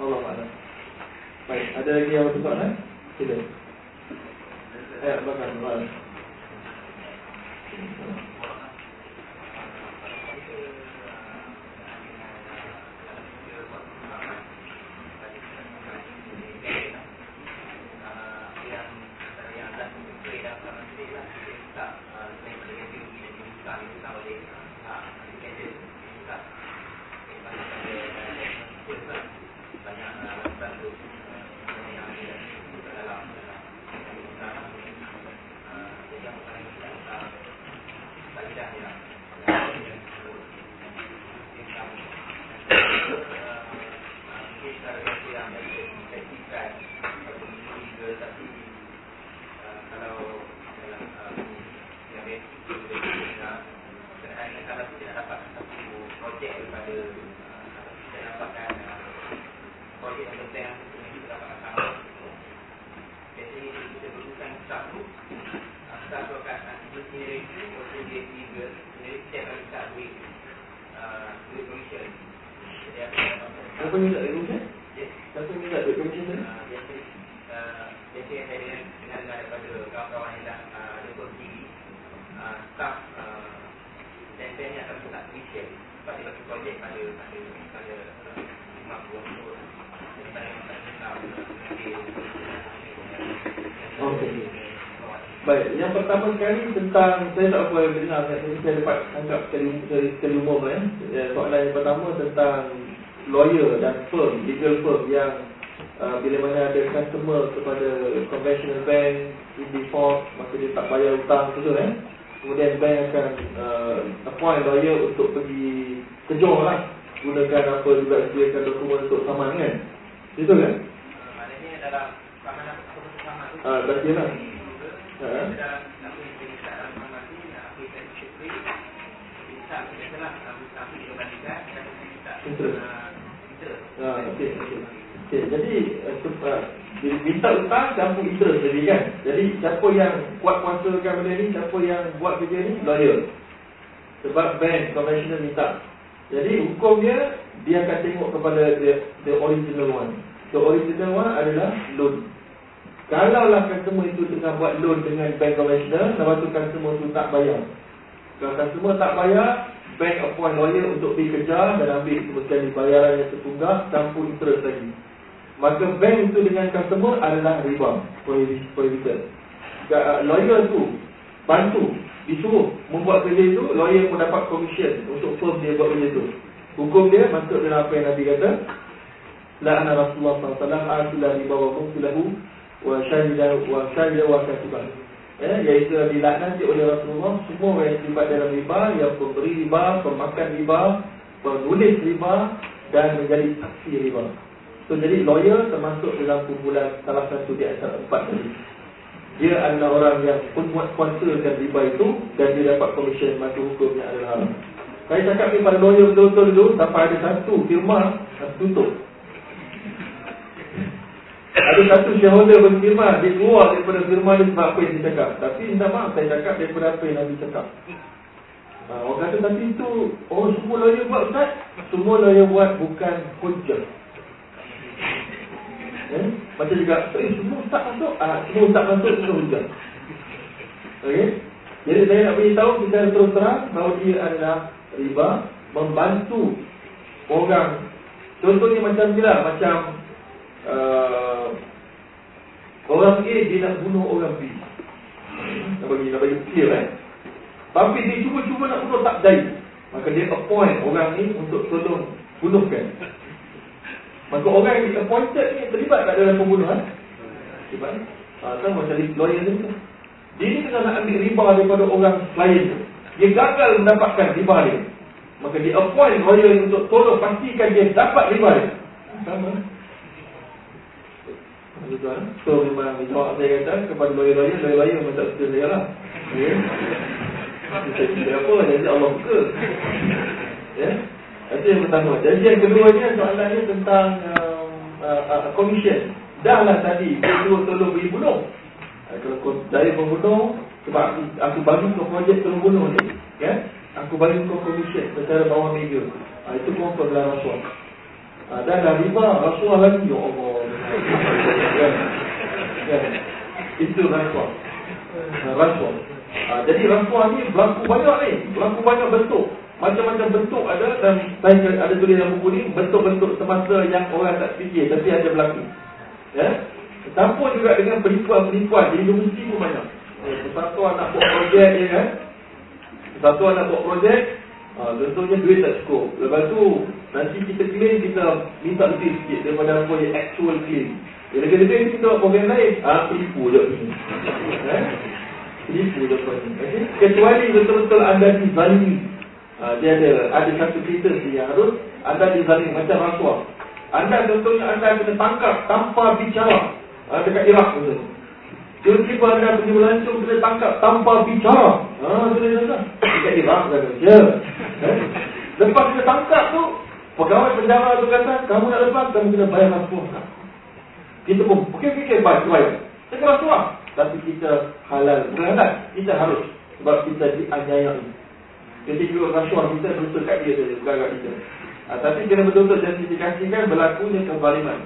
Allah Allah Baik, ada lagi yang betul kan? Sila Eh, bakal, bakal Siapa minta? Siapa minta tu? Biasa saya dengar daripada kawan-kawan yang dah ada berdiri Staff dan saya ni akan minta komisen Sebab dia bagi projek pada pada pada lima puluh tahun Jadi saya minta minta Okey. Baik, yang pertama sekali tentang saya tak apa dengar saya saya dapat anggap sekali sekali umum eh. Soalan yang pertama tentang lawyer dan firm, legal firm yang uh, bila mana ada customer kepada conventional bank in default, maka dia tak bayar hutang tu eh. Kemudian bank akan uh, appoint lawyer untuk pergi kejar lah Gunakan apa juga sediakan dokumen untuk saman kan Itu kan? Maknanya dalam saman apa saman tu Ah, berarti lah Ha? Dalam apa saman tu bandingkan Dan kita Interest. Ah. Okey, jadi uh, minta hutang campur interest tadi kan. Jadi siapa yang kuat kuasakan benda ni, siapa yang buat kerja ni? Lawyer. Sebab bank conventional minta. Jadi hukum dia dia akan tengok kepada the, the original one. The original one adalah loan. Kalaulah customer itu tengah buat loan dengan bank conventional, lepas tu customer tu tak bayar. Kalau customer tak bayar, bank appoint lawyer untuk pergi kejar dan ambil sekali bayaran yang tertunggak campur interest lagi. Maka bank itu dengan customer adalah riba, prohibited. Uh, lawyer tu bantu, disuruh membuat kerja itu, lawyer pun dapat commission untuk firm dia buat kerja itu. Hukum dia masuk dalam apa yang Nabi kata, La'ana Rasulullah SAW A'atullah riba wa mungtulahu Wa syahidah wa syahidah wa katibah ya, Iaitu dilaknati oleh Rasulullah Semua yang terlibat dalam riba Yang pemberi riba, pemakan riba Penulis riba Dan menjadi saksi riba. So jadi lawyer termasuk dalam kumpulan Salah satu di antara empat tadi. Dia adalah orang yang Pembuat kuasakan riba itu Dan dia dapat komisen Maka hukumnya adalah. Haram Saya cakap ni pada lawyer betul-betul dulu Sampai ada satu firma Tutup Ada satu shareholder berfirman Dia keluar daripada firman dia sebab apa yang dia cakap. Tapi minta maaf saya cakap daripada apa yang Nabi cakap. Ha, Orang kata tapi itu Oh semua lawyer buat Ustaz? Semua lawyer buat bukan hujah. Eh? Macam juga eh, Semua Ustaz masuk. Ah, Semua Ustaz masuk Semua hujah. Okay Jadi saya nak beritahu Secara terus terang Bahawa dia adalah Riba Membantu Orang. Contohnya macam ni lah Macam uh, Orang A dia nak bunuh orang B Nak bagi, nak bagi clear eh Tapi dia cuba-cuba nak bunuh tak jaya Maka dia appoint orang ni untuk tolong bunuhkan. Maka orang yang appointed ni terlibat tak dalam pembunuhan? Terlibat. Ha, Kan macam lawyer ni Dia ni tengah nak ambil riba daripada orang lain Dia gagal mendapatkan riba dia. Maka dia appoint lawyer untuk tolong pastikan dia dapat riba dia. Sama So memang jawab saya kata kepada lawyer-lawyer Lawyer-lawyer memang tak suka saya lah. Ya. Saya apa Jadi Allah suka Ya. Itu yang pertama. Jadi yang keduanya soalannya tentang um, uh, uh, Commission. Dah lah tadi Dia suruh tolong beri bunuh. Uh, Kalau saya membunuh Sebab aku, aku bagi ke projek tolong bunuh ni Ya. Aku bagi kau komisen secara bawah meja. Ha, itu pun adalah rasuah. Dan dah riba, rasuah lagi. Ya Allah. ya. Ya. Itu rasuah. Rasuah. Ha, jadi rasuah ni berlaku banyak ni. Berlaku banyak bentuk. Macam-macam bentuk ada dan saya ada tulis dalam buku ni bentuk-bentuk semasa yang orang tak fikir tapi ada berlaku. Ya. Campur juga dengan penipuan-penipuan di universiti pun banyak. Eh, satu anak buat projek ya kan. Satu anak buat projek ha, Tentunya duit tak cukup. Lepas tu Nanti kita claim Kita minta lebih sikit Daripada apa yang actual claim. Yang lebih-lebih kita buat program lain. Ah, ha, Penipu je. Eh? Penipu je okay? Kecuali betul-betul anda dizalimi. Ha, Dia ada Ada satu cerita yang harus Anda dizalimi Macam rasuah. Anda tentunya anda kena tangkap Tanpa bicara. Ha, Dekat Iraq Tiba-tiba anda pergi melancong Kena tangkap tanpa bicara. Haa, sudah Dekat Iraq kata Ya. Eh? Lepas kita tangkap tu Pegawai penjara tu kata Kamu nak lepas, kamu kena bayar rasuah Kita pun, okey, bayar, bayar Kita rasuah Tapi kita halal Bukan kita harus. Sebab kita dianyayai Ketika rasuah kita betul kat dia saja Bukan kat kita. Ha, Tapi kena betul-betul justifikasikan Berlakunya kezaliman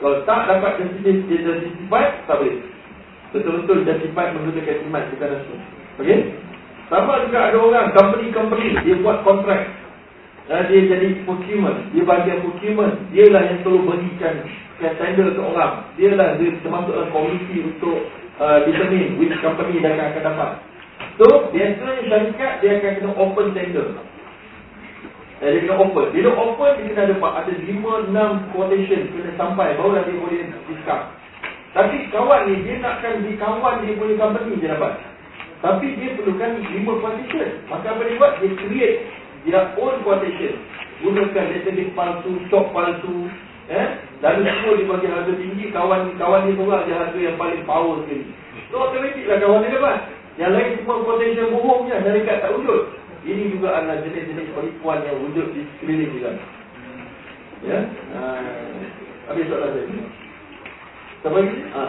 Kalau tak dapat justifikasi Tak boleh betul-betul justified menggunakan iman bukan rasul. Okey? Sama juga ada orang company-company dia buat kontrak. Dan dia jadi procurement, dia bagian procurement, dialah yang selalu berikan tender ke orang. Dia termasuk dalam komisi untuk uh, determine which company dia akan, akan dapat. So, biasanya syarikat dia akan kena open tender. Eh, dia kena open. Bila open, dia kena ada, ada 5-6 quotation kena sampai, barulah dia boleh discuss. Tapi kawan ni dia nakkan di kawan dia punya company je dapat. Tapi dia perlukan lima quotation. Maka apa dia buat? Dia create dia own quotation. Gunakan database palsu, stock palsu. Eh? Lalu semua dia bagi harga tinggi. Kawan kawan dia seorang dia harga yang paling power sekali. So automatic lah kawan dia dapat. Yang lain semua quotation bohong je. Syarikat tak wujud. Ini juga adalah jenis-jenis penipuan yang wujud di sekeliling kita. Ya? Uh, habis soalan saya. Siapa lagi? Ha.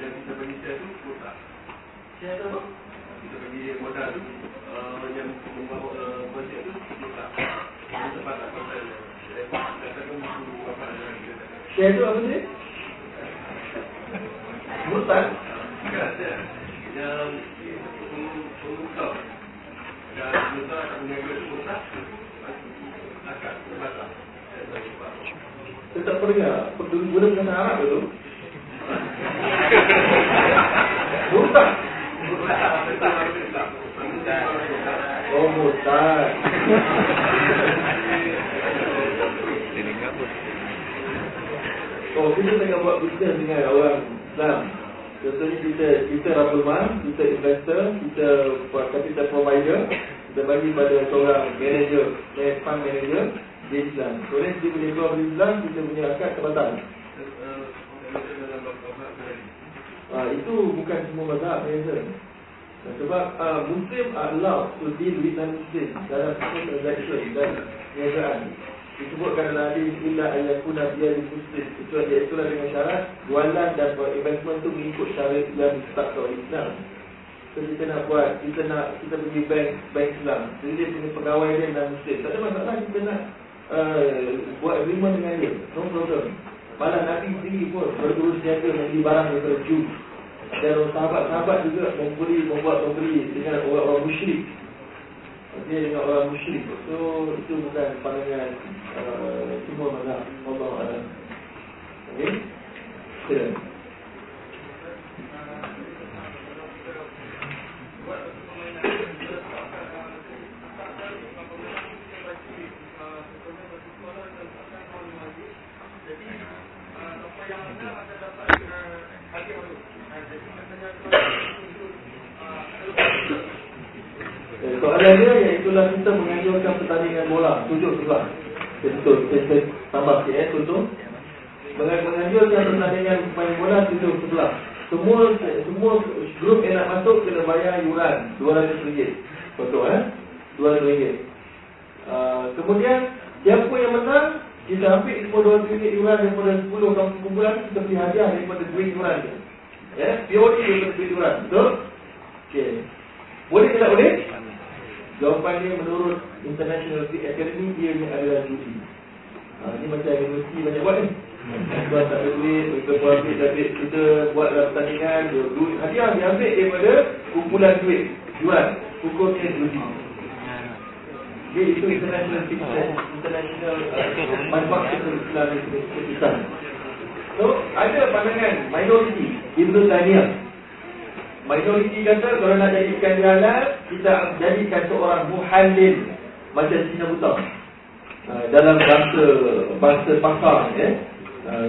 Yang kita bagi share tu, kota. Tu apa? Kita bagi modal tu, uh, uh, tu apa dia? Mutan? Yang Pengukau Dan Mutan akan menjaga Mutan Akan Mutan Saya tak pernah dengar Peduli guna bahasa Arab tu Mutan Oh Mutan Oh, kita tengah buat bisnes dengan orang Islam. Contohnya kita kita Rabulman, kita investor, kita buat capital provider. Kita bagi pada seorang manager Fund manager Di Islam Kemudian dia boleh keluar dari Islam Kita punya akad terbatal Ah, itu bukan semua mazhab biasa. Sebab uh, Muslim adalah to deal with non-Muslim dalam satu transaction dan niagaan. Disebutkan dalam hadis illa ayakuna biya di Muslim. Itu itulah dengan syarat jualan dan investment tu mengikut syarat yang ditetapkan oleh Islam. So kita nak buat, kita nak kita pergi bank bank Islam. Jadi dia punya pegawai dia non Muslim. Tak ada masalah kita nak uh, buat agreement dengan dia. No problem. Malah Nabi sendiri pun berurus jaga membeli barang daripada Jew. Dan sahabat-sahabat juga membeli, membuat membeli dengan orang-orang musyrik. Dia dengan orang musyrik. So, itu bukan pandangan uh, semua mazhab. Allah Allah. Okay? Silakan. Soalan dia iaitulah kita menganjurkan pertandingan bola. Tujuh sebelah Betul, kita tambah sikit eh, contoh Menganjurkan pertandingan main bola tujuh sebelah. Semua semua grup yang nak masuk kena bayar yuran. RM200 Contoh eh? RM200 uh, Kemudian Siapa yang menang Kita ambil semua RM200 yuran daripada 10 kampung kumpulan Kita beri hadiah daripada duit yuran Ya, yeah? purely daripada duit yuran. Betul? Okay Boleh tak boleh? Jawapannya menurut International Academy dia ni adalah judi. Ha, ini macam universiti banyak buat ni. Tuan tak ada duit, kita ambil duit, kita buat dalam pertandingan, duit hadiah dia ambil daripada kumpulan duit, jual, hukumnya judi. Jadi itu international fitness, international uh, manufacturer Islam Islam. So, ada pandangan minority, Ibn Taymiyah Minoriti kata kalau nak jadikan halal Kita jadikan seorang muhallil Macam Cina Buta uh, Dalam bahasa Bahasa pasar ya. uh,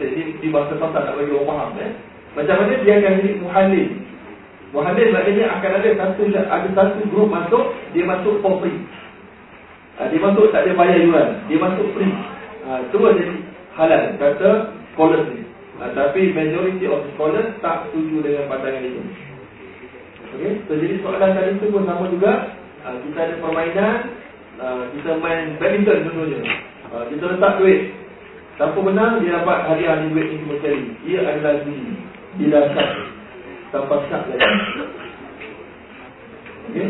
di, di bahasa pasar nak bagi orang faham ya. Macam mana dia akan jadi muhallil Muhallil maknanya akan ada satu Ada satu grup masuk Dia masuk for free. Uh, Dia masuk tak ada bayar yuran Dia masuk free. Uh, Terus jadi halal Kata ni Uh, tapi majority of scholars tak setuju dengan pandangan itu. Okey, so jadi soalan tadi itu pun sama juga. Uh, kita ada permainan, uh, kita main badminton contohnya. Uh, kita letak duit. Siapa menang, dia dapat hadiah ni duit ni cuma sekali. Ia adalah bunyi. Bila syak. Tanpa syak lagi. Okey.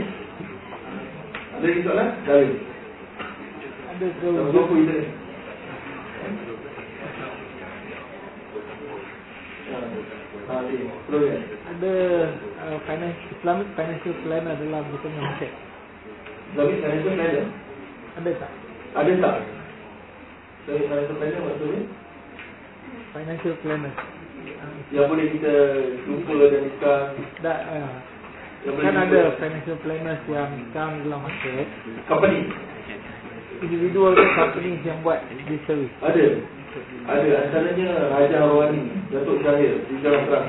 Ada lagi soalan? Dah ada. Ada? Berapa kita Ada uh, financial Islamic financial planner dalam bukunya market. Islamic financial planner? Ada tak? Ada tak? Islamic financial planner maksudnya? Financial planner. Yang boleh kita jumpa dan discuss. Tak, uh, kan ada financial planners yang sekarang dalam market. Company? Individual company yang buat this service? Ada. Ada antaranya Raja Rawani, Datuk Syahir, Hijrah Terang.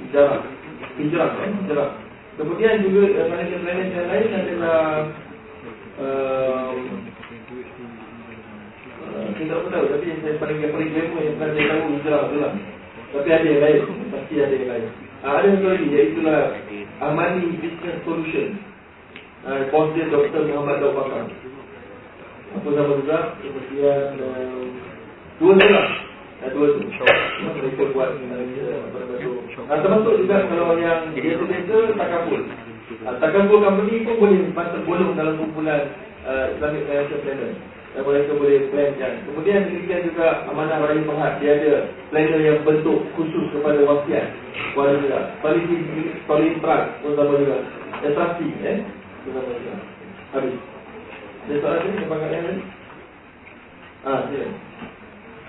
Hijrah. Hijrah kan? Hijrah. Kemudian juga uh, financial planner yang lain adalah uh, uh, Saya tak tahu tapi yang saya paling yang paling glamour yang pernah saya tahu Hijrah tu lah Tapi ada yang lain, pasti ada yang lain uh, Ada satu lagi iaitulah Amani Business Solution uh, Bosnya Dr. Muhammad Daud Bakar Apa nama juga Kemudian uh, Dua tu lah Dah dua tu Mereka buat Nah, termasuk juga kalau yang dia tu takabul. Uh, takabul company pun boleh bolong dalam kumpulan uh, Islamic Financial Planner. Dan mereka boleh plan kan. Kemudian demikian juga Amanah Raya Pahat. Dia ada planner yang bentuk khusus kepada wasiat. Kepada juga. Policy Policy Trust pun sama juga. Dan trustee eh. Sama juga. Habis. Ada soalan ni? Kat yang lain? Ah, silakan.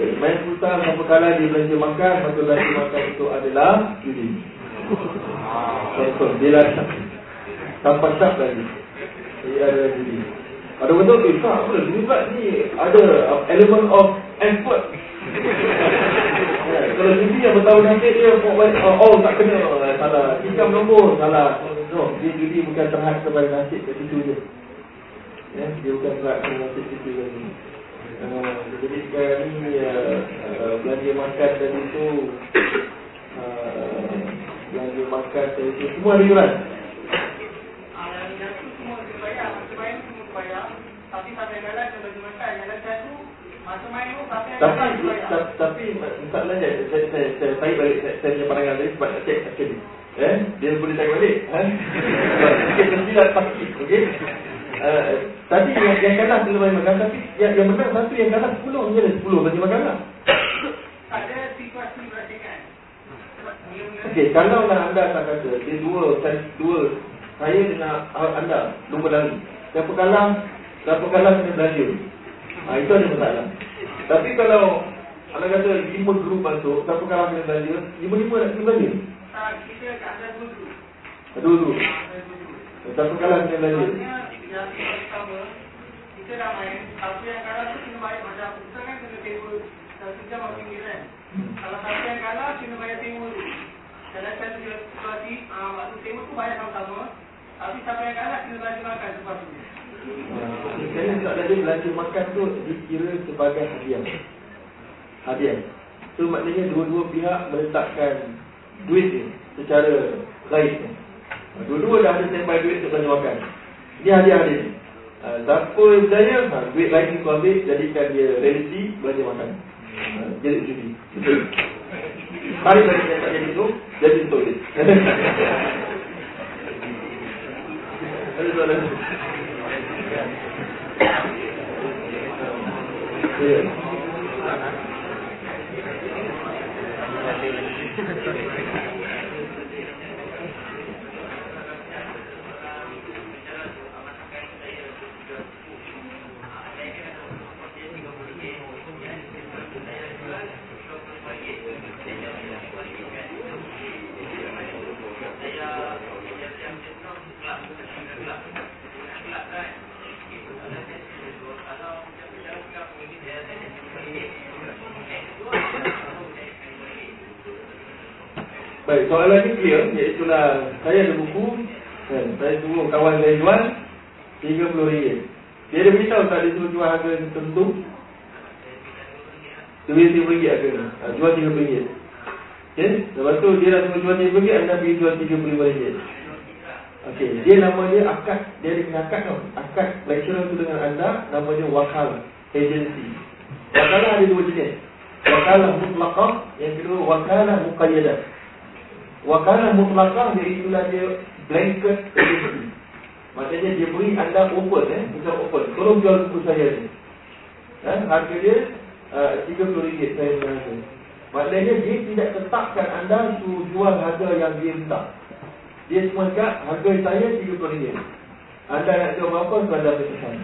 Main hutang Siapa kalah dia belanja makan Maka belanja makan itu adalah Judi Contoh Dia lah Tanpa syak lagi. Dia ada judi Ada betul Eh tak apa Judi pula ni Ada element of effort. Ya, kalau judi yang bertahun nanti dia oh, oh tak kena. Uh, salah. Tikam nombor salah. No dia judi bukan terhad kepada nasib kat situ je. Ya dia bukan terhad kepada nasib situ lagi uh, jadi sekarang ni uh, uh, belanja makan tadi tu uh, belanja makan tadi tu semua ada yuran tapi tu sampai tapi tapi masalah dia saya saya saya tarik balik saya, saya punya pandangan tadi sebab nak cek actually eh dia boleh tarik balik eh? Sikit tersilap pasti okey uh, tadi yang, yang kalah kena bagi makan tapi yang, yang menang satu yang kalah 10 je ada 10 bagi makan lah ada situasi berasingan okey kalau lah anda tak kata dia dua saya dua saya dengan anda lumba lari siapa kalah siapa kalah kena belanja ha, itu ada masalah tapi kalau anda kata lima grup masuk, siapa kalah kena belanja? Lima-lima nak kena belanja? Tak, kita ada dulu. Dulu. Siapa kalah kena belanja? Yang pertama, kita dah main, tapi yang kalah tu kena bayar macam kita kan kena table satu jam atau kan. Kalau siapa yang kalah, kena bayar tu. Dalam satu situasi, uh, waktu table tu bayar sama-sama, tapi siapa yang kalah, kena belanja makan sebab tu. Kerana tak ada belanja makan tu dikira sebagai hadiah hadiah. So maknanya dua-dua pihak meletakkan duit ni secara baik. Dua-dua dah ada standby duit untuk belanja makan. Ini hadiah dia. Ha, siapa yang berjaya, ha, duit lain ni kau ambil, jadikan dia reality belanja makan. Ha, jadi judi. Tarik balik yang tak jadi tu, jadi untuk dia. Ada Baik, soalan ini clear. Iaitulah Saya ada buku kan, Saya suruh kawan saya jual RM30. Dia ada beritahu tak dia suruh jual harga tertentu? RM30 harga. Ha, Jual RM30 okay? Lepas tu dia dah suruh jual RM30 Anda pergi jual RM35 Okey, dia nama dia akad. Dia ada kena akad tau. Akad lecturer tu dengan anda Nama dia wakal Agency. Wakalah ada dua jenis. Wakalah mutlaqah Yang kedua wakalah muqayyadah Wakalah mutlakah iaitulah dia blanket. Maksudnya dia beri anda open eh, bukan open. Tolong jual buku saya ni. Eh, harga dia uh, RM30 saya rasa. Maknanya dia tidak tetapkan anda suruh jual harga yang dia minta. Dia cuma cakap harga saya RM30. Anda nak jual berapa anda pesan.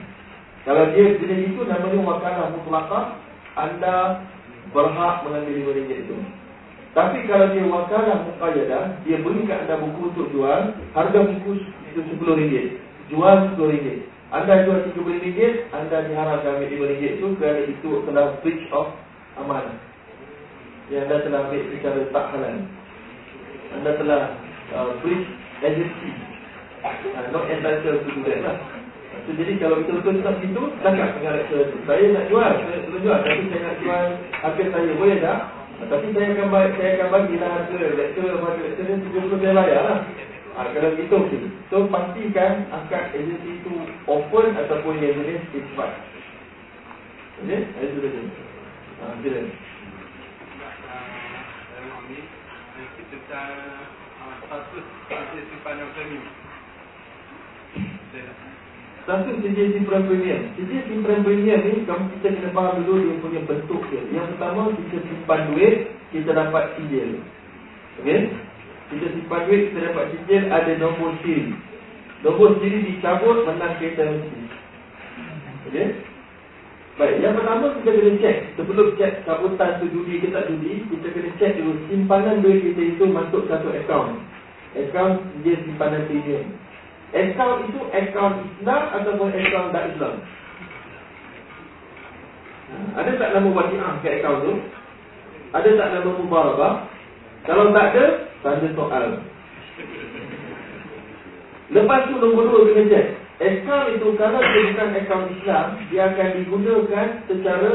Kalau dia jenis itu namanya wakalah mutlakah, anda berhak mengambil RM5 itu. Tapi kalau dia wakalah muqayyadah, dia berikan anda buku untuk jual, harga buku itu RM10. Jual RM10. Anda jual RM30, anda diharapkan ambil RM5 itu kerana itu telah breach of amanah. Yang anda telah ambil secara tak halal. Anda telah uh, breach agency. Uh, not entitled to do that lah. So, jadi kalau betul-betul tak begitu, cakap dengan lecturer itu. Saya nak jual, saya nak jual. Tapi saya nak jual harga saya. Boleh tak? Tapi saya akan bagi, saya akan bagi lah harga lektor pada lektor ni 30 saya bayar lah. Ha, kalau begitu okey. So pastikan akad agensi itu open ataupun yang jenis isbat. Okey? Itu dia. Ha, sila. Tentang status hasil simpanan premium. Satu sijil simpan premium. Sijil simpan premium ni kamu kita kena faham dulu dia punya bentuk dia. Yang pertama kita simpan duit, kita dapat sijil. Okey? Kita simpan duit, kita dapat sijil ada nombor siri. Nombor siri dicabut menang kereta mesti. Okey? Baik, yang pertama kita kena cek Sebelum cek cabutan tu judi ke tak judi Kita kena cek dulu Simpanan duit kita itu masuk satu akaun Akaun dia simpanan premium Akaun itu akaun Islam ataupun akaun tak Islam? Ada tak nama wajibah ke akaun tu? Ada tak nama mubarabah? Kalau tak ada Tanda soal. Lepas tu nombor dua kena cek Akaun itu kalau dia bukan akaun Islam Dia akan digunakan secara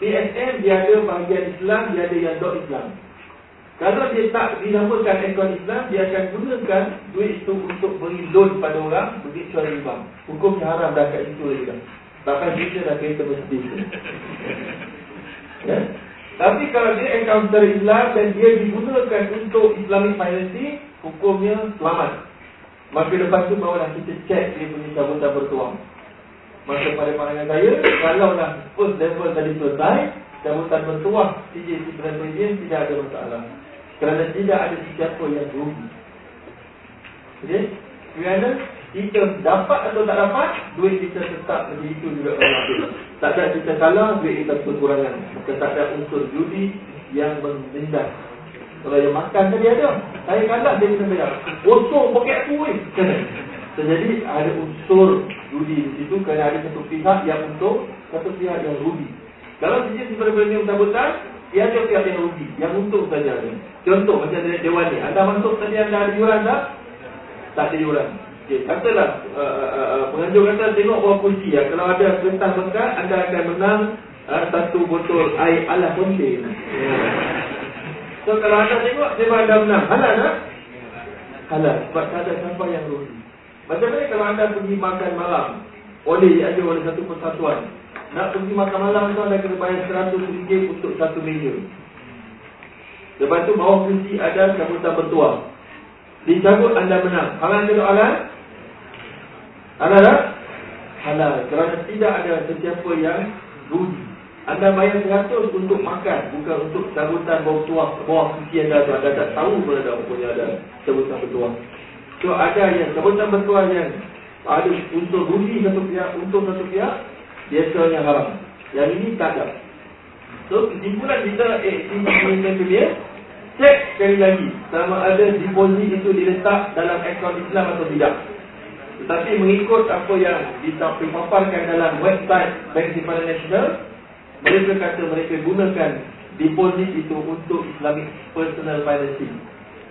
BSM dia ada bahagian Islam Dia ada yang dot Islam Kalau dia tak dinamakan akaun Islam Dia akan gunakan duit itu untuk beri loan pada orang Begitu cara riba. Hukumnya haram dah kat situ dah. Bahkan kita dah kereta mesti. Ya? Tapi kalau dia secara Islam Dan dia digunakan untuk Islamic financing Hukumnya selamat. Maka lepas tu barulah kita cek dia punya cabutan bertuang. Maka pada pandangan saya Kalau lah first level tadi selesai Cabutan bertuang CJ Cipran Median tidak ada masalah Kerana tidak ada siapa yang rugi Okay Kerana kita dapat atau tak dapat Duit kita tetap macam itu juga kalau Tak ada kita salah Duit kita tak ada unsur judi Yang menindas kalau yang makan tadi ada. Saya kalah dia kena bayar. Kosong pakai aku. So, jadi ada unsur rudi di situ kerana ada satu pihak yang untuk satu pihak yang rudi. Kalau sejak sebenarnya premium sambutan, dia ada pihak yang rudi. Yang untung saja ada. Contoh macam dari Dewan ni. Anda masuk tadi anda ada yuran tak? Tak ada yuran. Okay, katalah uh, uh, penganjur kata tengok bawah kunci ya. Kalau ada kertas bekas, anda akan menang uh, satu botol air ala fontaine. Yeah. So kalau anda tengok memang ada menang. Halal tak? Halal. Sebab tak ada siapa yang rugi. Macam mana kalau anda pergi makan malam oleh ada oleh satu persatuan. Nak pergi makan malam tu anda kena bayar seratus ringgit untuk satu meja. Lepas tu bawah kunci ada cabutan bertuah. Dicabut anda menang. Halal ke halal? Halal tak? Halal. Kerana tidak ada sesiapa yang rugi. Anda bayar 100 untuk makan Bukan untuk cabutan bawah tuah Bawah kunci anda tu Anda tak tahu pun ada punya ada cabutan bertuah So ada yang cabutan bertuah yang Ada untuk rugi satu pihak Untuk satu pihak Biasanya haram Yang ini tak ada So kesimpulan kita Eh kesimpulan dia Cek sekali lagi Sama ada deposit itu diletak Dalam akaun Islam atau tidak Tetapi mengikut apa yang Dipaparkan dalam website Bank Simpanan Nasional mereka kata mereka gunakan deposit itu untuk Islamic personal financing.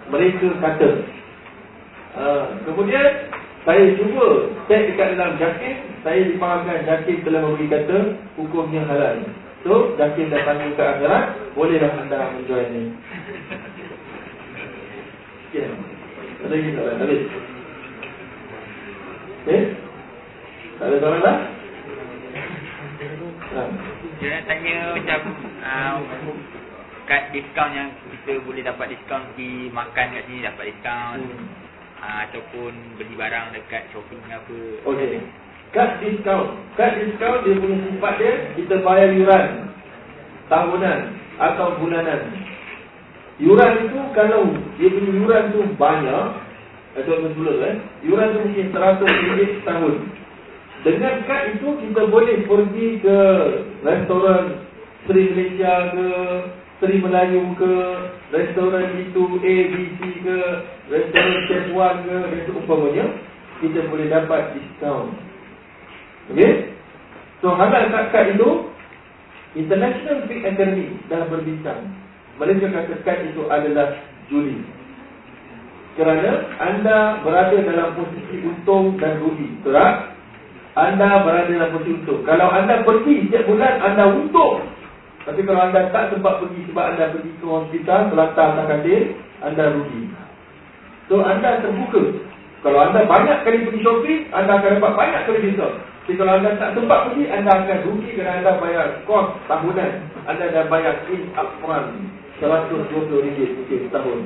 Mereka kata. Uh, kemudian saya cuba cek dekat dalam jakin, saya dipahamkan jakin telah memberi kata hukumnya halal. So, jakin dah tanya ke akhirat, bolehlah anda menjual ini. Okay. Ada lagi tak? Habis. Okay. Tak ada soalan lah? Ha. Dia nak tanya macam uh, kad diskaun yang kita boleh dapat diskaun pergi makan kat sini dapat diskaun hmm. Uh, ataupun beli barang dekat shopping apa. Okey. Kad diskaun. Kad diskaun dia punya sifat dia kita bayar yuran tahunan atau bulanan. Yuran itu kalau dia punya yuran tu banyak atau betul eh yuran tu mungkin 100 ringgit setahun. Dengan kad itu kita boleh pergi ke restoran Sri Malaysia ke Sri Melayu ke restoran itu A, B, C ke restoran Chef One ke itu umpamanya kita boleh dapat diskaun. Okey? So halal kad itu International Big Academy dah berbincang. Mereka kata kad itu adalah juli. Kerana anda berada dalam posisi untung dan rugi. Tak? anda berada dalam posisi untung. Kalau anda pergi setiap bulan, anda untung. Tapi kalau anda tak sempat pergi sebab anda pergi ke hospital, selantar atas katil, anda rugi. So, anda terbuka. Kalau anda banyak kali pergi shopping, anda akan dapat banyak kali diskon. Tapi kalau anda tak sempat pergi, anda akan rugi kerana anda bayar kos tahunan. Anda dah bayar in upfront RM120 okay, setahun.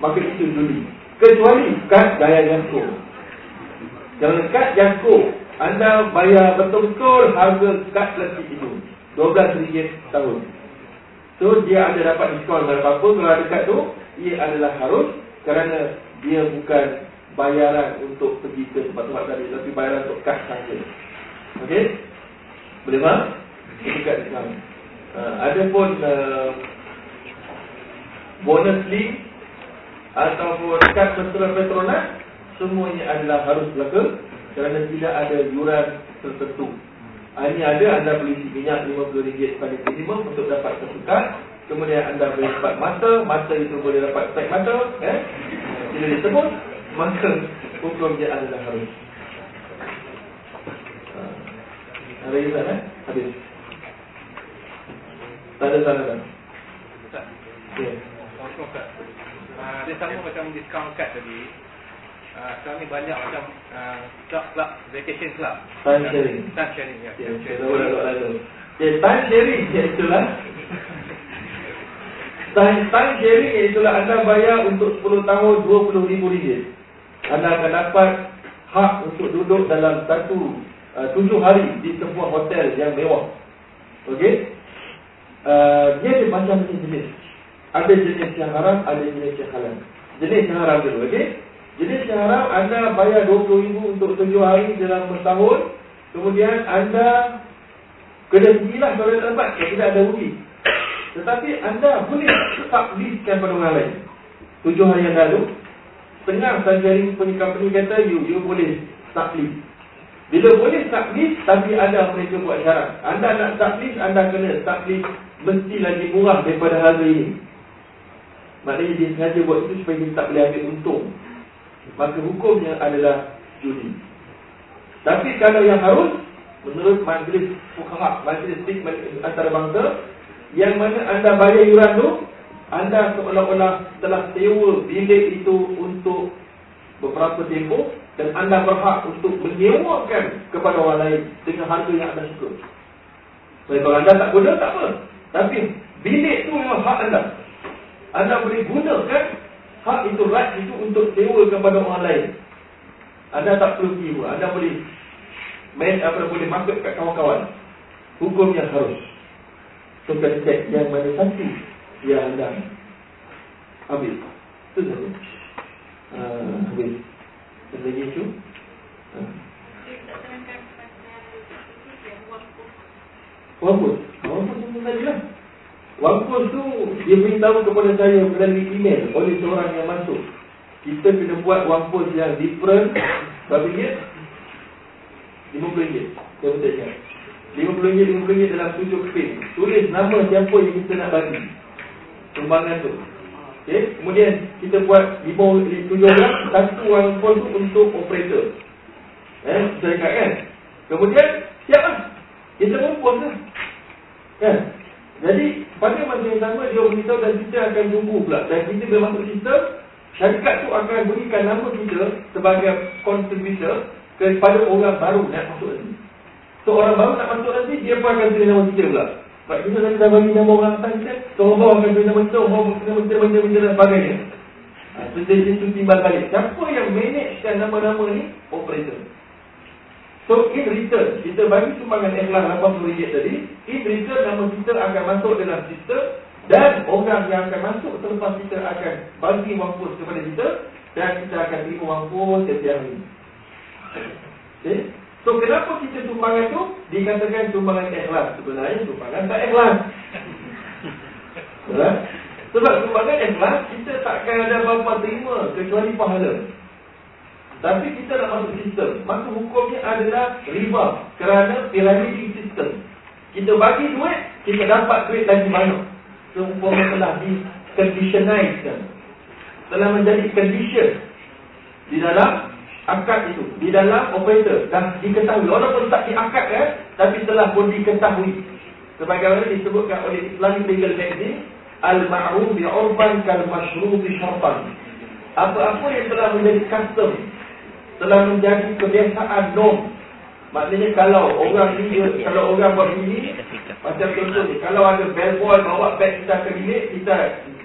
Maka itu juli. Kecuali kad daya jangkau. Jangan kad jangkau anda bayar betul-betul harga kad plastik itu RM12 tahun So dia ada dapat diskon dan apa-apa Kalau ada kad tu Ia adalah harus Kerana dia bukan bayaran untuk pergi ke tempat-tempat tadi Tapi bayaran untuk kad saja Okey Boleh faham? dekat Islam. Uh, ada pun uh, bonus link ataupun kad mesra Petronas semuanya adalah harus berlaku kerana tidak ada yuran tertentu. Uh, ini ada anda beli minyak RM50 pada minimum untuk dapat kad. Kemudian anda boleh dapat mata, mata itu boleh dapat set mata, eh? Bila disebut, maka hukumnya adalah harus. Uh, ada lagi tak eh? Habis. Tak ada salah tak? Tak. Okay. Uh, dia sama macam discount card tadi. Uh, sekarang ni banyak macam uh, club, club, vacation club. Time sharing. Time sharing, ya. Ya, Time saya sharing. time sharing iaitulah time, time sharing iaitulah anda bayar untuk 10 tahun RM20,000. Anda akan dapat hak untuk duduk dalam satu uh, tujuh hari di sebuah hotel yang mewah. Okey? Uh, dia ada macam-macam jenis. Ada jenis yang haram, ada jenis yang halal. Jenis yang haram dulu, okey? Jenis yang haram anda bayar RM20,000 untuk tujuh hari dalam bertahun. Kemudian anda kena kalau tak dapat, kalau tidak ada rugi. Tetapi anda boleh taklifkan pada orang lain. Tujuh hari yang lalu, setengah sahaja punya company kata, you, you boleh taklif. Bila boleh taklif, tapi ada mereka buat syarat. Anda nak taklif, anda kena taklif mesti lagi murah daripada harga ini. Maknanya dia sengaja buat itu supaya dia tak boleh ambil untung. Maka hukumnya adalah judi. Tapi kalau yang harus, menurut majlis fukaha, majlis stik antarabangsa, yang mana anda bayar yuran tu, anda seolah-olah telah sewa bilik itu untuk beberapa tempoh dan anda berhak untuk menyewakan kepada orang lain dengan harga yang anda suka. Jadi kalau anda tak guna, tak apa. Tapi bilik tu memang hak anda. Anda boleh gunakan hak itu, right itu untuk sewa kepada orang lain. Anda tak perlu pun. Anda boleh main apa boleh masuk kat kawan-kawan. Hukumnya harus. So, kena cek yang mana satu yang anda ambil. Itu saja. Uh, habis. Ada lagi isu? Uh. Wampus. Wampus tu tadi lah. Wampus tu dia beritahu kepada saya melalui email oleh seorang yang masuk. Kita kena buat wampus yang different. Berapa ringgit? RM50. Saya betul cakap. RM50, RM50 dalam tujuh keping. Tulis nama siapa yang kita nak bagi. Sumbangan tu. Okay. Kemudian kita buat lima, tujuh orang. Satu wampus tu untuk operator. Eh, saya cakap kan? Kemudian, siap lah. Kita wampus lah. Kan? Jadi, pada masa yang sama, dia beritahu dan kita akan tunggu pula. Dan kita bila masuk sistem, syarikat tu akan berikan nama kita sebagai contributor kepada orang baru nak masuk nanti. So orang baru nak masuk nanti dia pun akan tulis nama kita pula. Sebab kita nanti dah bagi nama orang atas kita, so orang baru akan tulis nama kita, orang baru nama kita, macam-macam dan sebagainya. Ha, so dia itu timbal balik. Siapa yang managekan nama-nama ni? Operator. So in return, kita bagi sumbangan ikhlas RM80 tadi, in return nama kita akan masuk dalam sistem dan orang yang akan masuk selepas kita akan bagi wampus kepada kita dan kita akan terima wampus setiap hari. Okay. So kenapa kita sumbangan tu dikatakan sumbangan ikhlas? Sebenarnya sumbangan tak ikhlas. Ya? Sebab sumbangan ikhlas kita takkan ada apa-apa terima kecuali pahala. Tapi kita nak masuk sistem. Maka hukumnya adalah riba kerana pyramid sistem. Kita bagi duit, kita dapat duit lagi banyak. Seumpama telah di conditionize Telah menjadi condition di dalam akad itu di dalam operator dan diketahui walaupun tak diakad kan tapi telah pun diketahui sebagaimana disebutkan oleh Islamic Legal Magazine al-ma'ruf bi'urban kal mashruf syartan apa-apa yang telah menjadi custom telah menjadi kebiasaan norm maknanya kalau orang ni kalau orang buat ini macam contoh ni kalau ada bellboy bawa beg kita ke bilik kita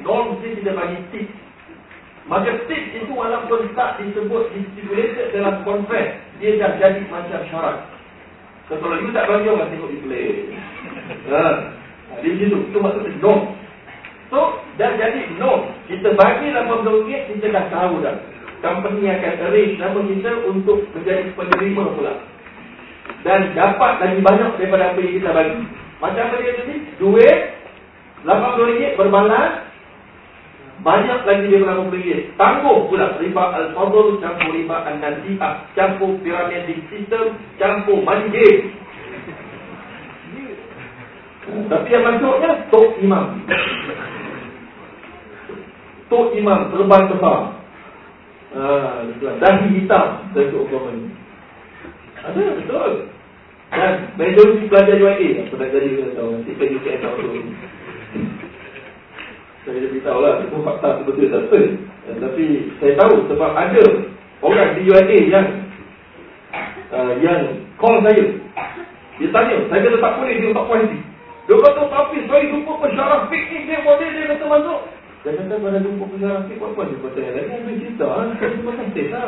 norm mesti kita bagi tip Maka tip itu walaupun tak disebut stipulated dalam kontrak, dia dah jadi macam syarat. So, kalau you tak bagi orang tengok display. Ha. Di situ, itu maksudnya no. So, dah jadi no. Kita bagi RM80, kita dah tahu dah. Company akan arrange nama kita untuk menjadi penerima pula. Dan dapat lagi banyak daripada apa yang kita bagi. Macam apa dia tadi? Duit RM80 berbalas banyak lagi dia RM80 Tangguh pula riba al-fadl Campur riba al-nasi'ah Campur pyramid system Campur game Tapi yang masuknya Tok Imam Tok Imam Serban besar Ah, Dahi hitam Untuk agama ni Ada betul. Dan Majoriti pelajar UIA Aku nak jadi kita tahu. Nanti pergi ke tahu tu. Saya dah beritahu lah Itu fakta betul tak betul. Eh, Tapi saya tahu sebab ada Orang di UIA yang uh, Yang call saya. Dia tanya Saya kata tak boleh dia tak puas Dia kata tapi saya jumpa pensyarah fikir dia Boleh dia kata masuk saya kata pada jumpa pengarah sikit Buat-buat dia kata lagi Ambil cerita Saya cuma kasih lah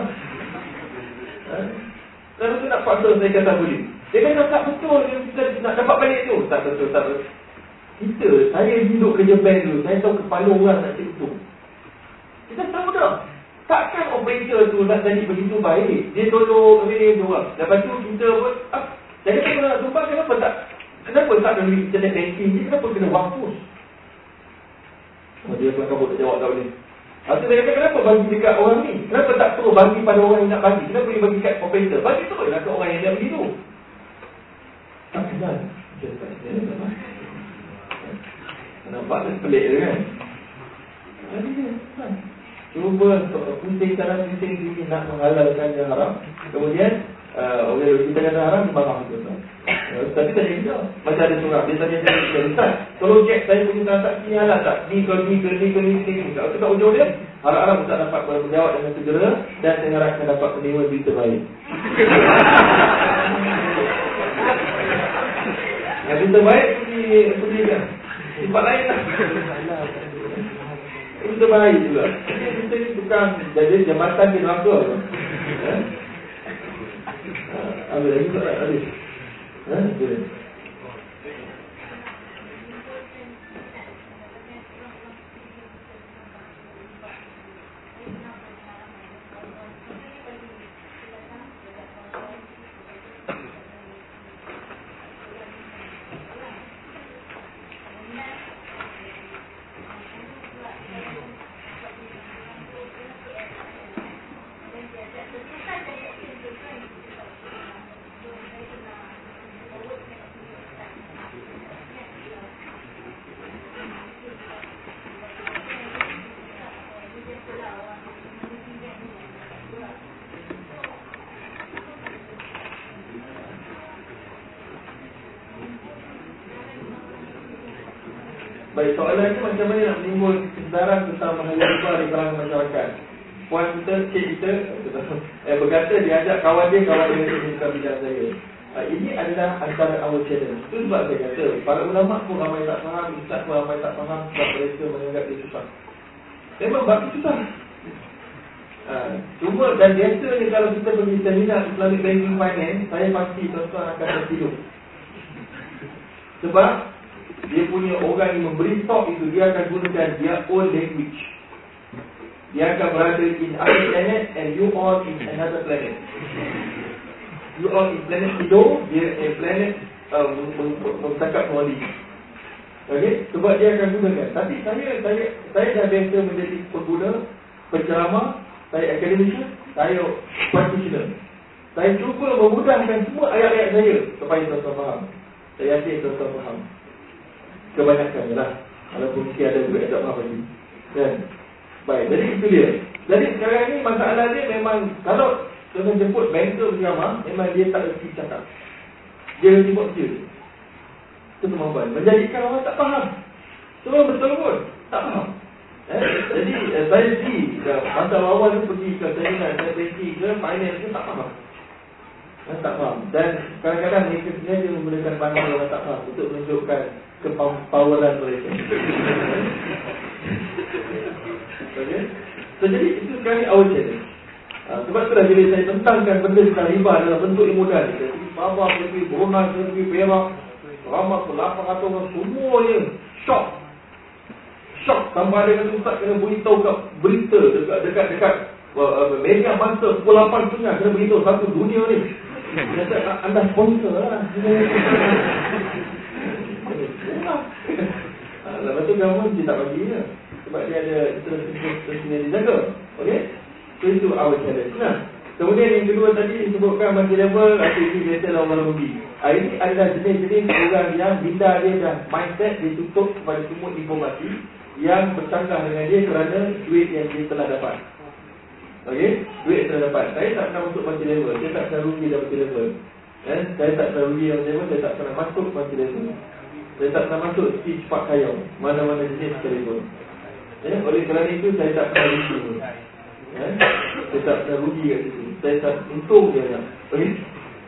Lalu tu nak paksa saya kata boleh. Dia kata tak betul Kita nak dapat balik tu. Tak betul tak betul. Kita Saya hidup kerja bank dulu Saya tahu kepala orang nak cerita Kita tahu dah Takkan operator tu nak jadi begitu baik? Dia tolong dia orang Lepas tu kita pun ah, Saya kata kalau nak tumpah Kenapa tak? Kenapa tak ada internet banking ni? Kenapa kena waktu dia pun kabut tak jawab tak boleh. Lepas tu dia kata, kenapa bagi dekat orang ni? Kenapa tak perlu bagi pada orang yang nak bagi? Kenapa boleh bagi kat operator? Bagi tu lah ke orang yang nak bagi tu. Tak kenal. Nampak tu pelik kan? Dia, kan? Cuba pusing sana pusing nak menghalalkan yang haram. Kemudian, uh, kita kata haram, dia marah. Tapi tak ada Macam ada surat Dia tanya saya Dia Ustaz Tolong cek saya punya transaksi ni halal tak? Ni ke ni ke ni ke ni ke ni? Kalau tak ujung dia. Harap-harap Ustaz dapat menjawab dengan segera Dan saya harapkan dapat menerima berita baik. Yang berita baik Pergi Pergi kan? Tempat lain lah. Berita baik juga. Berita ni bukan Jadi jambatan di neraka Ambil lagi tak ada Ha? Boleh. Soalan ni macam mana nak menimbul kesedaran tentang bahaya riba di kalangan masyarakat. Puan kita, cik kita, eh, berkata dia ajak kawan dia, kawan dia untuk buka bidang saya. Uh, ini adalah antara our challenge. Itu sebab saya kata, para ulama pun ramai tak faham, ustaz pun ramai tak faham sebab mereka menganggap dia susah. Memang bagi susah. Uh, cuma dan biasanya kalau kita pergi seminar Islamic Banking Finance, saya pasti tuan-tuan akan tertidur. Sebab dia punya orang yang memberi stok itu dia akan gunakan dia own language. Dia akan berada in other planet and you all in another planet. You all in planet Tido, dia in planet uh, bercakap Mawali. Okay, sebab dia akan gunakan. Tapi saya saya saya dah biasa menjadi pengguna, penceramah, saya akademisi, saya practitioner. Saya cuba memudahkan semua ayat-ayat saya supaya tuan-tuan faham. Saya yakin tuan-tuan faham kebanyakan lah. Walaupun mesti ada juga yang tak faham lagi Kan? Baik, jadi itu dia. Jadi sekarang ni masalah dia memang Kalau Kena jemput banker bersama Memang dia tak reti cakap. Dia reti buat dia Itu kemampuan. Menjadikan orang tak faham. Semua betul pun Tak faham. Eh? Jadi eh, saya si Masa awal tu pergi ke Saya saya pergi ke Finance tu tak faham. Orang tak faham. Dan kadang-kadang mereka sengaja menggunakan bandar orang tak faham. Untuk menunjukkan kepoweran mereka. Okay? So jadi itu sekali our challenge. Ha, Sebab itulah bila saya tentangkan benda tentang riba dalam bentuk yang mudah ni Jadi Baba pergi, Brunei pergi, Perak Ramah ke 800 orang semuanya Shock. Shock. Sampai ada kata Ustaz kena beritahu kat berita Dekat dekat dekat uh, Media masa pukul 8 tengah Kena beritahu satu dunia ni. Kata anda sponsor lah Lepas tu government dia tak bagi lah. Sebab dia ada yang dijaga. Okay? So itu our challenge lah. Kemudian yang kedua tadi disebutkan multi level atau ini biasa lah orang rugi. Ah, ini adalah jenis-jenis orang yang bila dia dah mindset dia tutup kepada semua informasi yang bercanggah dengan dia kerana duit yang dia telah dapat. Okey, duit telah dapat. Saya tak pernah masuk multi level, saya tak pernah rugi dalam multi level. Eh, saya tak pernah rugi dalam multi level, saya tak pernah masuk multi level. Saya tak pernah masuk speech pak kayau, mana-mana jenis sekalipun. Eh, oleh kerana itu saya tak pernah rugi. Eh, saya tak pernah rugi kat situ saya tak untung dia nak. Okay?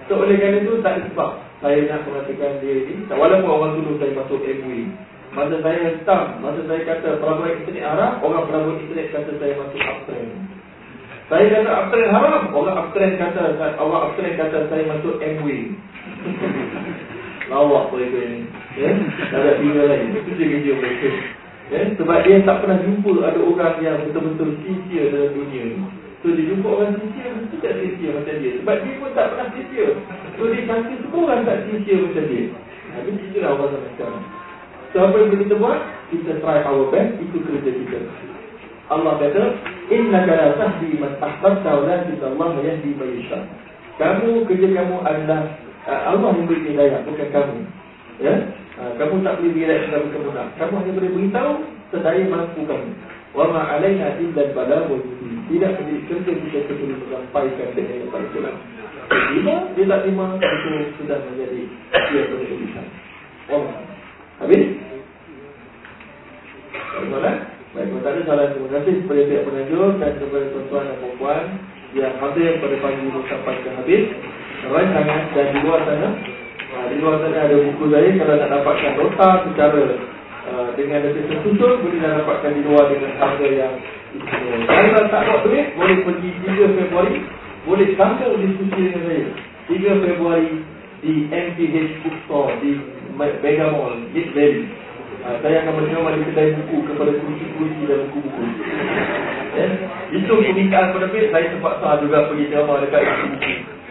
So oleh kerana itu tak ada sebab saya nak perhatikan dia ni. Walaupun orang dulu saya masuk MUI. Masa saya hentam, masa saya kata pelaburan internet haram, orang pelaburan internet kata saya masuk uptrend. Saya kata uptrend haram, orang uptrend kata orang uptrend kata saya masuk MUI. Lawak mereka ni. Ya? Tak ada tinggal lain. Itu je kerja mereka. Ya? Sebab dia tak pernah jumpa ada orang yang betul-betul sincere dalam dunia ni. So dia jumpa orang sincere Mesti tak sincere macam dia Sebab dia pun tak pernah sincere So dia kata semua orang tak sincere macam dia Habis itulah orang sama sekarang So apa yang kita buat Kita try our best Itu kerja kita Allah kata Inna kala man ahbabta wa kita Allah yahdi mayusha Kamu kerja kamu adalah Allah yang beri hidayah bukan kamu Ya uh, Kamu tak boleh beri hidayah kamu nak Kamu hanya boleh beritahu Sedaya mampu kamu Wa ma'alaina illa al-balagh Tidak menjadi kerja kita kecuali menyampaikan dengan yang jelas. Lima, dia tak lima, itu sudah menjadi dia tulisan. Oh, habis? Bagaimana? Baik, tak ada salah, terima kasih kepada pihak pengajar dan kepada tuan-tuan dan perempuan yang hadir pada pagi ini sampai ke habis. Rancangan dan di luar sana, ah, di luar sana ada buku saya kalau nak dapatkan nota secara Ah, dengan lebih tersusun boleh dah dapatkan di luar dengan harga yang. Kalau tak dapat duit, boleh pergi 3 Februari, boleh sambung diskusi dengan saya. 3 Februari di MPH Bookstore di Mega Mall, East Valley. Uh, saya akan berjumpa di kedai buku kepada kursi-kursi dan buku-buku. Yeah. Itu permintaan penerbit, saya terpaksa juga pergi ceramah dekat buku-buku.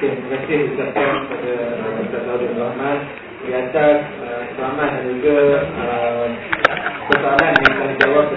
Terima kasih ucapkan kepada Ustaz Abdul Rahman. Di atas uh, selamat dan juga uh, persoalan yang kami jawab